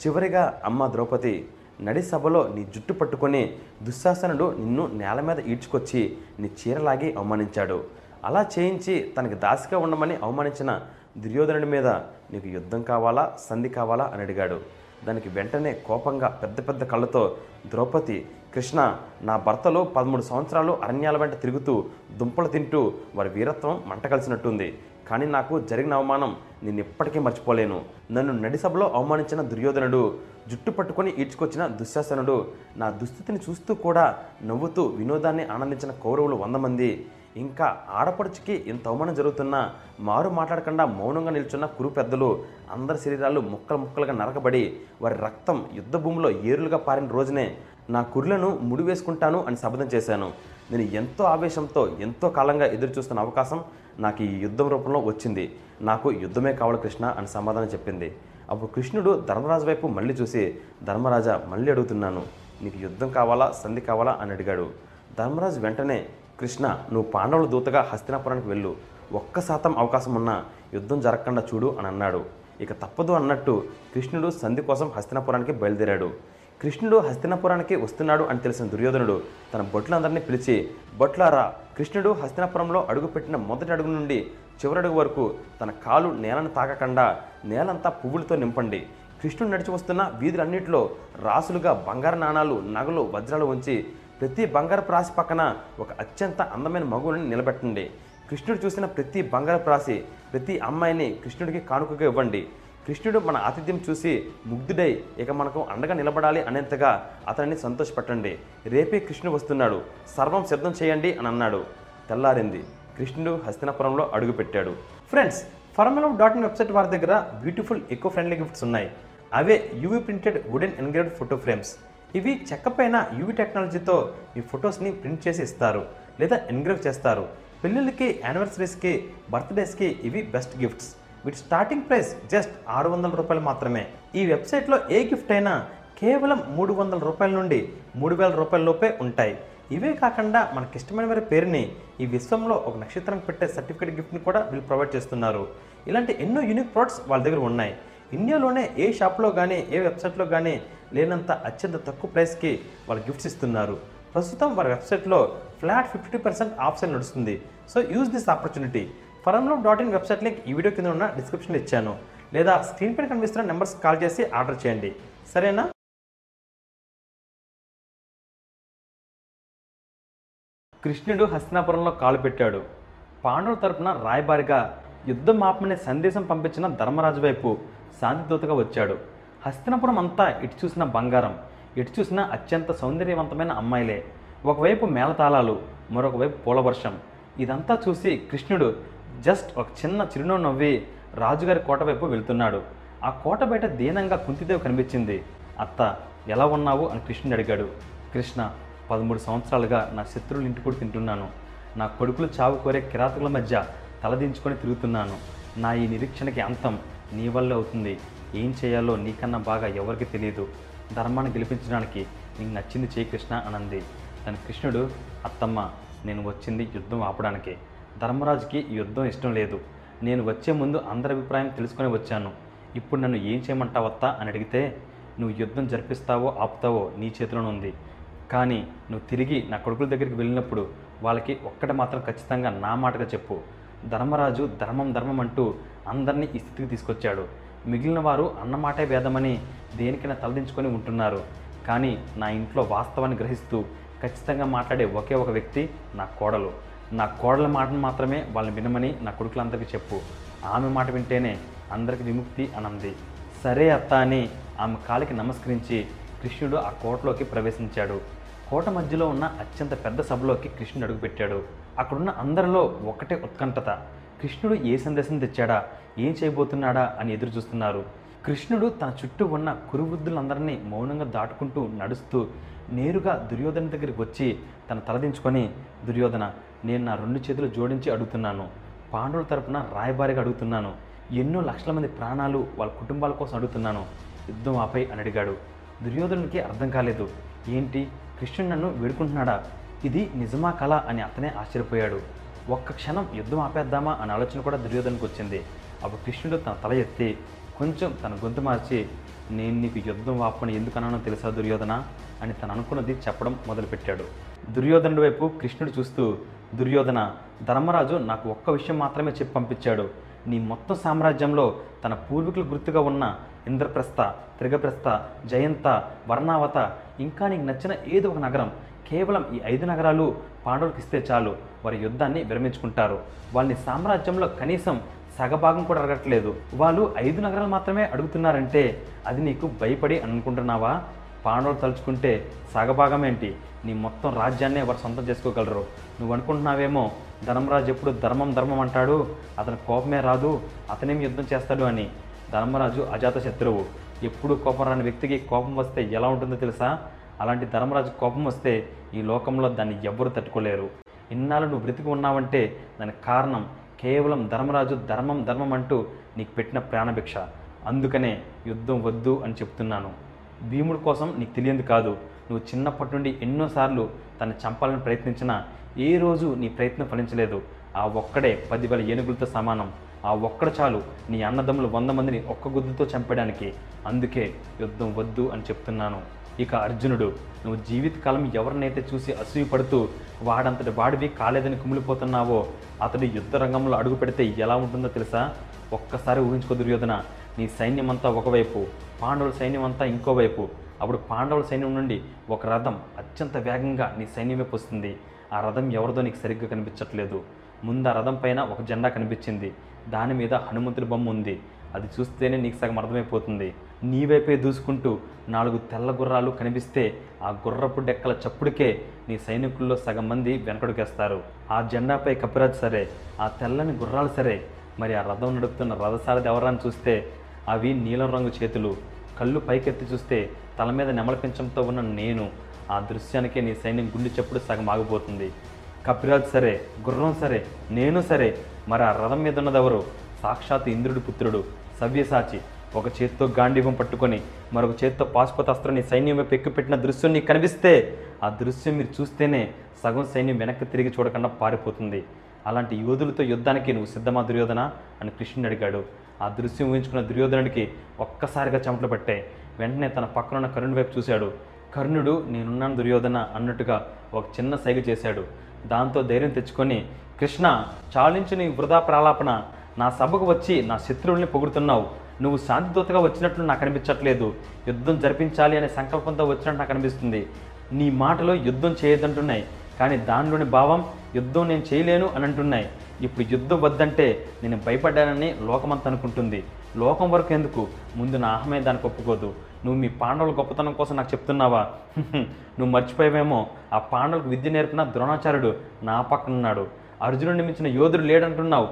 చివరిగా అమ్మ ద్రౌపది నడి సభలో నీ జుట్టు పట్టుకొని దుశ్శాసనుడు నిన్ను నేల మీద ఈడ్చుకొచ్చి నీ చీరలాగి అవమానించాడు. అలా చేయించి తనకి దాసిగా ఉండమని అవమానించిన దుర్యోధనుడి మీద నీకు యుద్ధం కావాలా సంధి కావాలా అని అడిగాడు. దానికి వెంటనే కోపంగా పెద్ద పెద్ద కళ్ళతో ద్రౌపది కృష్ణ నా భర్తలో పదమూడు సంవత్సరాలు అరణ్యాల వెంట తిరుగుతూ దుంపలు తింటూ వారి వీరత్వం మంట కలిసినట్టుంది కానీ నాకు జరిగిన అవమానం నేను ఎప్పటికీ మర్చిపోలేను. నన్ను నడిసభలో అవమానించిన దుర్యోధనుడు జుట్టు పట్టుకొని ఈడ్చుకొచ్చిన దుశ్శాసనుడు నా దుస్థితిని చూస్తూ కూడా నవ్వుతూ వినోదాన్ని ఆనందించిన కౌరవులు వంద మంది. ఇంకా ఆడపడుచుకి ఇంత అవమానం జరుగుతున్నా మారు మాట్లాడకుండా మౌనంగా నిల్చున్న కురు పెద్దలు అందరి శరీరాలు ముక్కలు ముక్కలుగా నరకబడి వారి రక్తం యుద్ధ భూమిలో ఏరులుగా పారిన రోజునే నా కుర్లను ముడి వేసుకుంటాను అని శపథం చేశాను. నేను ఎంతో ఆవేశంతో ఎంతో కాలంగా ఎదురు చూస్తున్న అవకాశం నాకు ఈ యుద్ధం రూపంలో వచ్చింది. నాకు యుద్ధమే కావాలి కృష్ణ అని సమాధానం చెప్పింది. అప్పుడు కృష్ణుడు ధర్మరాజు వైపు మళ్ళీ చూసి ధర్మరాజా మళ్ళీ అడుగుతున్నాను. నీకు యుద్ధం కావాలా సంధి కావాలా? అని అడిగాడు. ధర్మరాజు వెంటనే కృష్ణ నువ్వు పాండవుల దూతగా హస్తినాపురానికి వెళ్ళు. ఒక్క శాతం అవకాశం ఉన్నా యుద్ధం జరగకుండా చూడు అని అన్నాడు. ఇక తప్పదు అన్నట్టు కృష్ణుడు సంధి కోసం హస్తినాపురానికి బయలుదేరాడు. కృష్ణుడు హస్తినాపురానికి వస్తున్నాడు అని తెలిసిన దుర్యోధనుడు తన బొట్లందరినీ పిలిచి బొట్లారా కృష్ణుడు హస్తినాపురంలో అడుగుపెట్టిన మొదటి అడుగు నుండి చివరడుగు వరకు తన కాలు నేలను తాకకుండా నేలంతా పువ్వులతో నింపండి. కృష్ణుడు నడిచి వస్తున్న వీధులన్నింటిలో రాసులుగా బంగారు నాణాలు నగలు వజ్రాలు ఉంచి ప్రతి బంగారపు రాశి పక్కన ఒక అత్యంత అందమైన మగువుని నిలబెట్టండి. కృష్ణుడు చూసిన ప్రతి బంగారపు రాశి ప్రతి అమ్మాయిని కృష్ణుడికి కానుకగా ఇవ్వండి. కృష్ణుడు మన ఆతిథ్యం చూసి ముగ్ధుడై ఇక మనకు అండగా నిలబడాలి అనేంతగా అతనిని సంతోషపెట్టండి. రేపే కృష్ణుడు వస్తున్నాడు. సర్వం సిద్ధం చేయండి అని అన్నాడు. తెల్లారింది. కృష్ణుడు హస్తినాపురంలో అడుగుపెట్టాడు Friends Formula dot in website వారి దగ్గర బ్యూటిఫుల్ ఎకో ఫ్రెండ్లీ గిఫ్ట్స్ ఉన్నాయి. అవే UV printed wooden engraved photo frames ఇవి చెక్క పైన యూవీ టెక్నాలజీతో మీ ఫొటోస్ని ప్రింట్ చేసి ఇస్తారు లేదా ఎన్గ్రేవ్ చేస్తారు. పెళ్ళిళ్ళకి యానివర్సరీస్కి బర్త్డేస్కి ఇవి బెస్ట్ గిఫ్ట్స్ వీటి స్టార్టింగ్ ప్రైస్ జస్ట్ ఆరు వందల రూపాయలు మాత్రమే. ఈ వెబ్సైట్లో ఏ గిఫ్ట్ అయినా కేవలం మూడు వందల రూపాయల నుండి మూడు వేల రూపాయల లోపే ఉంటాయి. ఇవే కాకుండా మనకి ఇష్టమైన వారి పేరుని ఈ విశ్వంలో ఒక నక్షత్రం పెట్టే సర్టిఫికేట్ గిఫ్ట్ని కూడా వీళ్ళు ప్రొవైడ్ చేస్తున్నారు. ఇలాంటి ఎన్నో యూనిక్ ప్రోడక్ట్స్ వాళ్ళ దగ్గర ఉన్నాయి. ఇండియాలోనే ఏ షాప్లో కానీ ఏ వెబ్సైట్లో కానీ లేనంత అత్యంత తక్కువ ప్రైస్కి వాళ్ళు గిఫ్ట్స్ ఇస్తున్నారు. ప్రస్తుతం వారి వెబ్సైట్లో flat fifty percent off sale నడుస్తుంది. So use this opportunity. Formula dot in website link ఈ వీడియో కింద ఉన్న డిస్క్రిప్షన్లో ఇచ్చాను. లేదా స్క్రీన్ పైన కనిపిస్తున్న నెంబర్స్ కాల్ చేసి ఆర్డర్ చేయండి. సరేనా? కృష్ణుడు హస్తినాపురంలో కాలు పెట్టాడు. పాండవుల తరపున రాయబారిగా యుద్ధం ఆపమనే సందేశం పంపించిన ధర్మరాజు వైపు శాంతిదూతగా వచ్చాడు. హస్తినపురం అంతా ఇటు చూసిన బంగారం ఎటు చూసినా అత్యంత సౌందర్యవంతమైన అమ్మాయిలే. ఒకవైపు మేళతాళాలు మరొకవైపు పూలవర్షం. ఇదంతా చూసి కృష్ణుడు జస్ట్ ఒక చిన్న చిరునవ్వు నవ్వి రాజుగారి కోట వైపు వెళ్తున్నాడు. ఆ కోట బయట దీనంగా కుంతిదేవి కనిపించింది. అత్త ఎలా ఉన్నావు? అని కృష్ణుడు అడిగాడు. కృష్ణ పదమూడు సంవత్సరాలుగా నా శత్రువులు ఇంటి కూడా తింటున్నాను. నా కొడుకులు చావు కోరే కిరాతకుల మధ్య తలదించుకొని తిరుగుతున్నాను. నా ఈ నిరీక్షణకి అంతం నీ వల్లే అవుతుంది. ఏం చేయాలో నీకన్నా బాగా ఎవరికి తెలియదు ధర్మాన్ని గెలిపించడానికి నీకు నచ్చింది చేయి కృష్ణ అనంది. తన కృష్ణుడు అత్తమ్మ నేను వచ్చింది యుద్ధం ఆపడానికి. ధర్మరాజుకి యుద్ధం ఇష్టం లేదు. నేను వచ్చే ముందు అందరి అభిప్రాయం తెలుసుకొని వచ్చాను. ఇప్పుడు నన్ను ఏం చేయమంటావత్తా అని అడిగితే నువ్వు యుద్ధం జరిపిస్తావో ఆపుతావో నీ చేతిలోనే ఉంది. కానీ నువ్వు తిరిగి నా కొడుకుల దగ్గరికి వెళ్ళినప్పుడు వాళ్ళకి ఒక్కటి మాత్రం ఖచ్చితంగా నా మాటగా చెప్పు. ధర్మరాజు ధర్మం ధర్మం అంటూ అందరినీ ఈ స్థితికి తీసుకొచ్చాడు. మిగిలిన వారు అన్నమాటే వేదమని దేనికైనా తలదించుకొని ఉంటున్నారు. కానీ నా ఇంట్లో వాస్తవాన్ని గ్రహిస్తూ ఖచ్చితంగా మాట్లాడే ఒకే ఒక వ్యక్తి నా కోడలు. నా కోడల మాటను మాత్రమే వాళ్ళని వినమని నా కొడుకులందరికీ చెప్పు. ఆమె మాట వింటేనే అందరికి విముక్తి అనంది. సరే అత్త అని ఆమె కాలికి నమస్కరించి కృష్ణుడు ఆ కోటలోకి ప్రవేశించాడు. కోట మధ్యలో ఉన్న అత్యంత పెద్ద సభలోకి కృష్ణుడు అడుగుపెట్టాడు. అక్కడున్న అందరిలో ఒకటే ఉత్కంఠత. కృష్ణుడు ఏ సందేశం తెచ్చాడా? ఏం చేయబోతున్నాడా అని ఎదురు చూస్తున్నారు. కృష్ణుడు తన చుట్టూ ఉన్న కురువృద్ధులందరినీ మౌనంగా దాటుకుంటూ నడుస్తూ నేరుగా దుర్యోధన దగ్గరికి వచ్చి తన తలదించుకొని దుర్యోధన నేను నా రెండు చేతులు జోడించి అడుగుతున్నాను. పాండవుల తరపున రాయబారిగా అడుగుతున్నాను. ఎన్నో లక్షల మంది ప్రాణాలు వాళ్ళ కుటుంబాల కోసం అడుగుతున్నాను. యుద్ధం ఆపై అని అడిగాడు. దుర్యోధనుడికి అర్థం కాలేదు. ఏంటి? కృష్ణుడు నన్ను వేడుకుంటున్నాడా? ఇది నిజమా కళ? అని అతనే ఆశ్చర్యపోయాడు. ఒక్క క్షణం యుద్ధం ఆపేద్దామా? అనే ఆలోచన కూడా దుర్యోధనకు వచ్చింది. అప్పుడు కృష్ణుడు తన తల ఎత్తి కొంచెం తన గొంతు మార్చి నేను నీకు యుద్ధం వాపని ఎందుకు అన్నానో తెలుసా దుర్యోధన? అని తను అనుకున్నది చెప్పడం మొదలుపెట్టాడు. దుర్యోధనుడి వైపు కృష్ణుడు చూస్తూ దుర్యోధన ధర్మరాజు నాకు ఒక్క విషయం మాత్రమే చెప్పి పంపించాడు. నీ మొత్తం సామ్రాజ్యంలో తన పూర్వీకులు గుర్తుగా ఉన్న ఇంద్రప్రస్థ త్రిగప్రస్థ జయంత వర్ణావత ఇంకా నీకు నచ్చిన ఏదో ఒక నగరం కేవలం ఈ ఐదు నగరాలు పాండవులకు ఇస్తే చాలు. వారి యుద్ధాన్ని విరమించుకుంటారు. వాళ్ళని సామ్రాజ్యంలో కనీసం సగభాగం కూడా అడగట్లేదు వాళ్ళు ఐదు నగరాలు మాత్రమే అడుగుతున్నారంటే అది నీకు భయపడి అనుకుంటున్నావా? పాండవులు తలుచుకుంటే సగభాగం ఏంటి? నీ మొత్తం రాజ్యాన్నే వారు సొంతం చేసుకోగలరు. నువ్వు అనుకుంటున్నావేమో ధర్మరాజు ఎప్పుడు ధర్మం ధర్మం అంటాడు అతని కోపమే రాదు అతనేం యుద్ధం చేస్తాడు అని. ధర్మరాజు అజాత శత్రువు. ఎప్పుడు కోపం రాని వ్యక్తికి కోపం వస్తే ఎలా ఉంటుందో తెలుసా? అలాంటి ధర్మరాజు కోపం వస్తే ఈ లోకంలో దాన్ని ఎవ్వరు తట్టుకోలేరు. ఇన్నాళ్ళు నువ్వు బ్రతికి ఉన్నావంటే దానికి కారణం కేవలం ధర్మరాజు ధర్మం ధర్మం అంటూ నీకు పెట్టిన ప్రాణభిక్ష. అందుకనే యుద్ధం వద్దు అని చెప్తున్నాను. భీముడి కోసం నీకు తెలియంది కాదు. నువ్వు చిన్నప్పటి నుండి ఎన్నోసార్లు తను చంపాలని ప్రయత్నించినా ఏ రోజు నీ ప్రయత్నం ఫలించలేదు. ఆ ఒక్కడే పదివేల ఏనుగులతో సమానం. ఆ ఒక్కడ చాలు నీ అన్నదమ్ములు వంద మందిని ఒక్క గుద్దుతో చంపడానికి అందుకే యుద్ధం వద్దు అని చెప్తున్నాను. ఇక అర్జునుడు నువ్వు జీవితకాలం ఎవరినైతే చూసి అసూయపడుతూ వాడంతటి వాడివి కాలేదని కుమిలిపోతున్నావో అతడు యుద్ధ రంగంలో అడుగు పెడితే ఎలా ఉంటుందో తెలుసా? ఒక్కసారి ఊహించుకో దుర్యోధన నీ సైన్యం అంతా ఒకవైపు పాండవుల సైన్యం అంతా ఇంకోవైపు. అప్పుడు పాండవుల సైన్యం నుండి ఒక రథం అత్యంత వేగంగా నీ సైన్యం వైపు వస్తుంది ఆ రథం ఎవరిదో నీకు సరిగ్గా కనిపించట్లేదు. ముందు ఆ రథం పైన ఒక జెండా కనిపించింది. దాని మీద హనుమంతుడి బొమ్మ ఉంది. అది చూస్తేనే నీకు సగం అర్థమైపోతుంది. నీ వైపే దూసుకుంటూ నాలుగు తెల్ల గుర్రాలు కనిపిస్తే ఆ గుర్రపు డెక్కల చప్పుడుకే నీ సైనికుల్లో సగం మంది వెనకడుకేస్తారు ఆ జెండాపై కపిరాజు సరే ఆ తెల్లని గుర్రాలు సరే మరి ఆ రథం నడుపుతున్న రథసారథి ఎవరని చూస్తే అవి నీలం రంగు చేతులు. కళ్ళు పైకెత్తి చూస్తే తల మీద నెమలపించంతో ఉన్న నేను. ఆ దృశ్యానికే నీ సైన్యం గుండె చెప్పుడు సగం ఆగిపోతుంది. కపిరాజు సరే గుర్రం సరే నేను సరే మరి ఆ రథం మీద ఉన్నదెవరు సాక్షాత్ ఇంద్రుడి పుత్రుడు సవ్యసాచి. ఒక చేత్తో గాంధీవం పట్టుకొని మరొక చేత్తో పాశుపత అస్త్రాన్ని సైన్యం వైపు ఎక్కుపెట్టిన దృశ్యం నీకు కనిపిస్తే ఆ దృశ్యం మీరు చూస్తేనే సగం సైన్యం వెనక్కి తిరిగి చూడకుండా పారిపోతుంది. అలాంటి యోధులతో యుద్ధానికి నువ్వు సిద్ధమా దుర్యోధన? అని కృష్ణుడు అడిగాడు. ఆ దృశ్యం ఊహించుకున్న దుర్యోధనుడికి ఒక్కసారిగా చెమటలు పట్టాయి వెంటనే తన పక్కనున్న కర్ణుడి వైపు చూశాడు. కర్ణుడు నేనున్నాను దుర్యోధన అన్నట్టుగా ఒక చిన్న సైగ చేశాడు. దాంతో ధైర్యం తెచ్చుకొని కృష్ణ చాలించు నీ వృధా ప్రాలాపన. నా సభకు వచ్చి నా శత్రువుల్ని పొగుడుతున్నావు. నువ్వు శాంతిదూతగా వచ్చినట్లు నాకు అనిపించట్లేదు. యుద్ధం జరిపించాలి అనే సంకల్పంతో వచ్చినట్టు నాకు అనిపిస్తుంది. నీ మాటలో యుద్ధం చేయదంటున్నాయి. కానీ దానిలోని భావం యుద్ధం నేను చేయలేను అని అంటున్నాయి. ఇప్పుడు యుద్ధం వద్దంటే నేను భయపడ్డానని లోకమంతా అనుకుంటుంది. లోకం వరకు ఎందుకు? ముందు నా అహమే దానికి ఒప్పుకోదు. నువ్వు మీ పాండవుల గొప్పతనం కోసం నాకు చెప్తున్నావా? నువ్వు మర్చిపోయావేమో. ఆ పాండవులకు విద్య నేర్పిన ద్రోణాచార్యుడు నా పక్కన ఉన్నాడు అర్జునుడిని మించిన యోధుడు లేడంటున్నావు.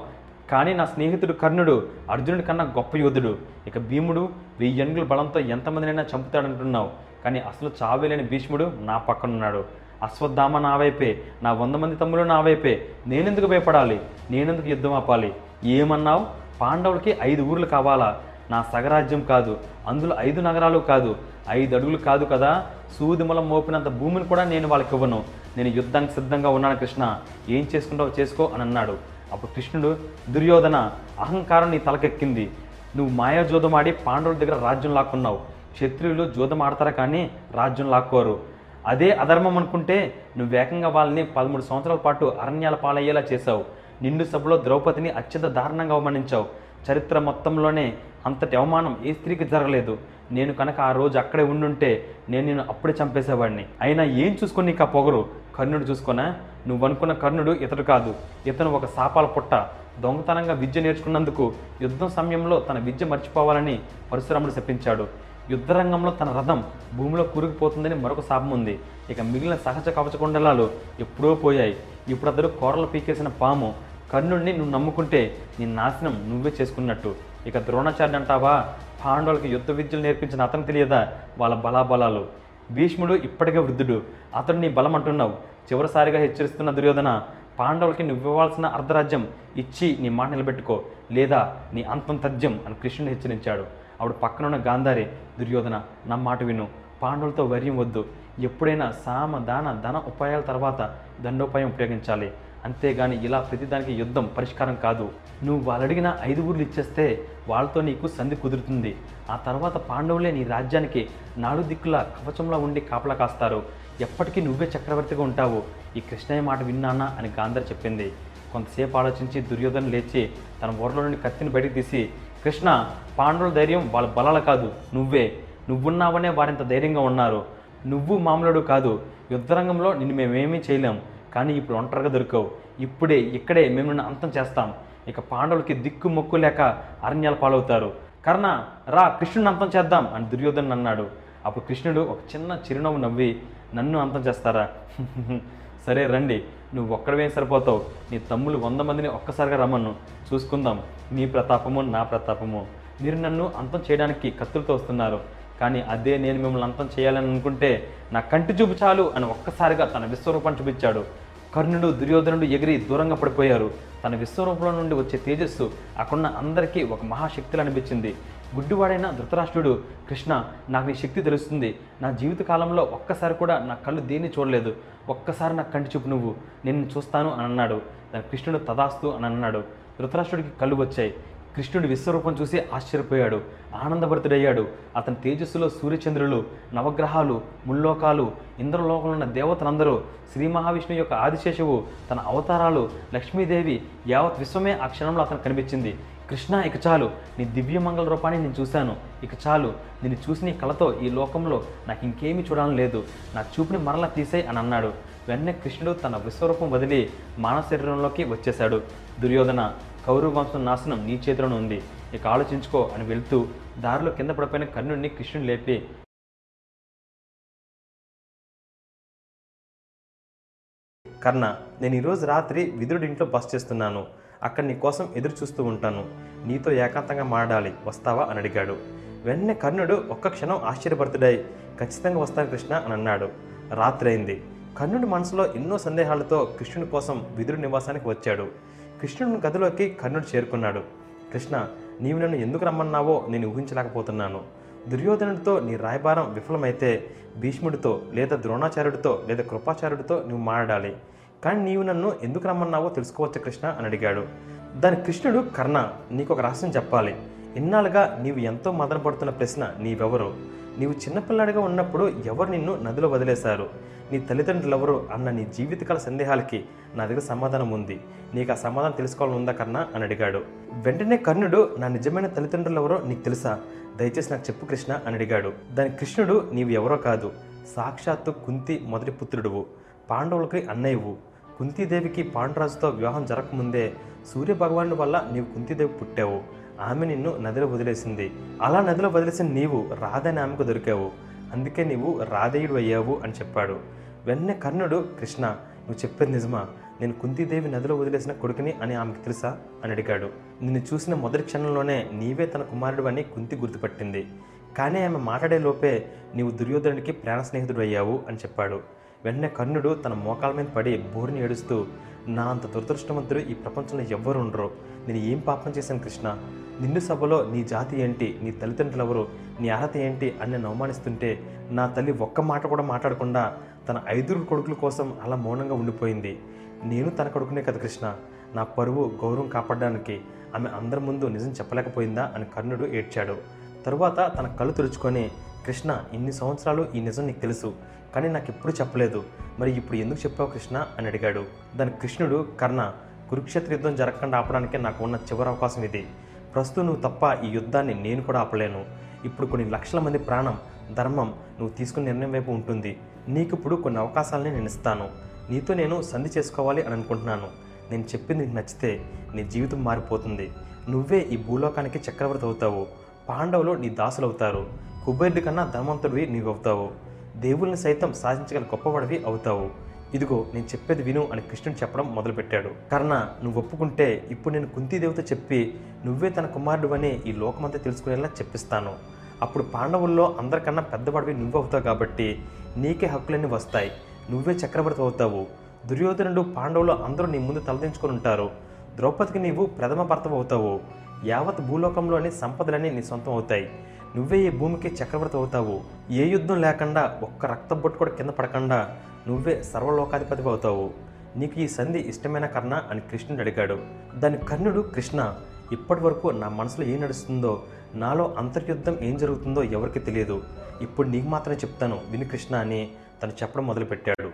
కానీ నా స్నేహితుడు కర్ణుడు అర్జునుడి కన్నా గొప్ప యోధుడు. ఇక భీముడు వెయ్యి ఏనుగుల బలంతో ఎంతమందినైనా చంపుతాడంటున్నావు. కానీ అసలు చావేలేని భీష్ముడు నా పక్కనున్నాడు. అశ్వత్థామ నా వైపే నా వంద మంది తమ్ములు నా వైపే. నేనెందుకు భయపడాలి? నేనెందుకు యుద్ధం ఆపాలి? ఏమన్నావు? పాండవులకి ఐదు ఊర్లు కావాలా? నా సగరాజ్యం కాదు అందులో ఐదు నగరాలు కాదు ఐదు అడుగులు కాదు కదా? సూదిమలం మోపినంత భూమిని కూడా నేను వాళ్ళకి ఇవ్వను. నేను యుద్ధానికి సిద్ధంగా ఉన్నాను కృష్ణ. ఏం చేసుకుంటావో చేసుకో అని అన్నాడు. అప్పుడు కృష్ణుడు దుర్యోధన అహంకారం నీ తలకెక్కింది. నువ్వు మాయాజోదం ఆడి పాండవుల దగ్గర రాజ్యం లాక్కున్నావు. క్షత్రియులు జోదం ఆడతారా కానీ రాజ్యం లాక్కోరు. అదే అధర్మం అనుకుంటే నువ్వు ఏకంగా వాళ్ళని పదమూడు సంవత్సరాల పాటు అరణ్యాల పాలయ్యేలా చేశావు. నిండు సభలో ద్రౌపదిని అత్యంత దారుణంగా అవమానించావు. చరిత్ర మొత్తంలోనే అంతటి అవమానం ఏ స్త్రీకి జరగలేదు. నేను కనుక ఆ రోజు అక్కడే ఉండుంటే నేను నిన్ను అప్పుడే చంపేసేవాడిని. అయినా ఏం చూసుకొని నీకు ఆ పొగరు? కర్ణుడు చూసుకున్నా నువ్వు అనుకున్న కర్ణుడు ఇతడు కాదు. ఇతను ఒక శాపాల పుట్ట. దొంగతనంగా విద్య నేర్చుకున్నందుకు యుద్ధం సమయంలో తన విద్య మర్చిపోవాలని పరశురాముడు శపించాడు. యుద్ధరంగంలో తన రథం భూమిలో కూరుకుపోతుందని మరొక శాపం ఉంది. ఇక మిగిలిన సహజ కవచకుండలాలు ఎప్పుడో పోయాయి. ఇప్పుడు అతడు కూరలు పీకేసిన పాము. కర్ణుడిని నువ్వు నమ్ముకుంటే నీ నాశనం నువ్వే చేసుకున్నట్టు. ఇక ద్రోణాచార్య అంటావా? పాండవులకి యుద్ధ విద్యలు నేర్పించిన అతను తెలియదా? వాళ్ళ బలాబలాలు. భీష్ముడు ఇప్పటికే వృద్ధుడు. అతడు నీ బలం అంటున్నావు చివరిసారిగా హెచ్చరిస్తున్న దుర్యోధన పాండవులకి నువ్వు ఇవ్వాల్సిన అర్ధరాజ్యం ఇచ్చి నీ మాట నిలబెట్టుకో లేదా నీ అంతం తథ్యం అని కృష్ణుడు హెచ్చరించాడు. ఆవిడ పక్కనున్న గాంధారి దుర్యోధన నా మాట విను. పాండవులతో వర్యం వద్దు. ఎప్పుడైనా సామ దాన ధన ఉపాయాల తర్వాత దండోపాయం ఉపయోగించాలి. అంతేగాని ఇలా ప్రతిదానికి యుద్ధం పరిష్కారం కాదు. నువ్వు వాళ్ళు అడిగిన ఐదు ఊర్లు ఇచ్చేస్తే వాళ్ళతో నీకు సంధి కుదురుతుంది. ఆ తర్వాత పాండవులే నీ రాజ్యానికి నాలుగు దిక్కుల కవచంలో ఉండి కాపలా కాస్తారు. ఎప్పటికీ నువ్వే చక్రవర్తిగా ఉంటావు. ఈ కృష్ణయ్య మాట విన్నానా అని గాంధర్ చెప్పింది. కొంతసేపు ఆలోచించి దుర్యోధన లేచి తన ఊర్లో నుండి కత్తిని బయటకు తీసి కృష్ణ పాండవుల ధైర్యం వాళ్ళ బలాలు కాదు నువ్వే. నువ్వున్నావనే వారింత ధైర్యంగా ఉన్నారు. నువ్వు మామూలుడు కాదు. యుద్ధరంగంలో నిన్ను మేమేమీ చేయలేం. కానీ ఇప్పుడు ఒంటరిగా దొరికావు. ఇప్పుడే ఇక్కడే మేము నిన్ను అంతం చేస్తాం. ఇక పాండవులకి దిక్కు మొక్కు లేక అరణ్యాల పాలవుతారు. కర్ణ రా కృష్ణుని అంతం చేద్దాం అని దుర్యోధను అన్నాడు అప్పుడు కృష్ణుడు ఒక చిన్న చిరునవ్వు నవ్వి నన్ను అంతం చేస్తారా? సరే రండి. నువ్వు ఒక్కడవేం సరిపోతావు. నీ తమ్ముడు వంద మందిని ఒక్కసారిగా రమ్మను చూసుకుందాం. నీ ప్రతాపము నా ప్రతాపము. మీరు నన్ను అంతం చేయడానికి కత్తులతో వస్తున్నారు. కానీ అదే నేను మిమ్మల్ని అంతం చేయాలని అనుకుంటే నా కంటి చూపు చాలు అని ఒక్కసారిగా తన విశ్వరూపాన్ని చూపించాడు. కర్ణుడు దుర్యోధనుడు ఎగిరి దూరంగా పడిపోయారు. తన విశ్వరూపంలో నుండి వచ్చే తేజస్సు అక్కడున్న అందరికీ ఒక మహాశక్తిలా అనిపించింది. గుడ్డివాడైన ధృతరాష్ట్రుడు కృష్ణ నాకు నీ శక్తి తెలుస్తుంది. నా జీవిత కాలంలో ఒక్కసారి కూడా నా కళ్ళు దేన్ని చూడలేదు? ఒక్కసారి నా కంటి చూపు నువ్వు. నేను నిన్ను చూస్తాను అని అన్నాడు. దాని కృష్ణుడు తదాస్తు అని అన్నాడు. ధృతరాష్ట్రుడికి కళ్ళు వచ్చాయి. కృష్ణుడి విశ్వరూపం చూసి ఆశ్చర్యపోయాడు. ఆనందభరితుడయ్యాడు. అతని తేజస్సులో సూర్యచంద్రులు నవగ్రహాలు ముల్లోకాలు ఇంద్రలోకంలో ఉన్న దేవతలందరూ శ్రీ మహావిష్ణు యొక్క ఆదిశేషువు తన అవతారాలు లక్ష్మీదేవి యావత్ విశ్వమే ఆ క్షణంలో అతను కనిపించింది. కృష్ణ ఇక చాలు. నీ దివ్యమంగళ రూపాన్ని నేను చూశాను. ఇక చాలు. నిన్ను చూసిన కళతో ఈ లోకంలో నాకు ఇంకేమీ చూడాలని లేదు. నా చూపుని మరలా తీసే అని అన్నాడు. వెన్న కృష్ణుడు తన విశ్వరూపం వదిలి మానవ శరీరంలోకి వచ్చేశాడు. దుర్యోధన కౌరవ వంశం నాశనం నీ చేతిలోనే ఉంది. ఇక ఆలోచించుకో అని వెళ్తూ దారిలో కింద పడిపోయిన కర్ణుడిని కృష్ణుడు లేపి కర్ణ నేను ఈరోజు రాత్రి విదురుడి ఇంట్లో బస్ చేస్తున్నాను. అక్కడ నీ కోసం ఎదురు చూస్తూ ఉంటాను. నీతో ఏకాంతంగా మాడాలి వస్తావా? అని అడిగాడు. వెంటనే కర్ణుడు ఒక్క క్షణం ఆశ్చర్యపడుతుడై ఖచ్చితంగా వస్తాను కృష్ణ అని అన్నాడు. రాత్రి అయింది కర్ణుడి మనసులో ఎన్నో సందేహాలతో కృష్ణుడి కోసం విదురుడి నివాసానికి వచ్చాడు. కృష్ణుడిని గదిలోకి కర్ణుడు చేరుకున్నాడు. కృష్ణ నీవు నన్ను ఎందుకు రమ్మన్నావో నేను ఊహించలేకపోతున్నాను. దుర్యోధనుడితో నీ రాయబారం విఫలమైతే భీష్ముడితో లేదా ద్రోణాచార్యుడితో లేదా కృపాచార్యుడితో నువ్వు మాడాలి కానీ నీవు నన్ను ఎందుకు రమ్మన్నావో తెలుసుకోవచ్చు కృష్ణ? అని అడిగాడు. దాని కృష్ణుడు కర్ణ నీకు ఒక రహస్యం చెప్పాలి. ఇన్నాళ్ళుగా నీవు ఎంతో మదన పడుతున్న ప్రశ్న నీవెవరు? నీవు చిన్నపిల్లాడిగా ఉన్నప్పుడు ఎవరు నిన్ను నదిలో వదిలేశారు? నీ తల్లిదండ్రులు ఎవరు అన్న నీ జీవితకాల సందేహాలకి నా దగ్గర సమాధానం ఉంది. నీకు ఆ సమాధానం తెలుసుకోవాలని ఉందా కర్ణ? అని అడిగాడు. వెంటనే కర్ణుడు నా నిజమైన తల్లిదండ్రులు ఎవరో నీకు తెలుసా? దయచేసి నాకు చెప్పు కృష్ణ అని అడిగాడు. దాని కృష్ణుడు నీవు ఎవరో కాదు సాక్షాత్తు కుంతి మొదటి పుత్రుడువు. పాండవులకి అన్నయ్యవు. కుంతీదేవికి పాండురాజుతో వివాహం జరగకముందే సూర్యభగవానుడి వల్ల నీవు కుంతీదేవి పుట్టావు. ఆమె నిన్ను నదిలో వదిలేసింది. అలా నదిలో వదిలేసిన నీవు రాధని ఆమెకు దొరికావు. అందుకే నీవు రాధేయుడు అయ్యావు అని చెప్పాడు. వెన్నే కర్ణుడు కృష్ణ నువ్వు చెప్పేది నిజమా? నేను కుంతీదేవి నదిలో వదిలేసిన కొడుకుని అని ఆమెకు తెలుసా? అని అడిగాడు. నిన్ను చూసిన మొదటి క్షణంలోనే నీవే తన కుమారుడు అని కుంతి గుర్తుపట్టింది. కానీ ఆమె మాట్లాడే లోపే నీవు దుర్యోధనుడికి ప్రాణ స్నేహితుడు అయ్యావు అని చెప్పాడు. వెంటనే కర్ణుడు తన మోకాల మీద పడి బోరుని ఏడుస్తూ నా అంత దురదృష్టవంతుడు ఈ ప్రపంచంలో ఎవ్వరు ఉండరు నేను ఏం పాపం చేశాను కృష్ణ? నిండు సభలో నీ జాతి ఏంటి? నీ తల్లిదండ్రులు ఎవరు? నీ అర్హత ఏంటి? అని నేను అవమానిస్తుంటే నా తల్లి ఒక్క మాట కూడా మాట్లాడకుండా తన ఐదుగురు కొడుకుల కోసం అలా మౌనంగా ఉండిపోయింది. నేను తన కొడుకునే కదా కృష్ణ? నా పరువు గౌరవం కాపాడడానికి ఆమె అందరి ముందు నిజం చెప్పలేకపోయిందా? అని కర్ణుడు ఏడ్చాడు. తరువాత తన కళ్ళు తుడుచుకొని కృష్ణ ఇన్ని సంవత్సరాలు ఈ నిజం నీకు తెలుసు. కానీ నాకు ఎప్పుడు చెప్పలేదు. మరి ఇప్పుడు ఎందుకు చెప్పావు కృష్ణ? అని అడిగాడు. దాని కృష్ణుడు కర్ణ కురుక్షేత్ర యుద్ధం జరగకుండా ఆపడానికి నాకు ఉన్న చివరి అవకాశం ఇది. ప్రస్తుతం నువ్వు తప్ప ఈ యుద్ధాన్ని నేను కూడా ఆపలేను. ఇప్పుడు కొన్ని లక్షల మంది ప్రాణం ధర్మం నువ్వు తీసుకున్న నిర్ణయం వైపు ఉంటుంది. నీకు ఇప్పుడు కొన్ని అవకాశాలని నేను ఇస్తాను. నీతో నేను సంధి చేసుకోవాలి అని అనుకుంటున్నాను. నేను చెప్పింది నీకు నచ్చితే నీ జీవితం మారిపోతుంది. నువ్వే ఈ భూలోకానికి చక్రవర్తి అవుతావు. పాండవులు నీ దాసులు అవుతారు కుబేరుడి కన్నా ధనవంతుడివి నీవు అవుతావు దేవుల్ని సైతం సాధించగల గొప్పవాడివి అవుతావు. ఇదిగో నేను చెప్పేది విను అని కృష్ణుడు చెప్పడం మొదలుపెట్టాడు. కర్ణ నువ్వు ఒప్పుకుంటే ఇప్పుడు నేను కుంతీదేవితో చెప్పి నువ్వే తన కుమారుడు అని ఈ లోకమంతా తెలుసుకునేలా చెప్పిస్తాను. అప్పుడు పాండవుల్లో అందరికన్నా పెద్దవాడివి నువ్వు అవుతావు కాబట్టి నీకే హక్కులన్నీ వస్తాయి. నువ్వే చక్రవర్తి అవుతావు. దుర్యోధనుడు పాండవులు అందరూ నీ ముందు తలదించుకొని ఉంటారు. ద్రౌపదికి నీవు ప్రథమ భర్త అవుతావు. యావత్ భూలోకంలోని సంపదలన్నీ నీ సొంతం అవుతాయి. నువ్వే ఈ భూమికి చక్రవర్తి అవుతావు. ఏ యుద్ధం లేకుండా ఒక్క రక్త బొట్టు కూడా కింద పడకుండా నువ్వే సర్వలోకాధిపతి అవుతావు. నీకు ఈ సంధి ఇష్టమైన కర్ణ అని కృష్ణుడు అడిగాడు. దాని కర్ణుడు కృష్ణ ఇప్పటి వరకు నా మనసులో ఏం నడుస్తుందో నాలో అంతర్యుద్ధం ఏం జరుగుతుందో ఎవరికి తెలియదు. ఇప్పుడు నీకు మాత్రమే చెప్తాను విని కృష్ణ అని తను చెప్పడం మొదలుపెట్టాడు.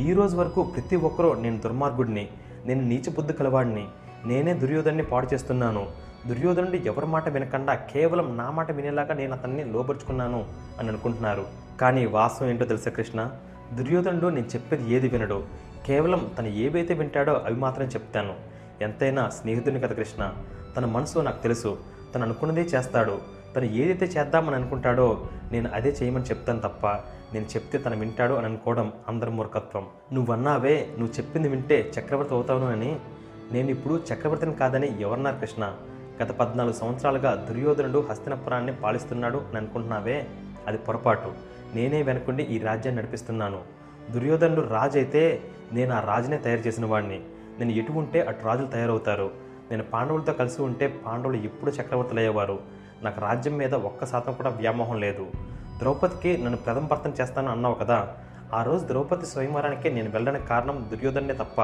ఈ రోజు వరకు ప్రతి ఒక్కరూ నేను దుర్మార్గుడిని నేను నీచ బుద్ధి కలవాడిని నేనే దుర్యోధన్ని పాడు చేస్తున్నాను. దుర్యోధనుడు ఎవరి మాట వినకుండా కేవలం నా మాట వినేలాగా నేను అతన్ని లోపరుచుకున్నాను అని అనుకుంటున్నారు. కానీ వాస్తవం ఏంటో తెలుసా కృష్ణ? దుర్యోధనుడు నేను చెప్పేది ఏది వినడు. కేవలం తను ఏవైతే వింటాడో అవి మాత్రం చెప్తాను. ఎంతైనా స్నేహితుని కదా కృష్ణ? తన మనసు నాకు తెలుసు. తను అనుకున్నదే చేస్తాడు. తను ఏదైతే చేద్దామని అనుకుంటాడో నేను అదే చేయమని చెప్తాను తప్ప నేను చెప్తే తను వింటాడు అని అనుకోవడం అందరి మూర్ఖత్వం. నువ్వన్నావే నువ్వు చెప్పింది వింటే చక్రవర్తి అవుతాను అని నేను ఇప్పుడు చక్రవర్తిని కాదని ఎవరన్నారు కృష్ణ? గత పద్నాలుగు సంవత్సరాలుగా దుర్యోధనుడు హస్తినపురాన్ని పాలిస్తున్నాడు అని అనుకుంటున్నావే? అది పొరపాటు. నేనే వెనకుండి ఈ రాజ్యాన్ని నడిపిస్తున్నాను. దుర్యోధనుడు రాజు అయితే నేను ఆ రాజునే తయారు చేసిన వాడిని నేను ఎటు ఉంటే అటు రాజులు తయారవుతారు. నేను పాండవులతో కలిసి ఉంటే పాండవులు ఎప్పుడు చక్రవర్తులు అయ్యేవారు. నాకు రాజ్యం మీద ఒక్క శాతం కూడా వ్యామోహం లేదు. ద్రౌపదికి నన్ను ప్రథమ భర్తం చేస్తాను అన్నావు కదా? ఆ రోజు ద్రౌపది స్వయంవరానికి నేను వెళ్ళడానికి కారణం దుర్యోధనే తప్ప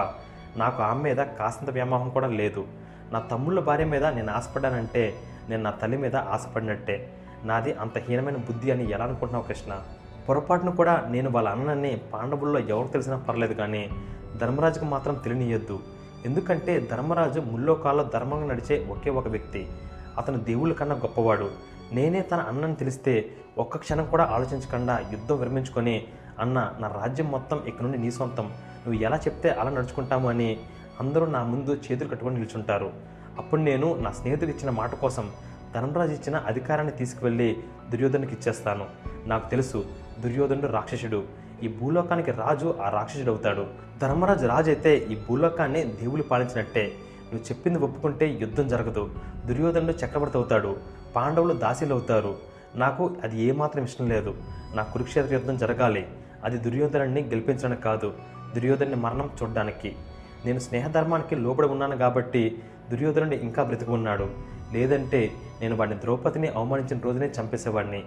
నాకు ఆమె మీద కాసింత వ్యామోహం కూడా లేదు. నా తమ్ముళ్ళ భార్య మీద నేను ఆశపడ్డానంటే నేను నా తల్లి మీద ఆశపడినట్టే. నాది అంత హీనమైన బుద్ధి అని ఎలా అనుకుంటున్నావు కృష్ణ? పొరపాటును కూడా నేను వాళ్ళ అన్నని పాండవుల్లో ఎవరు తెలిసినా పర్లేదు కానీ ధర్మరాజుకు మాత్రం తెలియనియొద్దు. ఎందుకంటే ధర్మరాజు ముల్లోకాల్లో ధర్మంగా నడిచే ఒకే ఒక వ్యక్తి. అతను దేవుళ్ళ కన్నా గొప్పవాడు. నేనే తన అన్నని తెలిస్తే ఒక్క క్షణం కూడా ఆలోచించకుండా యుద్ధం విరమించుకొని అన్న నా రాజ్యం మొత్తం ఇక్కడ నుండి నీ సొంతం. నువ్వు ఎలా చెప్తే అలా నడుచుకుంటాము అని అందరూ నా ముందు చేతులు కట్టుకొని నిల్చుంటారు. అప్పుడు నేను నా స్నేహితుడికి ఇచ్చిన మాట కోసం ధర్మరాజు ఇచ్చిన అధికారాన్ని తీసుకువెళ్ళి దుర్యోధనకి ఇచ్చేస్తాను. నాకు తెలుసు దుర్యోధనుడు రాక్షసుడు. ఈ భూలోకానికి రాజు ఆ రాక్షసుడు అవుతాడు. ధర్మరాజు రాజు అయితే ఈ భూలోకాన్ని దేవులు పాలించినట్టే. నువ్వు చెప్పింది ఒప్పుకుంటే యుద్ధం జరగదు. దుర్యోధనుడు చక్రవర్తి అవుతాడు. పాండవులు దాసీలు అవుతారు. నాకు అది ఏమాత్రం ఇష్టం లేదు. నా కురుక్షేత్ర యుద్ధం జరగాలి. అది దుర్యోధనుడిని గెలిపించడానికి కాదు. దుర్యోధనుని మరణం చూడడానికి. నేను స్నేహధర్మానికి లోబడి ఉన్నాను కాబట్టి దుర్యోధనుడు ఇంకా బ్రతికి ఉన్నాడు. లేదంటే నేను వాడిని ద్రౌపదిని అవమానించిన రోజునే చంపేసేవాడిని.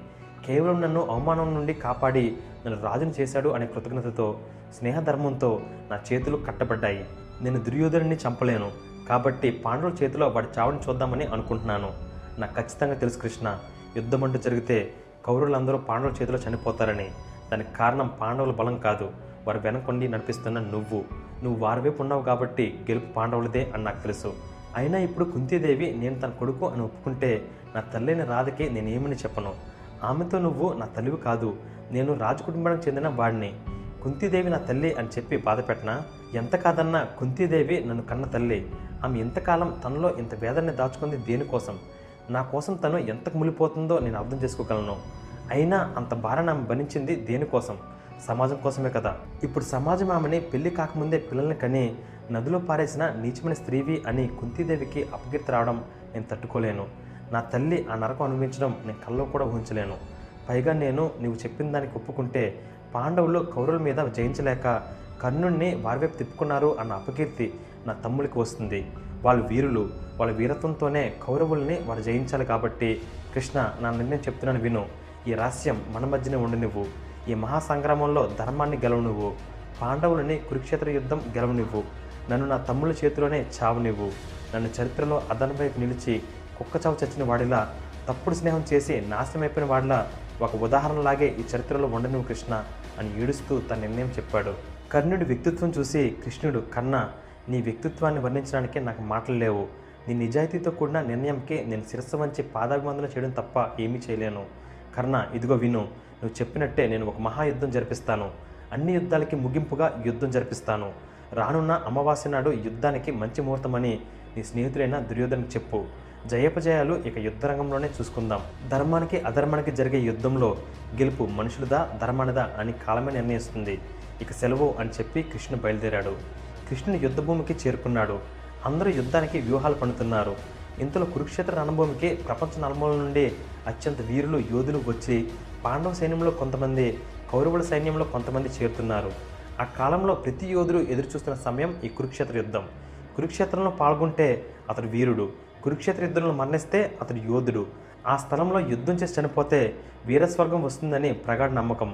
కేవలం నన్ను అవమానం నుండి కాపాడి నన్ను రాజును చేశాడు అనే కృతజ్ఞతతో స్నేహధర్మంతో నా చేతులు కట్టబడ్డాయి. నేను దుర్యోధనుని చంపలేను. కాబట్టి పాండవుల చేతిలో వాడి చావుని చూద్దామని అనుకుంటున్నాను. నాకు ఖచ్చితంగా తెలుసు కృష్ణ యుద్ధం అంటూ జరిగితే కౌరవులందరూ పాండవుల చేతిలో చనిపోతారని. దానికి కారణం పాండవుల బలం కాదు. వారు వెనకొండి నడిపిస్తున్న నువ్వు. నువ్వు వారి వైపు ఉన్నావు కాబట్టి గెలుపు పాండవులదే అని నాకు తెలుసు. అయినా ఇప్పుడు కుంతీదేవి నేను తన కొడుకు అని ఒప్పుకుంటే నా తల్లిని రాధకి నేనేమని చెప్పను? ఆమెతో నువ్వు నా తల్లివి కాదు. నేను రాజు కుటుంబానికి చెందిన వాడిని కుంతీదేవి నా తల్లి అని చెప్పి బాధపెట్టనా ఎంత కాదన్నా కుంతీదేవి నన్ను కన్న తల్లి. ఆమె ఎంతకాలం తనలో ఇంత వేదనని దాచుకుంది దేనికోసం? నా కోసం తను ఎంత మునిపోతుందో నేను అర్థం చేసుకోగలను. అయినా అంత భారాన్ని ఆమె భరించింది దేనికోసం? సమాజం కోసమే కదా. ఇప్పుడు సమాజం ఆమెని పెళ్ళి కాకముందే పిల్లల్ని కని నదిలో పారేసిన నీచమైన స్త్రీవి అని కుంతీదేవికి అపకీర్తి రావడం నేను తట్టుకోలేను. నా తల్లి ఆ నరకం అనుభవించడం నేను కల్లో కూడా ఊహించలేను. పైగా నేను నీవు చెప్పిన దానికి ఒప్పుకుంటే పాండవులు కౌరవుల మీద జయించలేక కర్ణుణ్ణి వారివైపు తిప్పుకున్నారు అన్న అపకీర్తి నా తమ్ముడికి వస్తుంది. వాళ్ళు వీరులు. వాళ్ళ వీరత్వంతోనే కౌరవుల్ని వారు జయించాలి కాబట్టి కృష్ణ నా నిర్ణయం చెప్తున్నాను విను. ఈ రహస్యం మన మధ్యనే ఉండు నువ్వు. ఈ మహాసంగ్రామంలో ధర్మాన్ని గెలవనివ్వు. పాండవులని కురుక్షేత్ర యుద్ధం గెలవనివ్వు. నన్ను నా తమ్ముల చేతిలోనే చావనివ్వు. నన్ను చరిత్రలో అదనవైపు నిలిచి కుక్క చావు చచ్చిన వాడిలా తప్పుడు స్నేహం చేసి నాశనమైపోయిన వాడిలా ఒక ఉదాహరణలాగే ఈ చరిత్రలో ఉండనివ్వు కృష్ణ అని ఏడుస్తూ తన నిర్ణయం చెప్పాడు. కర్ణుడి వ్యక్తిత్వం చూసి కృష్ణుడు కన్న నీ వ్యక్తిత్వాన్ని వర్ణించడానికి నాకు మాటలు లేవు. నీ నిజాయితీతో కూడిన నిర్ణయంకి నేను శిరస్సు వంచి పాదాభివందన చేయడం తప్ప ఏమీ చేయలేను. కర్ణ ఇదిగో విను. నువ్వు చెప్పినట్టే నేను ఒక మహాయుద్ధం జరిపిస్తాను. అన్ని యుద్ధాలకి ముగింపుగా యుద్ధం జరిపిస్తాను. రానున్న అమావాస్య నాడు యుద్ధానికి మంచి ముహూర్తమని నీ స్నేహితుడైన దుర్యోధనకు చెప్పు. జయపజయాలు ఇక యుద్ధరంగంలోనే చూసుకుందాం. ధర్మానికి అధర్మానికి జరిగే యుద్ధంలో గెలుపు మనుషులదా ధర్మానిదా అని కాలమే నిర్ణయిస్తుంది. ఇక సెలవు అని చెప్పి కృష్ణుడు బయలుదేరాడు. కృష్ణుని యుద్ధభూమికి చేరుకున్నాడు. అందరూ యుద్ధానికి వ్యూహాలు పన్నుతున్నారు. ఇంతలో కురుక్షేత్ర రణభూమికి ప్రపంచ నలుమూల నుండి అత్యంత వీరులు యోధులు వచ్చి పాండవ సైన్యంలో కొంతమంది కౌరవుల సైన్యంలో కొంతమంది చేరుతున్నారు. ఆ కాలంలో ప్రతి యోధుడు ఎదురుచూస్తున్న సమయం ఈ కురుక్షేత్ర యుద్ధం. కురుక్షేత్రంలో పాల్గొంటే అతడు వీరుడు. కురుక్షేత్ర యుద్ధంలో మరణిస్తే అతడు యోధుడు. ఆ స్థలంలో యుద్ధం చేసి చనిపోతే వీరస్వర్గం వస్తుందని ప్రగాఢ నమ్మకం.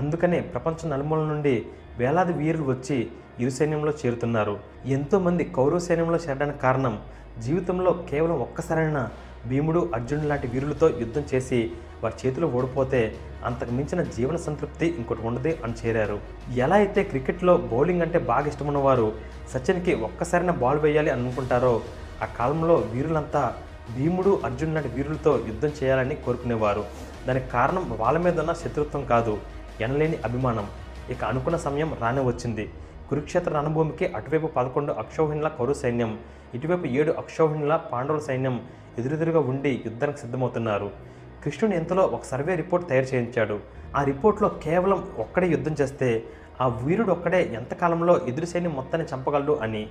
అందుకనే ప్రపంచం నలుమూల నుండి వేలాది వీరులు వచ్చి ఇరు సైన్యంలో చేరుతున్నారు. ఎంతోమంది కౌరవ సైన్యంలో చేరడానికి కారణం జీవితంలో కేవలం ఒక్కసారైనా భీముడు అర్జునుడు లాంటి వీరులతో యుద్ధం చేసి వారి చేతిలో ఓడిపోతే అంతకు మించిన జీవన సంతృప్తి ఇంకోటి ఉండదు అని చేరారు. ఎలా అయితే క్రికెట్లో బౌలింగ్ అంటే బాగా ఇష్టమున్నవారు సచిన్కి ఒక్కసారిన బాల్ వేయాలి అనుకుంటారో ఆ కాలంలో వీరులంతా భీముడు అర్జున్ లాంటి వీరులతో యుద్ధం చేయాలని కోరుకునేవారు. దానికి కారణం వాళ్ళ మీద ఉన్న శత్రుత్వం కాదు ఎనలేని అభిమానం. ఇక అనుకున్న సమయం రానే వచ్చింది. కురుక్షేత్ర రణభూమికి అటువైపు పదకొండు అక్షౌహిణుల కౌరు సైన్యం ఇటువైపు ఏడు అక్షౌహిణుల పాండవుల సైన్యం ఎదురెదురుగా ఉండి యుద్ధానికి సిద్ధమవుతున్నారు. కృష్ణుడు ఎంతలో ఒక సర్వే రిపోర్ట్ తయారు చేయించాడు. ఆ రిపోర్ట్లో కేవలం ఒక్కడే యుద్ధం చేస్తే ఆ వీరుడు ఒక్కడే ఎంతకాలంలో ఎదురు సైన్యం మొత్తాన్ని చంపగలడు అని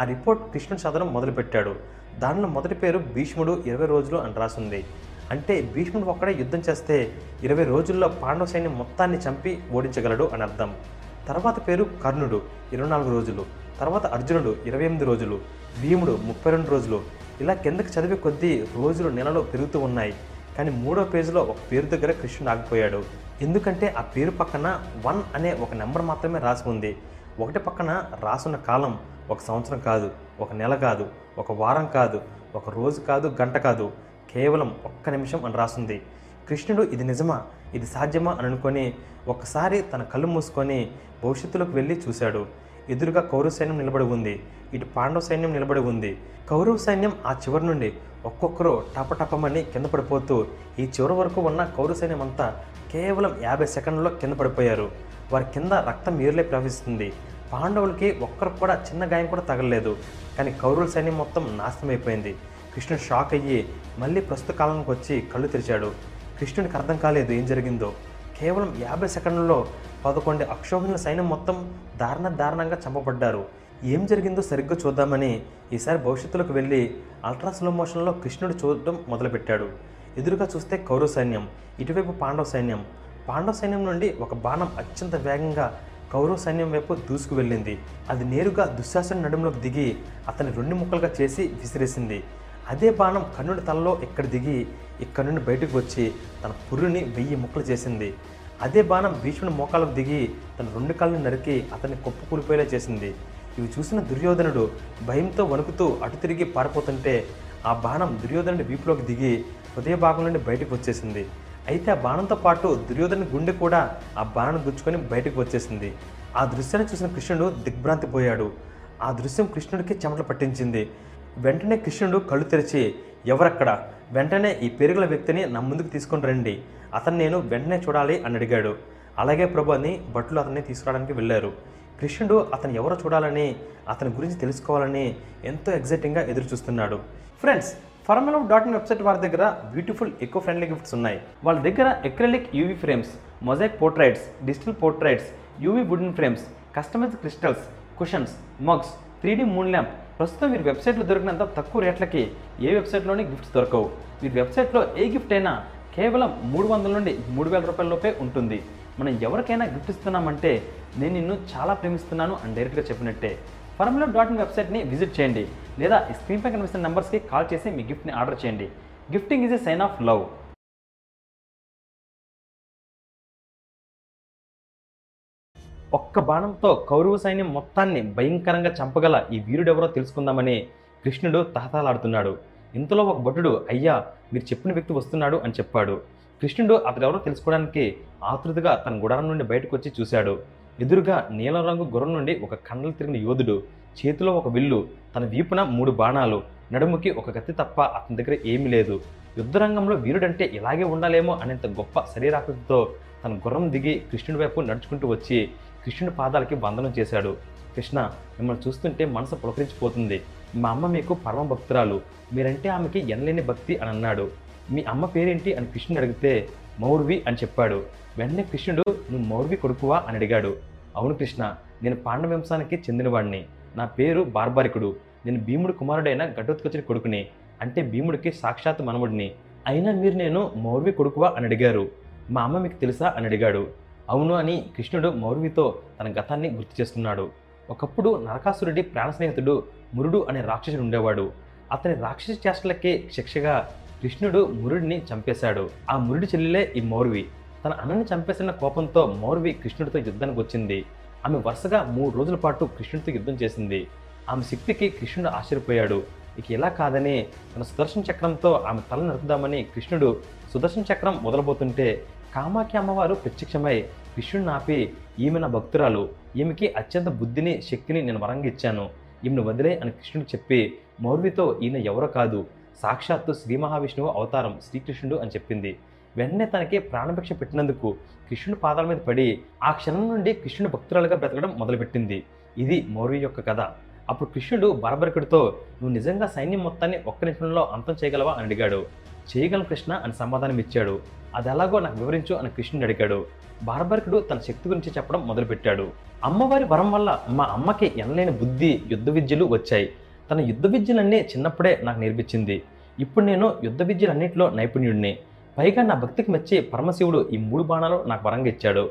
ఆ రిపోర్ట్ కృష్ణుడు చదవడం మొదలుపెట్టాడు. దానిలో మొదటి పేరు భీష్ముడు ఇరవై రోజులు అని రాసింది. అంటే భీష్ముడు ఒక్కడే యుద్ధం చేస్తే ఇరవై రోజుల్లో పాండవ సైన్యం మొత్తాన్ని చంపి ఓడించగలడు అని అర్థం. తర్వాత పేరు కర్ణుడు ఇరవై నాలుగు రోజులు. తర్వాత అర్జునుడు ఇరవై ఎనిమిది రోజులు. భీముడు ముప్పై రెండు రోజులు. ఇలా కిందకి చదివే కొద్దీ రోజులు నెలలు పెరుగుతూ ఉన్నాయి. కానీ మూడో పేజీలో ఒక పేరు దగ్గర కృష్ణుడు ఆగిపోయాడు. ఎందుకంటే ఆ పేరు పక్కన వన్ అనే ఒక నెంబర్ మాత్రమే రాసి ఉంది. ఒకటి పక్కన రాసున్న కాలం ఒక సంవత్సరం కాదు ఒక నెల కాదు ఒక వారం కాదు ఒక రోజు కాదు గంట కాదు. కేవలం ఒక్క నిమిషం అని రాసుంది. కృష్ణుడు ఇది నిజమా? ఇది సాధ్యమా? అని అనుకొని ఒకసారి తన కళ్ళు మూసుకొని భవిష్యత్తులోకి వెళ్ళి చూశాడు. ఎదురుగా కౌరవ సైన్యం నిలబడి ఉంది. ఇటు పాండవ సైన్యం నిలబడి ఉంది. కౌరవ సైన్యం ఆ చివరి నుండి ఒక్కొక్కరు టపటపమని కింద పడిపోతూ ఈ చివరి వరకు ఉన్న కౌరు సైన్యం అంతా కేవలం యాభై సెకండ్లలో కింద పడిపోయారు. వారి కింద రక్తం ఏర్లే ప్రవహిస్తుంది. పాండవులకి ఒక్కరికి కూడా చిన్న గాయం కూడా తగలలేదు. కానీ కౌరుల సైన్యం మొత్తం నాశనమైపోయింది. కృష్ణుడు షాక్ అయ్యి మళ్ళీ ప్రస్తుత కాలానికి వచ్చి కళ్ళు తెరిచాడు. కృష్ణుడికి అర్థం కాలేదు ఏం జరిగిందో. కేవలం యాభై సెకండ్లలో పదకొండు అక్షోహిణుల సైన్యం మొత్తం దారుణ దారుణంగా చంపబడ్డారు. ఏం జరిగిందో సరిగ్గా చూద్దామని ఈసారి భవిష్యత్తులోకి వెళ్ళి అల్ట్రా స్లో మోషన్లో కృష్ణుడు చూడడం మొదలుపెట్టాడు. ఎదురుగా చూస్తే కౌరవ సైన్యం ఇటువైపు పాండవ సైన్యం. పాండవ సైన్యం నుండి ఒక బాణం అత్యంత వేగంగా కౌరవ సైన్యం వైపు దూసుకు వెళ్ళింది. అది నేరుగా దుశ్శాసన నడుములోకి దిగి అతని రెండు ముక్కలుగా చేసి విసిరేసింది. అదే బాణం కర్ణుడి తలలో ఇక్కడ దిగి ఇక్కడ నుండి బయటకు వచ్చి తన పుర్రుని వెయ్యి ముక్కలు చేసింది. అదే బాణం భీష్ముడి మోకాలకు దిగి తన రెండు కాళ్ళని నరికి అతన్ని కొప్పు కూలిపోయేలా చేసింది. ఇవి చూసిన దుర్యోధనుడు భయంతో వణుకుతూ అటు తిరిగి పారిపోతుంటే ఆ బాణం దుర్యోధనుడి వీపులోకి దిగి హృదయ భాగం నుండి బయటకు వచ్చేసింది. అయితే ఆ బాణంతో పాటు దుర్యోధను గుండె కూడా ఆ బాణం గుచ్చుకొని బయటకు వచ్చేసింది. ఆ దృశ్యాన్ని చూసిన కృష్ణుడు దిగ్భ్రాంతి పోయాడు ఆ దృశ్యం కృష్ణుడికి చెమటలు పట్టించింది. వెంటనే కృష్ణుడు కళ్ళు తెరిచి ఎవరక్కడ? వెంటనే ఈ పెరుగుల వ్యక్తిని నా ముందుకు తీసుకొని రండి. అతను నేను వెంటనే చూడాలి అని అడిగాడు. అలాగే ప్రభు అని భటులు అతన్ని తీసుకురావడానికి వెళ్ళారు. కృష్ణుడు అతను ఎవరో చూడాలని అతని గురించి తెలుసుకోవాలని ఎంతో ఎగ్జైటింగ్గా ఎదురు చూస్తున్నాడు Friends Formula dot in website వారి దగ్గర బ్యూటిఫుల్ ఎకో ఫ్రెండ్లీ గిఫ్ట్స్ ఉన్నాయి. వాళ్ళ దగ్గర acrylic UV frames mosaic portraits digital portraits UV wooden frames customise crystals cushions mugs three moon lamp ప్రస్తుతం మీరు వెబ్సైట్లో దొరికినంత తక్కువ రేట్లకి ఏ వెబ్సైట్లోనే గిఫ్ట్స్ దొరకవు. మీరు వెబ్సైట్లో ఏ గిఫ్ట్ అయినా కేవలం మూడు వందల నుండి మూడు వేల రూపాయల లోపే ఉంటుంది. మనం ఎవరికైనా గిఫ్ట్ ఇస్తున్నామంటే నేను నిన్ను చాలా ప్రేమిస్తున్నాను అని డైరెక్ట్గా చెప్పినట్టే. ఫర్ములా డాట్ ఇన్ వెబ్సైట్ని విజిట్ చేయండి. లేదా స్క్రీన్ స్క్రీన్పై కనిపిస్తున్న నెంబర్స్కి కాల్ చేసి మీ గిఫ్ట్ని ఆర్డర్ చేయండి. Gifting is a sign of love ఒక్క బాణంతో కౌరవ సైన్యం మొత్తాన్ని భయంకరంగా చంపగల ఈ వీరుడెవరో తెలుసుకుందామని కృష్ణుడు తహతలాడుతున్నాడు ఇంతలో ఒక భటుడు అయ్యా మీరు చెప్పిన వ్యక్తి వస్తున్నాడు అని చెప్పాడు. కృష్ణుడు అతడెవరో తెలుసుకోవడానికి ఆతృతగా తన గుడారం నుండి బయటకు వచ్చి చూశాడు. ఎదురుగా నీలం రంగు గుర్రం నుండి ఒక కండలు తిరిగిన యోధుడు చేతిలో ఒక విల్లు తన వీపున మూడు బాణాలు నడుముకి ఒక కత్తి తప్ప అతని దగ్గర ఏమీ లేదు. యుద్ధరంగంలో వీరుడంటే ఇలాగే ఉండాలేమో అనేంత గొప్ప శరీరాకృతితో తన గుర్రం దిగి కృష్ణుడి వైపు నడుచుకుంటూ వచ్చి కృష్ణుడి పాదాలకి వందనం చేశాడు. కృష్ణ మిమ్మల్ని చూస్తుంటే మనసు పులకరించిపోతుంది. మా అమ్మ మీకు పరమ భక్తురాలు మీరంటే ఆమెకి ఎనలేని భక్తి అని అన్నాడు. మీ అమ్మ పేరేంటి అని కృష్ణుడు అడిగితే మౌర్వి అని చెప్పాడు. వెంటనే కృష్ణుడు నువ్వు మౌర్వి కొడుకువా? అని అడిగాడు. అవును కృష్ణ నేను పాండవంశానికి చెందినవాడిని. నా పేరు బార్బారికుడు. నేను భీముడు కుమారుడైన గడ్డోత్కొచ్చిన కొడుకుని. అంటే భీముడికి సాక్షాత్ మనముడిని అయినా మీరు నేను మౌర్వి కొడుకువా? అని అడిగారు. మా అమ్మ మీకు తెలుసా? అని అడిగాడు. అవును అని కృష్ణుడు మౌర్వితో తన గతాన్ని గుర్తు చేస్తున్నాడు. ఒకప్పుడు నరకాసురుడి ప్రాణ స్నేహితుడు మురుడు అనే రాక్షసుడు ఉండేవాడు. అతని రాక్షస చేష్టలకే శిక్షగా కృష్ణుడు మురుడిని చంపేశాడు. ఆ మురుడి చెల్లెలే ఈ మౌర్వి. తన అన్నని చంపేసిన కోపంతో మౌర్వి కృష్ణుడితో యుద్ధానికి వచ్చింది. ఆమె వరుసగా మూడు రోజుల పాటు కృష్ణుడితో యుద్ధం చేసింది. ఆమె శక్తికి కృష్ణుడు ఆశ్చర్యపోయాడు. ఇక ఇలా కాదని తన సుదర్శన చక్రంతో ఆమె తల నరుకుదామని కృష్ణుడు సుదర్శన చక్రం మొదలబోతుంటే కామాఖ్య అమ్మవారు ప్రత్యక్షమై కృష్ణుడిని ఆపి ఈమె నా భక్తురాలు. ఈమెకి అత్యంత బుద్ధిని శక్తిని నేను వరంగా ఇచ్చాను. ఈమెను వదిలే అని కృష్ణుడు చెప్పి మౌర్వితో ఈయన ఎవరో కాదు. సాక్షాత్తు శ్రీ మహావిష్ణువు అవతారం శ్రీకృష్ణుడు అని చెప్పింది. వెంటనే తనకి ప్రాణభిక్ష పెట్టినందుకు కృష్ణుడి పాదాల మీద పడి ఆ క్షణం నుండి కృష్ణుడు భక్తురాలుగా బ్రతకడం మొదలుపెట్టింది. ఇది మౌర్య యొక్క కథ. అప్పుడు కృష్ణుడు బరబరకుడితో నువ్వు నిజంగా సైన్యం మొత్తాన్ని ఒక్క నిమిషంలో అంతం చేయగలవా? అని అడిగాడు. చేయగలను కృష్ణ అని సమాధానం ఇచ్చాడు. అది ఎలాగో నాకు వివరించు అని కృష్ణుడు అడిగాడు. బార్బర్కుడు తన శక్తి గురించి చెప్పడం మొదలుపెట్టాడు. అమ్మవారి వరం వల్ల మా అమ్మకి ఎనలేని బుద్ధి యుద్ధ విద్యలు వచ్చాయి. తన యుద్ధ విద్యలన్నీ చిన్నప్పుడే నాకు నేర్పించింది. ఇప్పుడు నేను యుద్ధ విద్యలన్నింటిలో నైపుణ్యుడిని. పైగా నా భక్తికి మెచ్చి పరమశివుడు ఈ మూడు బాణాలు నాకు వరంగా ఇచ్చాడు.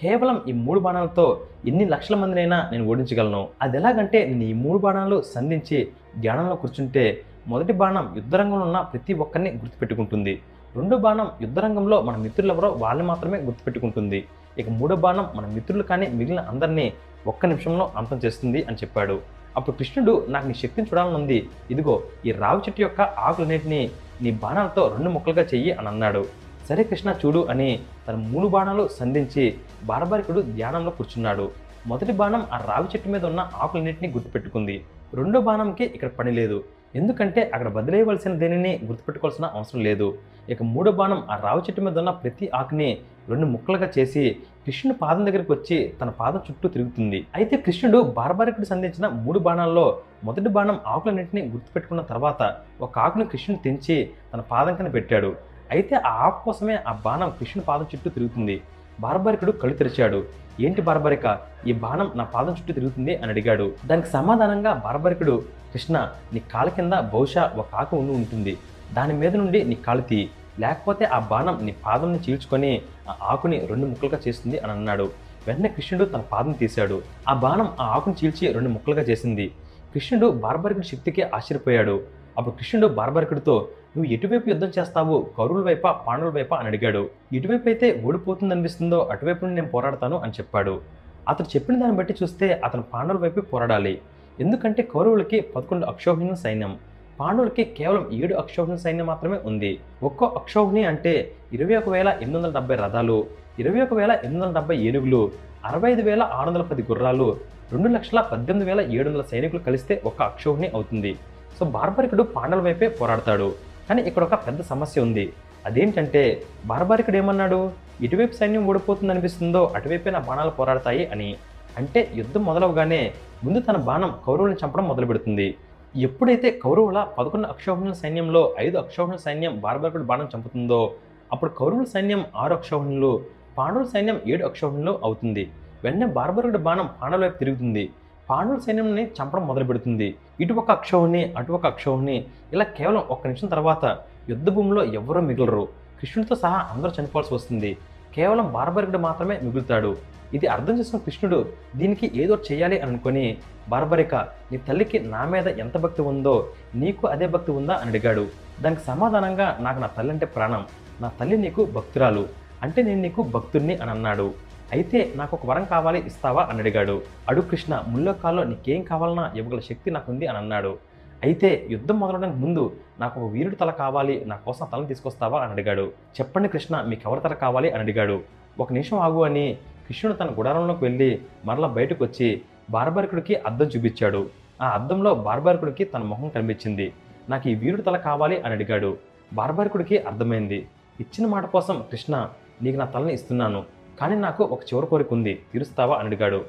కేవలం ఈ మూడు బాణాలతో ఎన్ని లక్షల మందినైనా నేను ఓడించగలను. అది ఎలాగంటే నేను ఈ మూడు బాణాలు సంధించి ధ్యానంలో కూర్చుంటే మొదటి బాణం యుద్ధరంగంలో ఉన్న ప్రతి ఒక్కరిని గుర్తుపెట్టుకుంటుంది. రెండో బాణం యుద్ధరంగంలో మన మిత్రులు ఎవరో వాళ్ళని మాత్రమే గుర్తుపెట్టుకుంటుంది. ఇక మూడో బాణం మన మిత్రులు కానీ మిగిలిన అందరినీ ఒక్క నిమిషంలో అంతం చేస్తుంది అని చెప్పాడు. అప్పుడు కృష్ణుడు నాకు నీ శక్తిని చూడాలని ఉంది. ఇదిగో ఈ రావి చెట్టు యొక్క ఆకులన్నింటినీ నీ బాణాలతో రెండు ముక్కలుగా చెయ్యి అని అన్నాడు. సరే కృష్ణ చూడు అని తన మూడు బాణాలు సంధించి బారబారికుడు ధ్యానంలో కూర్చున్నాడు. మొదటి బాణం ఆ రావి చెట్టు మీద ఉన్న ఆకులన్నింటినీ గుర్తుపెట్టుకుంది. రెండో బాణంకి ఇక్కడ పని లేదు. ఎందుకంటే అక్కడ బదిలేయవలసిన దేనిని గుర్తుపెట్టుకోవాల్సిన అవసరం లేదు. ఇక మూడో బాణం ఆ రావి చెట్టు మీద ఉన్న ప్రతి ఆకుని రెండు ముక్కలుగా చేసి కృష్ణుడు పాదం దగ్గరికి వచ్చి తన పాదం చుట్టూ తిరుగుతుంది. అయితే కృష్ణుడు బార్బారికుడు సంధించిన మూడు బాణాల్లో మొదటి బాణం ఆకులన్నింటినీ గుర్తుపెట్టుకున్న తర్వాత ఒక ఆకును కృష్ణుడు తెంచి తన పాదం కింద పెట్టాడు. అయితే ఆ ఆకు కోసమే ఆ బాణం కృష్ణుడు పాదం చుట్టూ తిరుగుతుంది. బార్బారికుడు కళ్ళు తెరిచాడు. ఏంటి బార్బారిక ఈ బాణం నా పాదం చుట్టూ తిరుగుతుంది? అని అడిగాడు. దానికి సమాధానంగా బార్బారికుడు కృష్ణ నీ కాళ్ళ కింద బహుశా ఒక ఆకు ఉండి ఉంటుంది. దాని మీద నుండి నీ కాలు తీయి. లేకపోతే ఆ బాణం నీ పాదంని చీల్చుకొని ఆ ఆకుని రెండు ముక్కలుగా చేస్తుంది అని అన్నాడు. వెంటనే కృష్ణుడు తన పాదం తీశాడు. ఆ బాణం ఆ ఆకుని చీల్చి రెండు ముక్కలుగా చేసింది. కృష్ణుడు బార్బరికుడి శక్తికి ఆశ్చర్యపోయాడు. అప్పుడు కృష్ణుడు బార్బరికుడితో నువ్వు ఎటువైపు యుద్ధం చేస్తావు? కౌరుల వైపా పాండవుల వైపా? అని అడిగాడు. ఎటువైపు అయితే ఓడిపోతుంది అనిపిస్తుందో అటువైపు నుండి నేను పోరాడతాను? అని చెప్పాడు. అతను చెప్పిన దాన్ని బట్టి చూస్తే అతను పాండవుల వైపు పోరాడాలి. ఎందుకంటే కౌరవులకి పదకొండు అక్షోహిణ సైన్యం. పాండవులకి కేవలం ఏడు అక్షోహిణి సైన్యం మాత్రమే ఉంది. ఒక్కో అక్షోహిణి అంటే ఇరవై ఒక వేల ఎనిమిది వందల డెబ్బై రథాలు ఇరవై ఒక వేల ఎనిమిది వందల డెబ్బై ఏనుగులు అరవై ఐదు వేల ఆరు వందల పది గుర్రాలు రెండు లక్షల పద్దెనిమిది వేల ఏడు వందల సైనికులు కలిస్తే ఒక అక్షోహిణి అవుతుంది. సో బార్బరికుడు పాండవుల వైపే పోరాడతాడు. కానీ ఇక్కడ ఒక పెద్ద సమస్య ఉంది. అదేంటంటే బార్బారికుడు ఏమన్నాడు? ఇటువైపు సైన్యం ఓడిపోతుంది అనిపిస్తుందో అటువైపే నా బాణాలు పోరాడతాయి అని. అంటే యుద్ధం మొదలవగానే ముందు తన బాణం కౌరవులను చంపడం మొదలు పెడుతుంది ఎప్పుడైతే కౌరవుల పదకొండు అక్షోహిణుల సైన్యంలో ఐదు అక్షోహిణుల సైన్యం బార్బారికుడు బాణం చంపుతుందో అప్పుడు కౌరవుల సైన్యం ఆరు అక్షోహిణులు పాండవుల సైన్యం ఏడు అక్షోహిణులు అవుతుంది. వెంటనే బార్బర్గుడి బాణం పాండవుల వైపు తిరుగుతుంది. పాండవుల సైన్యంని చంపడం మొదలు పెడుతుంది. ఇటు ఒక అక్షోహిణి అటు ఒక అక్షోహిణి ఇలా కేవలం ఒక్క నిమిషం తర్వాత యుద్ధ భూమిలో ఎవరూ మిగలరు. కృష్ణుడితో సహా అందరూ చనిపోవాల్సి వస్తుంది. కేవలం బార్బర్గుడు మాత్రమే మిగులుతాడు. ఇది అర్థం చేసుకున్న కృష్ణుడు దీనికి ఏదో చేయాలి అనుకుని అనుకొని బార్బరిక నీ తల్లికి నా మీద ఎంత భక్తి ఉందో నీకు అదే భక్తి ఉందా అని అడిగాడు. దానికి సమాధానంగా నాకు నా తల్లి అంటే ప్రాణం నా తల్లి నీకు భక్తురాలు అంటే నేను నీకు భక్తుడిని అని అన్నాడు. అయితే నాకు ఒక వరం కావాలి ఇస్తావా అని అడిగాడు. అడు కృష్ణ ముల్లోకాల్లో నీకేం కావాలన్నా ఇవ్వగల శక్తి నాకుంది అని అన్నాడు. అయితే యుద్ధం మొదలవడానికి ముందు నాకు ఒక వీరుడి తల కావాలి నా కోసం తలను తీసుకొస్తావా అని అడిగాడు. చెప్పండి కృష్ణ మీకు ఎవరి తల కావాలి అని అడిగాడు. ఒక నిమిషం ఆగు అని కృష్ణుడు తన గుడారంలోకి వెళ్ళి మరలా బయటకు వచ్చి బార్బారికుడికి అద్దం చూపించాడు. ఆ అద్దంలో బార్బారికుడికి తన ముఖం కనిపించింది. నాకు ఈ వీరుడి తల కావాలి అని అడిగాడు. బార్బారికుడికి అర్థమైంది. ఇచ్చిన మాట కోసం కృష్ణ నీకు నా తలని ఇస్తున్నాను. కానీ నాకు ఒక చివరి కోరిక ఉంది. తీరుస్తావా అని అడిగాడు.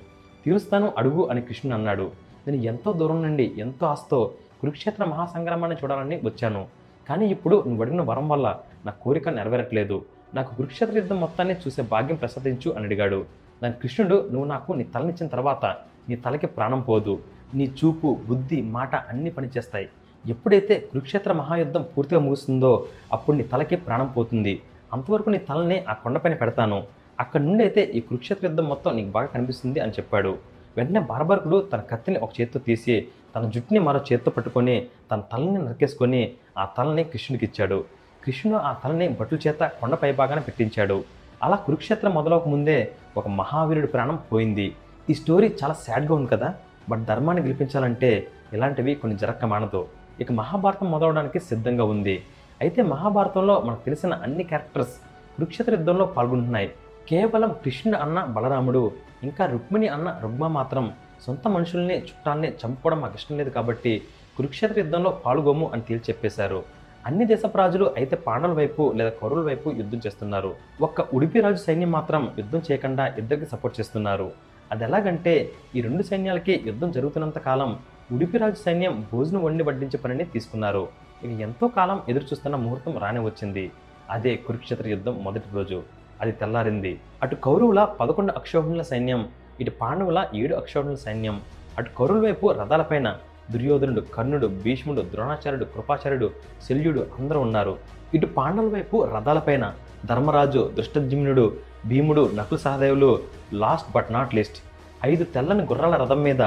తీరుస్తాను అడుగు అని కృష్ణుడు అన్నాడు. నేను ఎంతో దూరం నుండి ఎంతో ఆస్తో కురుక్షేత్ర మహాసంగ్రామాన్ని చూడాలని వచ్చాను. కానీ ఇప్పుడు నువ్వు అడిగిన వరం వల్ల నా కోరిక నెరవేరట్లేదు. నాకు కురుక్షేత్ర యుద్ధం మొత్తాన్ని చూసే భాగ్యం ప్రసాదించు అని అడిగాడు. దాని కృష్ణుడు నువ్వు నాకు నీ తలనిచ్చిన తర్వాత నీ తలకి ప్రాణం పోదు. నీ చూపు బుద్ధి మాట అన్నీ పనిచేస్తాయి. ఎప్పుడైతే కురుక్షేత్ర మహాయుద్ధం పూర్తిగా ముగుస్తుందో అప్పుడు నీ తలకి ప్రాణం పోతుంది. అంతవరకు నీ తలని ఆ కొండపైన పెడతాను. అక్కడి నుండి అయితే ఈ కురుక్షేత్ర యుద్ధం మొత్తం నీకు బాగా కనిపిస్తుంది అని చెప్పాడు. వెంటనే బార్బర్కుడు తన కత్తిని ఒక చేత్తో తీసి తన జుట్టుని మరో చేత్తో పట్టుకొని తన తలని నరికేసుకొని ఆ తలని కృష్ణుడికి ఇచ్చాడు కృష్ణుడు ఆ తలని భటుల చేత కొండపై భాగాన పెట్టించాడు. అలా కురుక్షేత్రం మొదలవక ముందే ఒక మహావీరుడి ప్రాణం పోయింది. ఈ స్టోరీ చాలా సాడ్గా ఉంది కదా? బట్ ధర్మాన్ని గెలిపించాలంటే ఇలాంటివి కొన్ని జరక్క మానదు. ఇక మహాభారతం మొదలవడానికి సిద్ధంగా ఉంది. అయితే మహాభారతంలో మనకు తెలిసిన అన్ని క్యారెక్టర్స్ కురుక్షేత్ర యుద్ధంలో పాల్గొంటున్నాయి. కేవలం కృష్ణుడు అన్న బలరాముడు ఇంకా రుక్మిణి అన్న రుగ్మ మాత్రం సొంత మనుషుల్ని చుట్టాల్ని చంపుకోవడం మాకు ఇష్టం లేదు కాబట్టి కురుక్షేత్ర యుద్ధంలో పాల్గొము అని తేల్చి చెప్పేశారు. అన్ని దేశపు రాజులు అయితే పాండవుల వైపు లేదా కౌరవుల వైపు యుద్ధం చేస్తున్నారు. ఒక్క ఉడిపి రాజు సైన్యం మాత్రం యుద్ధం చేయకుండా ఇద్దరికి సపోర్ట్ చేస్తున్నారు. అది ఎలాగంటే ఈ రెండు సైన్యాలకి యుద్ధం జరుగుతున్నంత కాలం ఉడిపిరాజు సైన్యం భోజనం వండి వడ్డించే పనిని తీసుకున్నారు. ఇక ఎంతో కాలం ఎదురు చూస్తున్న ముహూర్తం రానే వచ్చింది. అదే కురుక్షేత్ర యుద్ధం మొదటి రోజు. అది తెల్లారింది. అటు కౌరవుల పదకొండు అక్షోహిణుల సైన్యం ఇటు పాండవుల ఏడు అక్షోహిణుల సైన్యం అటు కౌరవుల వైపు రథాలపైన దుర్యోధనుడు కర్ణుడు భీష్ముడు ద్రోణాచార్యుడు కృపాచార్యుడు శల్యుడు అందరూ ఉన్నారు. ఇటు పాండవుల వైపు రథాలపైన ధర్మరాజు దృష్టజిమ్నుడు భీముడు నకుల సహదేవులు లాస్ట్ బట్ నాట్ లిస్ట్ ఐదు తెల్లని గుర్రాల రథం మీద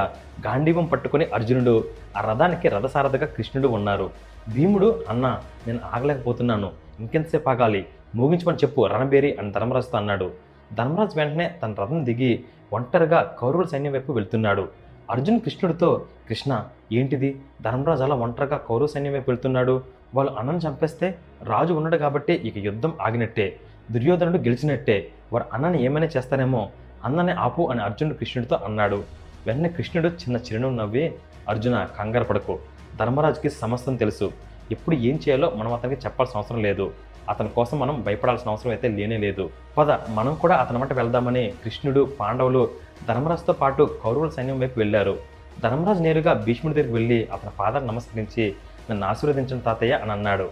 గాంధీవం పట్టుకుని అర్జునుడు ఆ రథానికి రథసారథగా కృష్ణుడు ఉన్నారు. భీముడు అన్న నేను ఆగలేకపోతున్నాను. ఇంకెంతసేపు ఆగాలి? ముగించమని చెప్పు రణబేరి అని ధర్మరాజుతో అన్నాడు. ధర్మరాజు వెంటనే తన రథం దిగి ఒంటరిగా కౌరవుల సైన్యం వైపు వెళ్తున్నాడు. అర్జున్ కృష్ణుడితో కృష్ణ ఏంటిది? ధర్మరాజు అలా ఒంటరిగా కౌరవ సైన్యం వైపు వెళ్తున్నాడు వాళ్ళు అన్నను చంపేస్తే రాజు ఉన్నాడు కాబట్టి ఇక యుద్ధం ఆగినట్టే. దుర్యోధనుడు గెలిచినట్టే. వారు అన్నని ఏమైనా చేస్తారేమో అన్నని ఆపు అని అర్జునుడు కృష్ణుడితో అన్నాడు. వెంటనే కృష్ణుడు చిన్న చిరునవ్వు నవ్వి అర్జున కంగారు పడకు. ధర్మరాజుకి సమస్తం తెలుసు. ఎప్పుడు ఏం చేయాలో మనం అతనికి చెప్పాల్సిన అవసరం లేదు. అతని కోసం మనం భయపడాల్సిన అవసరం అయితే లేనే లేదు. పద మనం కూడా అతని వెంట వెళ్దామని కృష్ణుడు పాండవులు ధర్మరాజుతో పాటు కౌరవుల సైన్యం వైపు వెళ్ళారు. ధర్మరాజు నేరుగా భీష్ముడి దగ్గరికి వెళ్ళి అతని ఫాదర్ నమస్కరించి నన్ను ఆశీర్వదించిన తాతయ్య అని అన్నాడు.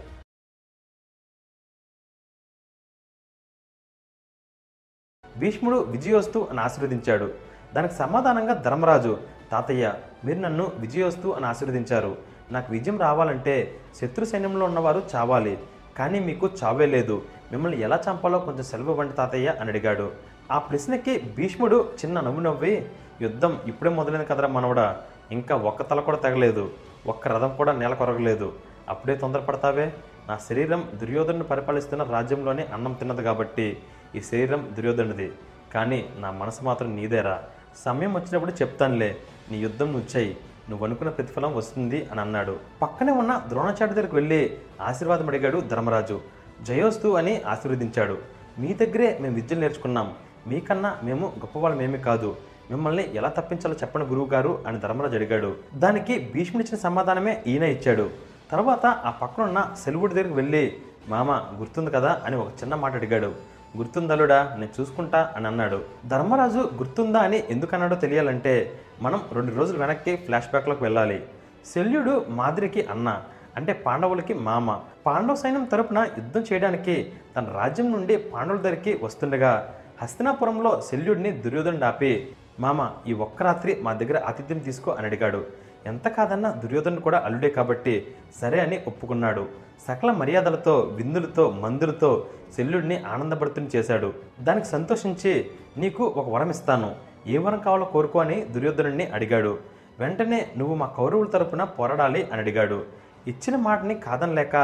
భీష్ముడు విజయోస్తు అని ఆశీర్వదించాడు. దానికి సమాధానంగా ధర్మరాజు తాతయ్య మీరు నన్ను విజయోస్తు అని ఆశీర్వదించారు. నాకు విజయం రావాలంటే శత్రు సైన్యంలో ఉన్నవారు చావాలి. కానీ మీకు చావే లేదు. మిమ్మల్ని ఎలా చంపాలో కొంచెం సెలవు ఇవ్వండి తాతయ్య అని అడిగాడు. ఆ ప్రశ్నకి భీష్ముడు చిన్న నవ్వు నవ్వి యుద్ధం ఇప్పుడే మొదలైన కదరా మనవడా ఇంకా ఒక్క తల కూడా తగలేదు ఒక్క రథం కూడా నేల కొరగలేదు. అప్పుడే తొందరపడతావే? నా శరీరం దుర్యోధను పరిపాలిస్తున్న రాజ్యంలోనే అన్నం తిన్నది కాబట్టి ఈ శరీరం దుర్యోధనుడిది. కానీ నా మనసు మాత్రం నీదేరా. సమయం వచ్చినప్పుడు చెప్తానులే నీ యుద్ధం నువ్వు చెయ్యి. నువ్వు అనుకున్న ప్రతిఫలం వస్తుంది అని అన్నాడు. పక్కనే ఉన్న ద్రోణాచార్య దగ్గరికి వెళ్ళి ఆశీర్వాదం అడిగాడు ధర్మరాజు. జయోస్తు అని ఆశీర్వదించాడు. మీ దగ్గరే మేము విద్యలు నేర్చుకున్నాం. మీకన్నా మేము గొప్పవాళ్ళమేమీ కాదు. మిమ్మల్ని ఎలా తప్పించాలో చెప్పండి గురువు గారు అని ధర్మరాజు అడిగాడు. దానికి భీష్ముడిచ్చిన సమాధానమే ఈయన ఇచ్చాడు. తర్వాత ఆ పక్కనున్న సెలవుడి దగ్గరికి వెళ్ళి మామ గుర్తుంది కదా? అని ఒక చిన్న మాట అడిగాడు. గుర్తుందలుడా నేను చూసుకుంటా అని అన్నాడు. ధర్మరాజు గుర్తుందా అని ఎందుకన్నాడో తెలియాలంటే మనం రెండు రోజులు వెనక్కి ఫ్లాష్ బ్యాక్లోకి వెళ్ళాలి. శల్యుడు మాదిరికి అన్న అంటే పాండవులకి మామ. పాండవ సైన్యం తరపున యుద్ధం చేయడానికి తన రాజ్యం నుండి పాండవుల దగ్గరికి వస్తుండగా హస్తినాపురంలో శల్యుడిని దుర్యోధనుడు ఆపి మామ ఈ ఒక్క రాత్రి మా దగ్గర ఆతిథ్యం తీసుకో అని అడిగాడు. ఎంత కాదన్నా దుర్యోధనుడు కూడా అల్లుడే కాబట్టి సరే అని ఒప్పుకున్నాడు. సకల మర్యాదలతో విందులతో మందులతో శల్యుడిని ఆనందభరితుని చేశాడు. దానికి సంతోషించి నీకు ఒక వరం ఇస్తాను. ఏ వరం కావాలో కోరుకో అని దుర్యోధనుడిని అడిగాడు. వెంటనే నువ్వు మా కౌరవుల తరపున పోరాడాలి అని అడిగాడు. ఇచ్చిన మాటని కాదనలేక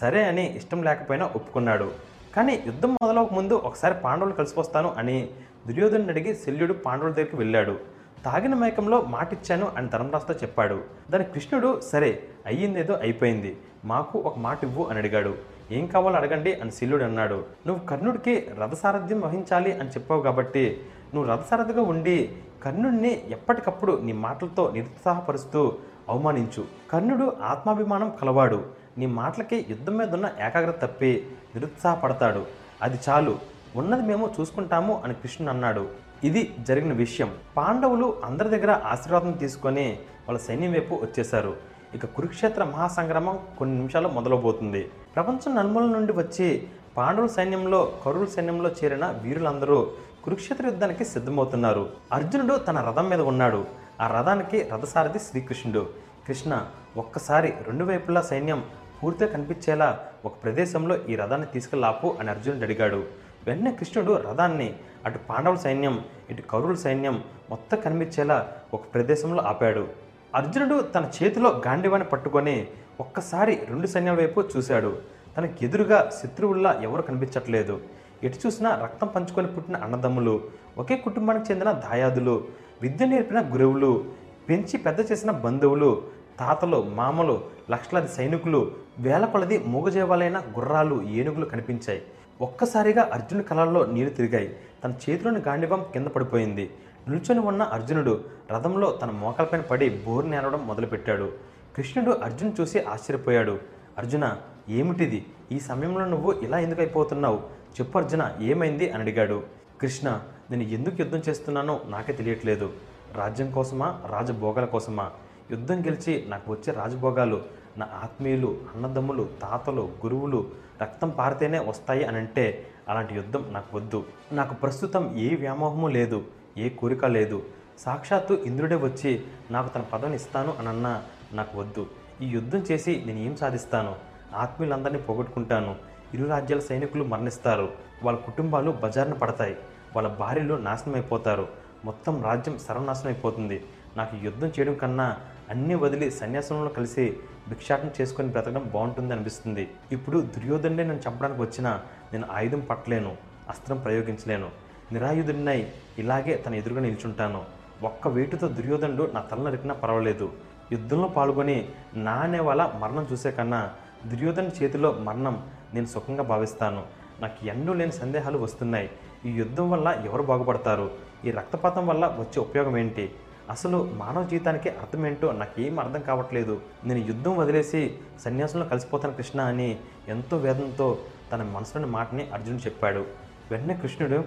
సరే అని ఇష్టం లేకపోయినా ఒప్పుకున్నాడు. కానీ యుద్ధం మొదలవక ముందు ఒకసారి పాండవులు కలిసిపోస్తాను అని దుర్యోధను అడిగి శల్యుడు పాండవుల దగ్గరికి వెళ్ళాడు. తాగిన మైకంలో మాటిచ్చాను అని ధర్మరాజుతో చెప్పాడు. దాని కృష్ణుడు సరే అయ్యిందేదో అయిపోయింది. మాకు ఒక మాట ఇవ్వు అని అడిగాడు. ఏం కావాలో అడగండి అని శల్యుడు అన్నాడు. నువ్వు కర్ణుడికి రథసారథ్యం వహించాలి అని చెప్పావు కాబట్టి నువ్వు రథసారథిగా ఉండి కర్ణుడిని ఎప్పటికప్పుడు నీ మాటలతో నిరుత్సాహపరుస్తూ అవమానించు. కర్ణుడు ఆత్మాభిమానం కలవాడు. నీ మాటలకి యుద్ధం మీద ఉన్న ఏకాగ్రత తప్పి నిరుత్సాహపడతాడు. అది చాలు. ఉన్నది మేము చూసుకుంటాము అని కృష్ణుడు అన్నాడు. ఇది జరిగిన విషయం. పాండవులు అందరి దగ్గర ఆశీర్వాదం తీసుకొని వాళ్ళ సైన్యం వైపు వచ్చేశారు. ఇక కురుక్షేత్ర మహాసంగ్రామం కొన్ని నిమిషాలు మొదలవబోతుంది. ప్రపంచం నలుమూల నుండి వచ్చి పాండవుల సైన్యంలో కౌరవుల సైన్యంలో చేరిన వీరులందరూ కురుక్షేత్ర యుద్ధానికి సిద్ధమవుతున్నారు. అర్జునుడు తన రథం మీద ఉన్నాడు. ఆ రథానికి రథసారథి శ్రీకృష్ణుడు. కృష్ణ ఒక్కసారి రెండు వైపులా సైన్యం పూర్తిగా కనిపించేలా ఒక ప్రదేశంలో ఈ రథాన్ని తీసుకెళ్ళాపు అని అర్జునుడు అడిగాడు. వెంటనే కృష్ణుడు రథాన్ని అటు పాండవుల సైన్యం ఇటు కౌరవుల సైన్యం మొత్తం కనిపించేలా ఒక ప్రదేశంలో ఆపాడు. అర్జునుడు తన చేతిలో గాంధీవాన్ని పట్టుకొని ఒక్కసారి రెండు సైన్యాల వైపు చూశాడు. తనకి ఎదురుగా శత్రువుల్లా ఎవరు కనిపించట్లేదు. ఎటు చూసినా రక్తం పంచుకొని పుట్టిన అన్నదమ్ములు ఒకే కుటుంబానికి చెందిన దాయాదులు విద్య నేర్పిన గురువులు పెంచి పెద్ద చేసిన బంధువులు తాతలు మామలు లక్షలాది సైనికులు వేల కొలది మూగజేవాలైన గుర్రాలు ఏనుగులు కనిపించాయి. ఒక్కసారిగా అర్జునుడి కళల్లో నీరు తిరిగాయి. తన చేతిలోని గాండివం కింద పడిపోయింది. నిల్చొని ఉన్న అర్జునుడు రథంలో తన మోకాలపైన పడి బోరు నేరవడం మొదలుపెట్టాడు. కృష్ణుడు అర్జున్ చూసి ఆశ్చర్యపోయాడు. అర్జున ఏమిటిది? ఈ సమయంలో నువ్వు ఇలా ఎందుకు అయిపోతున్నావు? చెప్పు అర్జున ఏమైంది? అని అడిగాడు. కృష్ణ నేను ఎందుకు యుద్ధం చేస్తున్నానో నాకే తెలియట్లేదు. రాజ్యం కోసమా? రాజభోగాల కోసమా? యుద్ధం గెలిచి నాకు వచ్చే రాజభోగాలు నా ఆత్మీయులు అన్నదమ్ములు తాతలు గురువులు రక్తం పారితేనే వస్తాయి అని అంటే అలాంటి యుద్ధం నాకు వద్దు. నాకు ప్రస్తుతం ఏ వ్యామోహము లేదు ఏ కోరిక లేదు. సాక్షాత్తు ఇంద్రుడే వచ్చి నాకు తన పదవిని ఇస్తాను అనన్నా నాకు వద్దు. ఈ యుద్ధం చేసి నేను ఏం సాధిస్తాను? ఆత్మీయులందరినీ పోగొట్టుకుంటాను. ఇరు రాజ్యాల సైనికులు మరణిస్తారు. వాళ్ళ కుటుంబాలు బజారున పడతాయి. వాళ్ళ భార్యలు నాశనం అయిపోతారు మొత్తం రాజ్యం సర్వనాశనం అయిపోతుంది నాకు యుద్ధం చేయడం కన్నా అన్నీ వదిలి సన్యాసంలో కలిసి భిక్షాటం చేసుకొని బ్రతకడం బాగుంటుంది అనిపిస్తుంది. ఇప్పుడు దుర్యోధనుడే నన్ను చంపడానికి వచ్చినా నేను ఆయుధం పట్టలేను అస్త్రం ప్రయోగించలేను. నిరాయుధుడినై ఇలాగే తన ఎదురుగా నిల్చుంటాను. ఒక్క వేటుతో దుర్యోధనుడు నా తల నరికినా పర్వాలేదు. యుద్ధంలో పాల్గొని నా అనే వాళ్ళ మరణం చూసే కన్నా దుర్యోధన చేతిలో మరణం నేను సుఖంగా భావిస్తాను. నాకు ఎన్నో లేని సందేహాలు వస్తున్నాయి. ఈ యుద్ధం వల్ల ఎవరు బాగుపడతారు? ఈ రక్తపాతం వల్ల వచ్చే ఉపయోగం ఏంటి? అసలు మానవ జీవితానికి అర్థం ఏంటో నాకేం అర్థం కావట్లేదు. నేను యుద్ధం వదిలేసి సన్యాసంలో కలిసిపోతాను కృష్ణ అని ఎంతో వేదంతో తన మనసులోని మాటని అర్జునుడు చెప్పాడు. వెంటనే కృష్ణుడు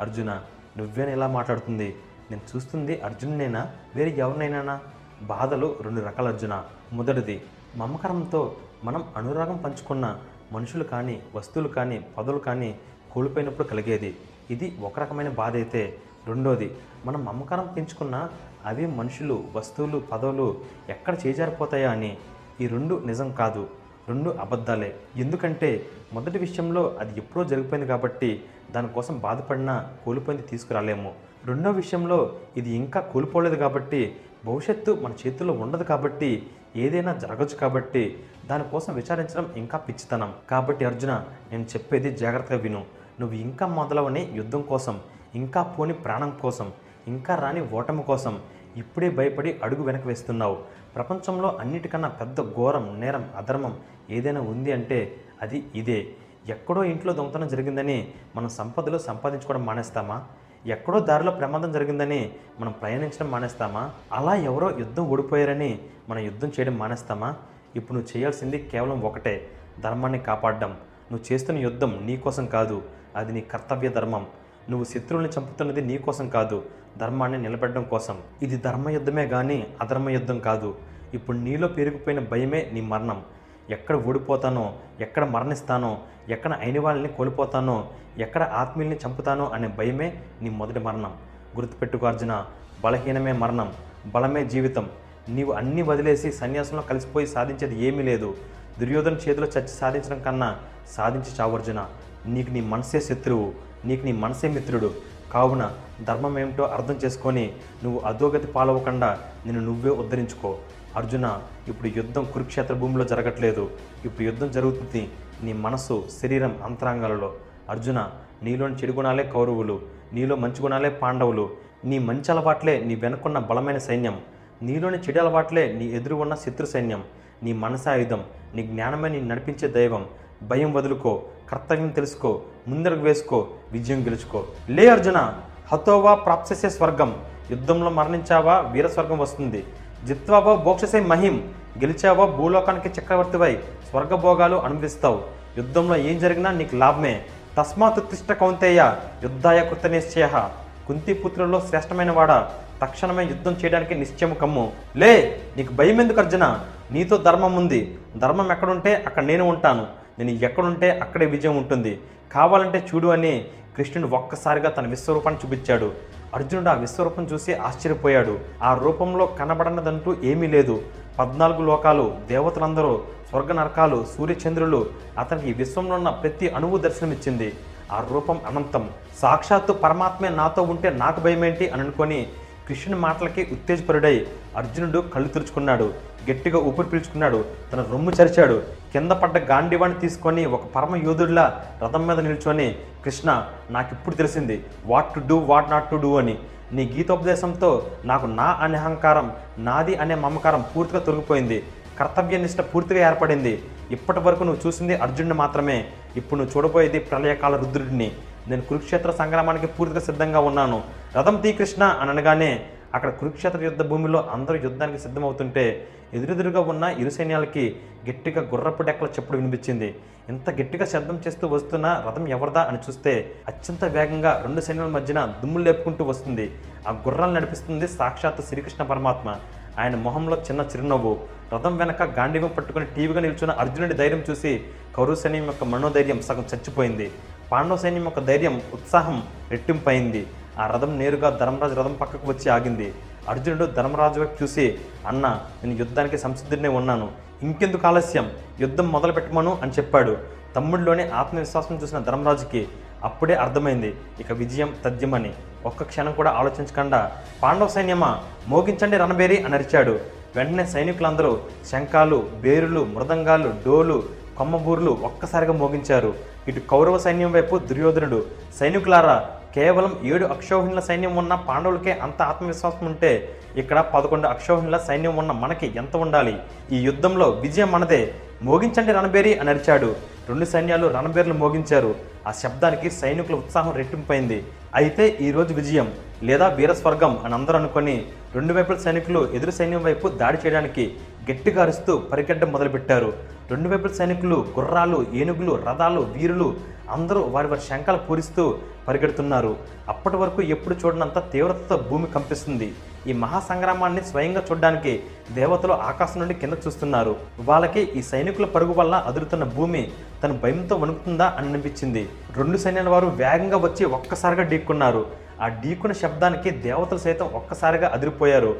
అర్జున నువ్వేనా ఇలా మాట్లాడుతుంది? నేను చూస్తుంది అర్జునునైనా? వేరే ఎవరినైనా బాధలు రెండు రకాల అర్జున. మొదటిది మమకారంతో మనం అనురాగం పంచుకున్న మనుషులు కానీ వస్తువులు కానీ పదవులు కానీ కోల్పోయినప్పుడు కలిగేది. ఇది ఒక రకమైన బాధ అయితే రెండోది మనం మమకారం పెంచుకున్న అవే మనుషులు వస్తువులు పదవులు ఎక్కడ చేజారిపోతాయా అని. ఈ రెండు నిజం కాదు రెండు అబద్ధాలే. ఎందుకంటే మొదటి విషయంలో అది ఎప్పుడో జరిగిపోయింది కాబట్టి దానికోసం బాధపడినా కోల్పోయింది తీసుకురాలేము. రెండో విషయంలో ఇది ఇంకా కోల్పోలేదు కాబట్టి భవిష్యత్తు మన చేతుల్లో ఉండదు కాబట్టి ఏదైనా జరగచ్చు కాబట్టి దానికోసం విచారించడం ఇంకా పిచ్చితనం. కాబట్టి అర్జున నేను చెప్పేది జాగ్రత్తగా విను. నువ్వు ఇంకా మొదలవని యుద్ధం కోసం ఇంకా పోని ప్రాణం కోసం ఇంకా రాని ఓటమి కోసం ఇప్పుడే భయపడి అడుగు వెనక వేస్తున్నావు. ప్రపంచంలో అన్నిటికన్నా పెద్ద ఘోరం నేరం అధర్మం ఏదైనా ఉంది అంటే అది ఇదే. ఎక్కడో ఇంట్లో దొంగతనం జరిగిందని మనం సంపదలు సంపాదించుకోవడం మానేస్తామా? ఎక్కడో దారిలో ప్రమాదం జరిగిందని మనం ప్రయాణించడం మానేస్తామా? అలా ఎవరో యుద్ధం ఓడిపోయారని మనం యుద్ధం చేయడం మానేస్తామా? ఇప్పుడు నువ్వు చేయాల్సింది కేవలం ఒకటే ధర్మాన్ని కాపాడడం. నువ్వు చేస్తున్న యుద్ధం నీ కోసం కాదు అది నీ కర్తవ్య ధర్మం. నువ్వు శత్రువుల్ని చంపుతున్నది నీ కోసం కాదు ధర్మాన్ని నిలబెట్టడం కోసం. ఇది ధర్మ యుద్ధమే కానీ అధర్మ యుద్ధం కాదు. ఇప్పుడు నీలో పెరిగిపోయిన భయమే నీ మరణం. ఎక్కడ ఓడిపోతానో ఎక్కడ మరణిస్తానో ఎక్కడ అయిన వాళ్ళని కోల్పోతానో ఎక్కడ ఆత్మీయుల్ని చంపుతానో అనే భయమే నీ మొదటి మరణం. గుర్తుపెట్టుకో అర్జున బలహీనమే మరణం బలమే జీవితం. నీవు అన్నీ వదిలేసి సన్యాసంలో కలిసిపోయి సాధించేది ఏమీ లేదు. దుర్యోధన చేతిలో చచ్చి సాధించడం కన్నా సాధించి చావర్జున నీకు నీ మనసే శత్రువు. నీకు నీ మనసే మిత్రుడు. కావున ధర్మం ఏమిటో అర్థం చేసుకొని నువ్వు అధోగతి పాలవకుండా నిన్ను నువ్వే ఉద్ధరించుకో. అర్జున ఇప్పుడు యుద్ధం కురుక్షేత్ర భూమిలో జరగట్లేదు. ఇప్పుడు యుద్ధం జరుగుతుంది నీ మనసు శరీరం అంతరాంగాలలో. అర్జున నీలోని చెడు గుణాలే కౌరవులు నీలో మంచి గుణాలే పాండవులు. నీ మంచి అలవాట్లే నీ వెనుకున్న బలమైన సైన్యం. నీలోని చెడు అలవాట్లే నీ ఎదురు ఉన్న శత్రు సైన్యం. నీ మనసాయుధం నీ జ్ఞానమే నీ నడిపించే దైవం. భయం వదులుకో కర్తవ్యం తెలుసుకో ముందరకు వేసుకో విజయం గెలుచుకో. లే అర్జున హతోవా ప్రాప్ససే స్వర్గం. యుద్ధంలో మరణించావా వీర స్వర్గం వస్తుంది. జిత్వావా బోక్షసే మహిం. గెలిచావా భూలోకానికి చక్రవర్తివై స్వర్గభోగాలు అనుభవిస్తావు. యుద్ధంలో ఏం జరిగినా నీకు లాభమే. తస్మాత్ తిష్ట కౌంతేయ యుద్ధాయ కృత నిశ్చయ. కుంతిపుత్రుల్లో శ్రేష్టమైన వాడ తక్షణమే యుద్ధం చేయడానికి నిశ్చయము కమ్ము. లే నీకు భయం ఎందుకు అర్జున? నీతో ధర్మం ఉంది. ధర్మం ఎక్కడుంటే అక్కడ నేను ఉంటాను. నేను ఎక్కడుంటే అక్కడే విజయం ఉంటుంది. కావాలంటే చూడు అని కృష్ణుడు ఒక్కసారిగా తన విశ్వరూపాన్ని చూపించాడు. అర్జునుడు ఆ విశ్వరూపం చూసి ఆశ్చర్యపోయాడు. ఆ రూపంలో కనబడనదంటూ ఏమీ లేదు. పద్నాలుగు లోకాలు దేవతలందరూ స్వర్గ నరకాలు సూర్యచంద్రులు అతనికి ఈ విశ్వంలో ఉన్న ప్రతి అణువు దర్శనమిచ్చింది. ఆ రూపం అనంతం. సాక్షాత్తు పరమాత్మే నాతో ఉంటే నాకు భయమేంటి అని అనుకొని కృష్ణుని మాటలకి ఉత్తేజపరుడై అర్జునుడు కళ్ళు తెరుచుకున్నాడు గట్టిగా ఊపిరి పీల్చుకున్నాడు తన రొమ్ము చరిచాడు. కింద పడ్డ గాంధీవాణి తీసుకొని ఒక పరమ యోధుడిలా రథం మీద నిల్చొని కృష్ణ నాకు ఇప్పుడు తెలిసింది what to do what not to do అని. నీ గీతోపదేశంతో నాకు నా అనే అహంకారం నాది అనే మమకారం పూర్తిగా తొలగిపోయింది. కర్తవ్య నిష్ట పూర్తిగా ఏర్పడింది. ఇప్పటి వరకు నువ్వు చూసింది అర్జునుడిని మాత్రమే. ఇప్పుడు నువ్వు చూడబోయేది ప్రళయకాల రుద్రుడిని. నేను కురుక్షేత్ర సంగ్రామానికి పూర్తిగా సిద్ధంగా ఉన్నాను. రథం తీకృష్ణ అని అనగానే అక్కడ కురుక్షేత్ర యుద్ధ భూమిలో అందరూ యుద్ధానికి సిద్ధమవుతుంటే ఎదురెదురుగా ఉన్న ఇరు సైన్యాలకి గట్టిగా గుర్రపు డెక్కల చెప్పుడు వినిపించింది. ఇంత గట్టిగా శబ్దం చేస్తూ వస్తున్న రథం ఎవరిదా అని చూస్తే అత్యంత వేగంగా రెండు సైన్యాల మధ్యన దుమ్ములు లేపుకుంటూ వస్తుంది. ఆ గుర్రాలు నడిపిస్తుంది సాక్షాత్ శ్రీకృష్ణ పరమాత్మ. ఆయన మొహంలో చిన్న చిరునవ్వు. రథం వెనక గాంధీవం పట్టుకుని టీవీగా నిల్చున్న అర్జునుడి ధైర్యం చూసి కౌరవ సైన్యం యొక్క మనోధైర్యం సగం చచ్చిపోయింది. పాండవ సైన్యం యొక్క ధైర్యం ఉత్సాహం రెట్టింపైంది. ఆ రథం నేరుగా ధర్మరాజు రథం పక్కకు వచ్చి ఆగింది. అర్జునుడు ధర్మరాజు వైపు చూసి అన్న నేను యుద్ధానికి సంసిద్ధుడినే ఉన్నాను. ఇంకెందుకు ఆలస్యం? యుద్ధం మొదలు పెట్టమను అని చెప్పాడు. తమ్ముడిలోనే ఆత్మవిశ్వాసం చూసిన ధర్మరాజుకి అప్పుడే అర్థమైంది ఇక విజయం తథ్యమని. ఒక్క క్షణం కూడా ఆలోచించకుండా. పాండవ సైన్యమా? మోగించండి రణబేరి అని అరిచాడు. వెంటనే సైనికులందరూ శంఖాలు బేరులు మృదంగాలు డోలు కొమ్మబూర్లు ఒక్కసారిగా మోగించారు. ఇటు కౌరవ సైన్యం వైపు దుర్యోధనుడు. సైనికులారా కేవలం ఏడు అక్షౌహిణుల సైన్యం ఉన్న పాండవులకే అంత ఆత్మవిశ్వాసం ఉంటే ఇక్కడ పదకొండు అక్షౌహిణుల సైన్యం ఉన్న మనకి ఎంత ఉండాలి? ఈ యుద్ధంలో విజయం మనదే. మోగించండి రణబేరి అని అరిచాడు. రెండు సైన్యాలు రణబేర్లు మోగించారు. ఆ శబ్దానికి సైనికుల ఉత్సాహం రెట్టింపైంది. అయితే ఈ రోజు విజయం లేదా వీరస్వర్గం అని అందరూ అనుకొని రెండు వైపుల సైనికులు ఎదురు సైన్యం వైపు దాడి చేయడానికి గట్టిగా అరుస్తూ పరిగెడ్డం మొదలుపెట్టారు. రెండు వైపుల సైనికులు గుర్రాలు ఏనుగులు రథాలు వీరులు అందరూ వారి వారి శంఖాలు పూరిస్తూ పరిగెడుతున్నారు. అప్పటి వరకు ఎప్పుడు చూడనంత తీవ్రతతో భూమి కంపిస్తుంది. ఈ మహాసంగ్రామాన్ని స్వయంగా చూడడానికి దేవతలు ఆకాశం నుండి కింద చూస్తున్నారు. వాళ్ళకి ఈ సైనికుల పరుగు వల్ల అదురుతున్న భూమి తన భయంతో వణుకుతుందా అని అనిపించింది. రెండు సైన్యాల వారు వేగంగా వచ్చి ఒక్కసారిగా ఢీక్కున్నారు ఆ ఢీకున్న శబ్దానికి దేవతలు సైతం ఒక్కసారిగా అదిరిపోయారు.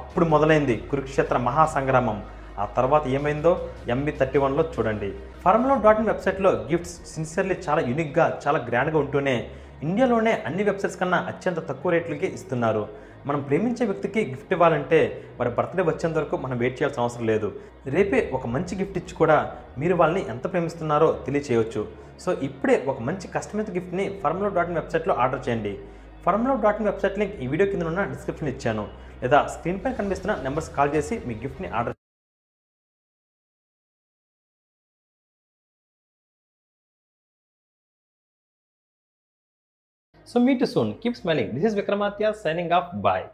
అప్పుడు మొదలైంది కురుక్షేత్ర మహాసంగ్రామం. ఆ తర్వాత ఏమైందో ఎంబీ థర్టీ వన్లో చూడండి. ఫార్ములా డాట్ ఇన్ వెబ్సైట్లో గిఫ్ట్స్ సిన్సియర్లీ చాలా యూనిక్గా చాలా గ్రాండ్గా ఉంటూనే ఇండియాలోనే అన్ని వెబ్సైట్స్ కన్నా అత్యంత తక్కువ రేట్లకి ఇస్తున్నారు. మనం ప్రేమించే వ్యక్తికి గిఫ్ట్ ఇవ్వాలంటే వారి బర్త్డే వచ్చేంత వరకు మనం వెయిట్ చేయాల్సిన అవసరం లేదు. రేపే ఒక మంచి గిఫ్ట్ ఇచ్చి కూడా మీరు వాళ్ళని ఎంత ప్రేమిస్తున్నారో తెలియచేయవచ్చు సో ఇప్పుడే ఒక మంచి కస్టమైజ్ గిఫ్ట్ని ఫార్ములా డాట్ ఇన్ వెబ్సైట్లో ఆర్డర్ చేయండి. Formula dot in website link ఈ వీడియో కింద ఉన్న డిస్క్రిప్షన్ ఇచ్చాను. లేదా స్క్రీన్ పైన కనిపిస్తున్న నెంబర్స్ కాల్ చేసి మీ గిఫ్ట్ని order So meet you soon. Keep smiling. This is Vikramatya signing off. Bye.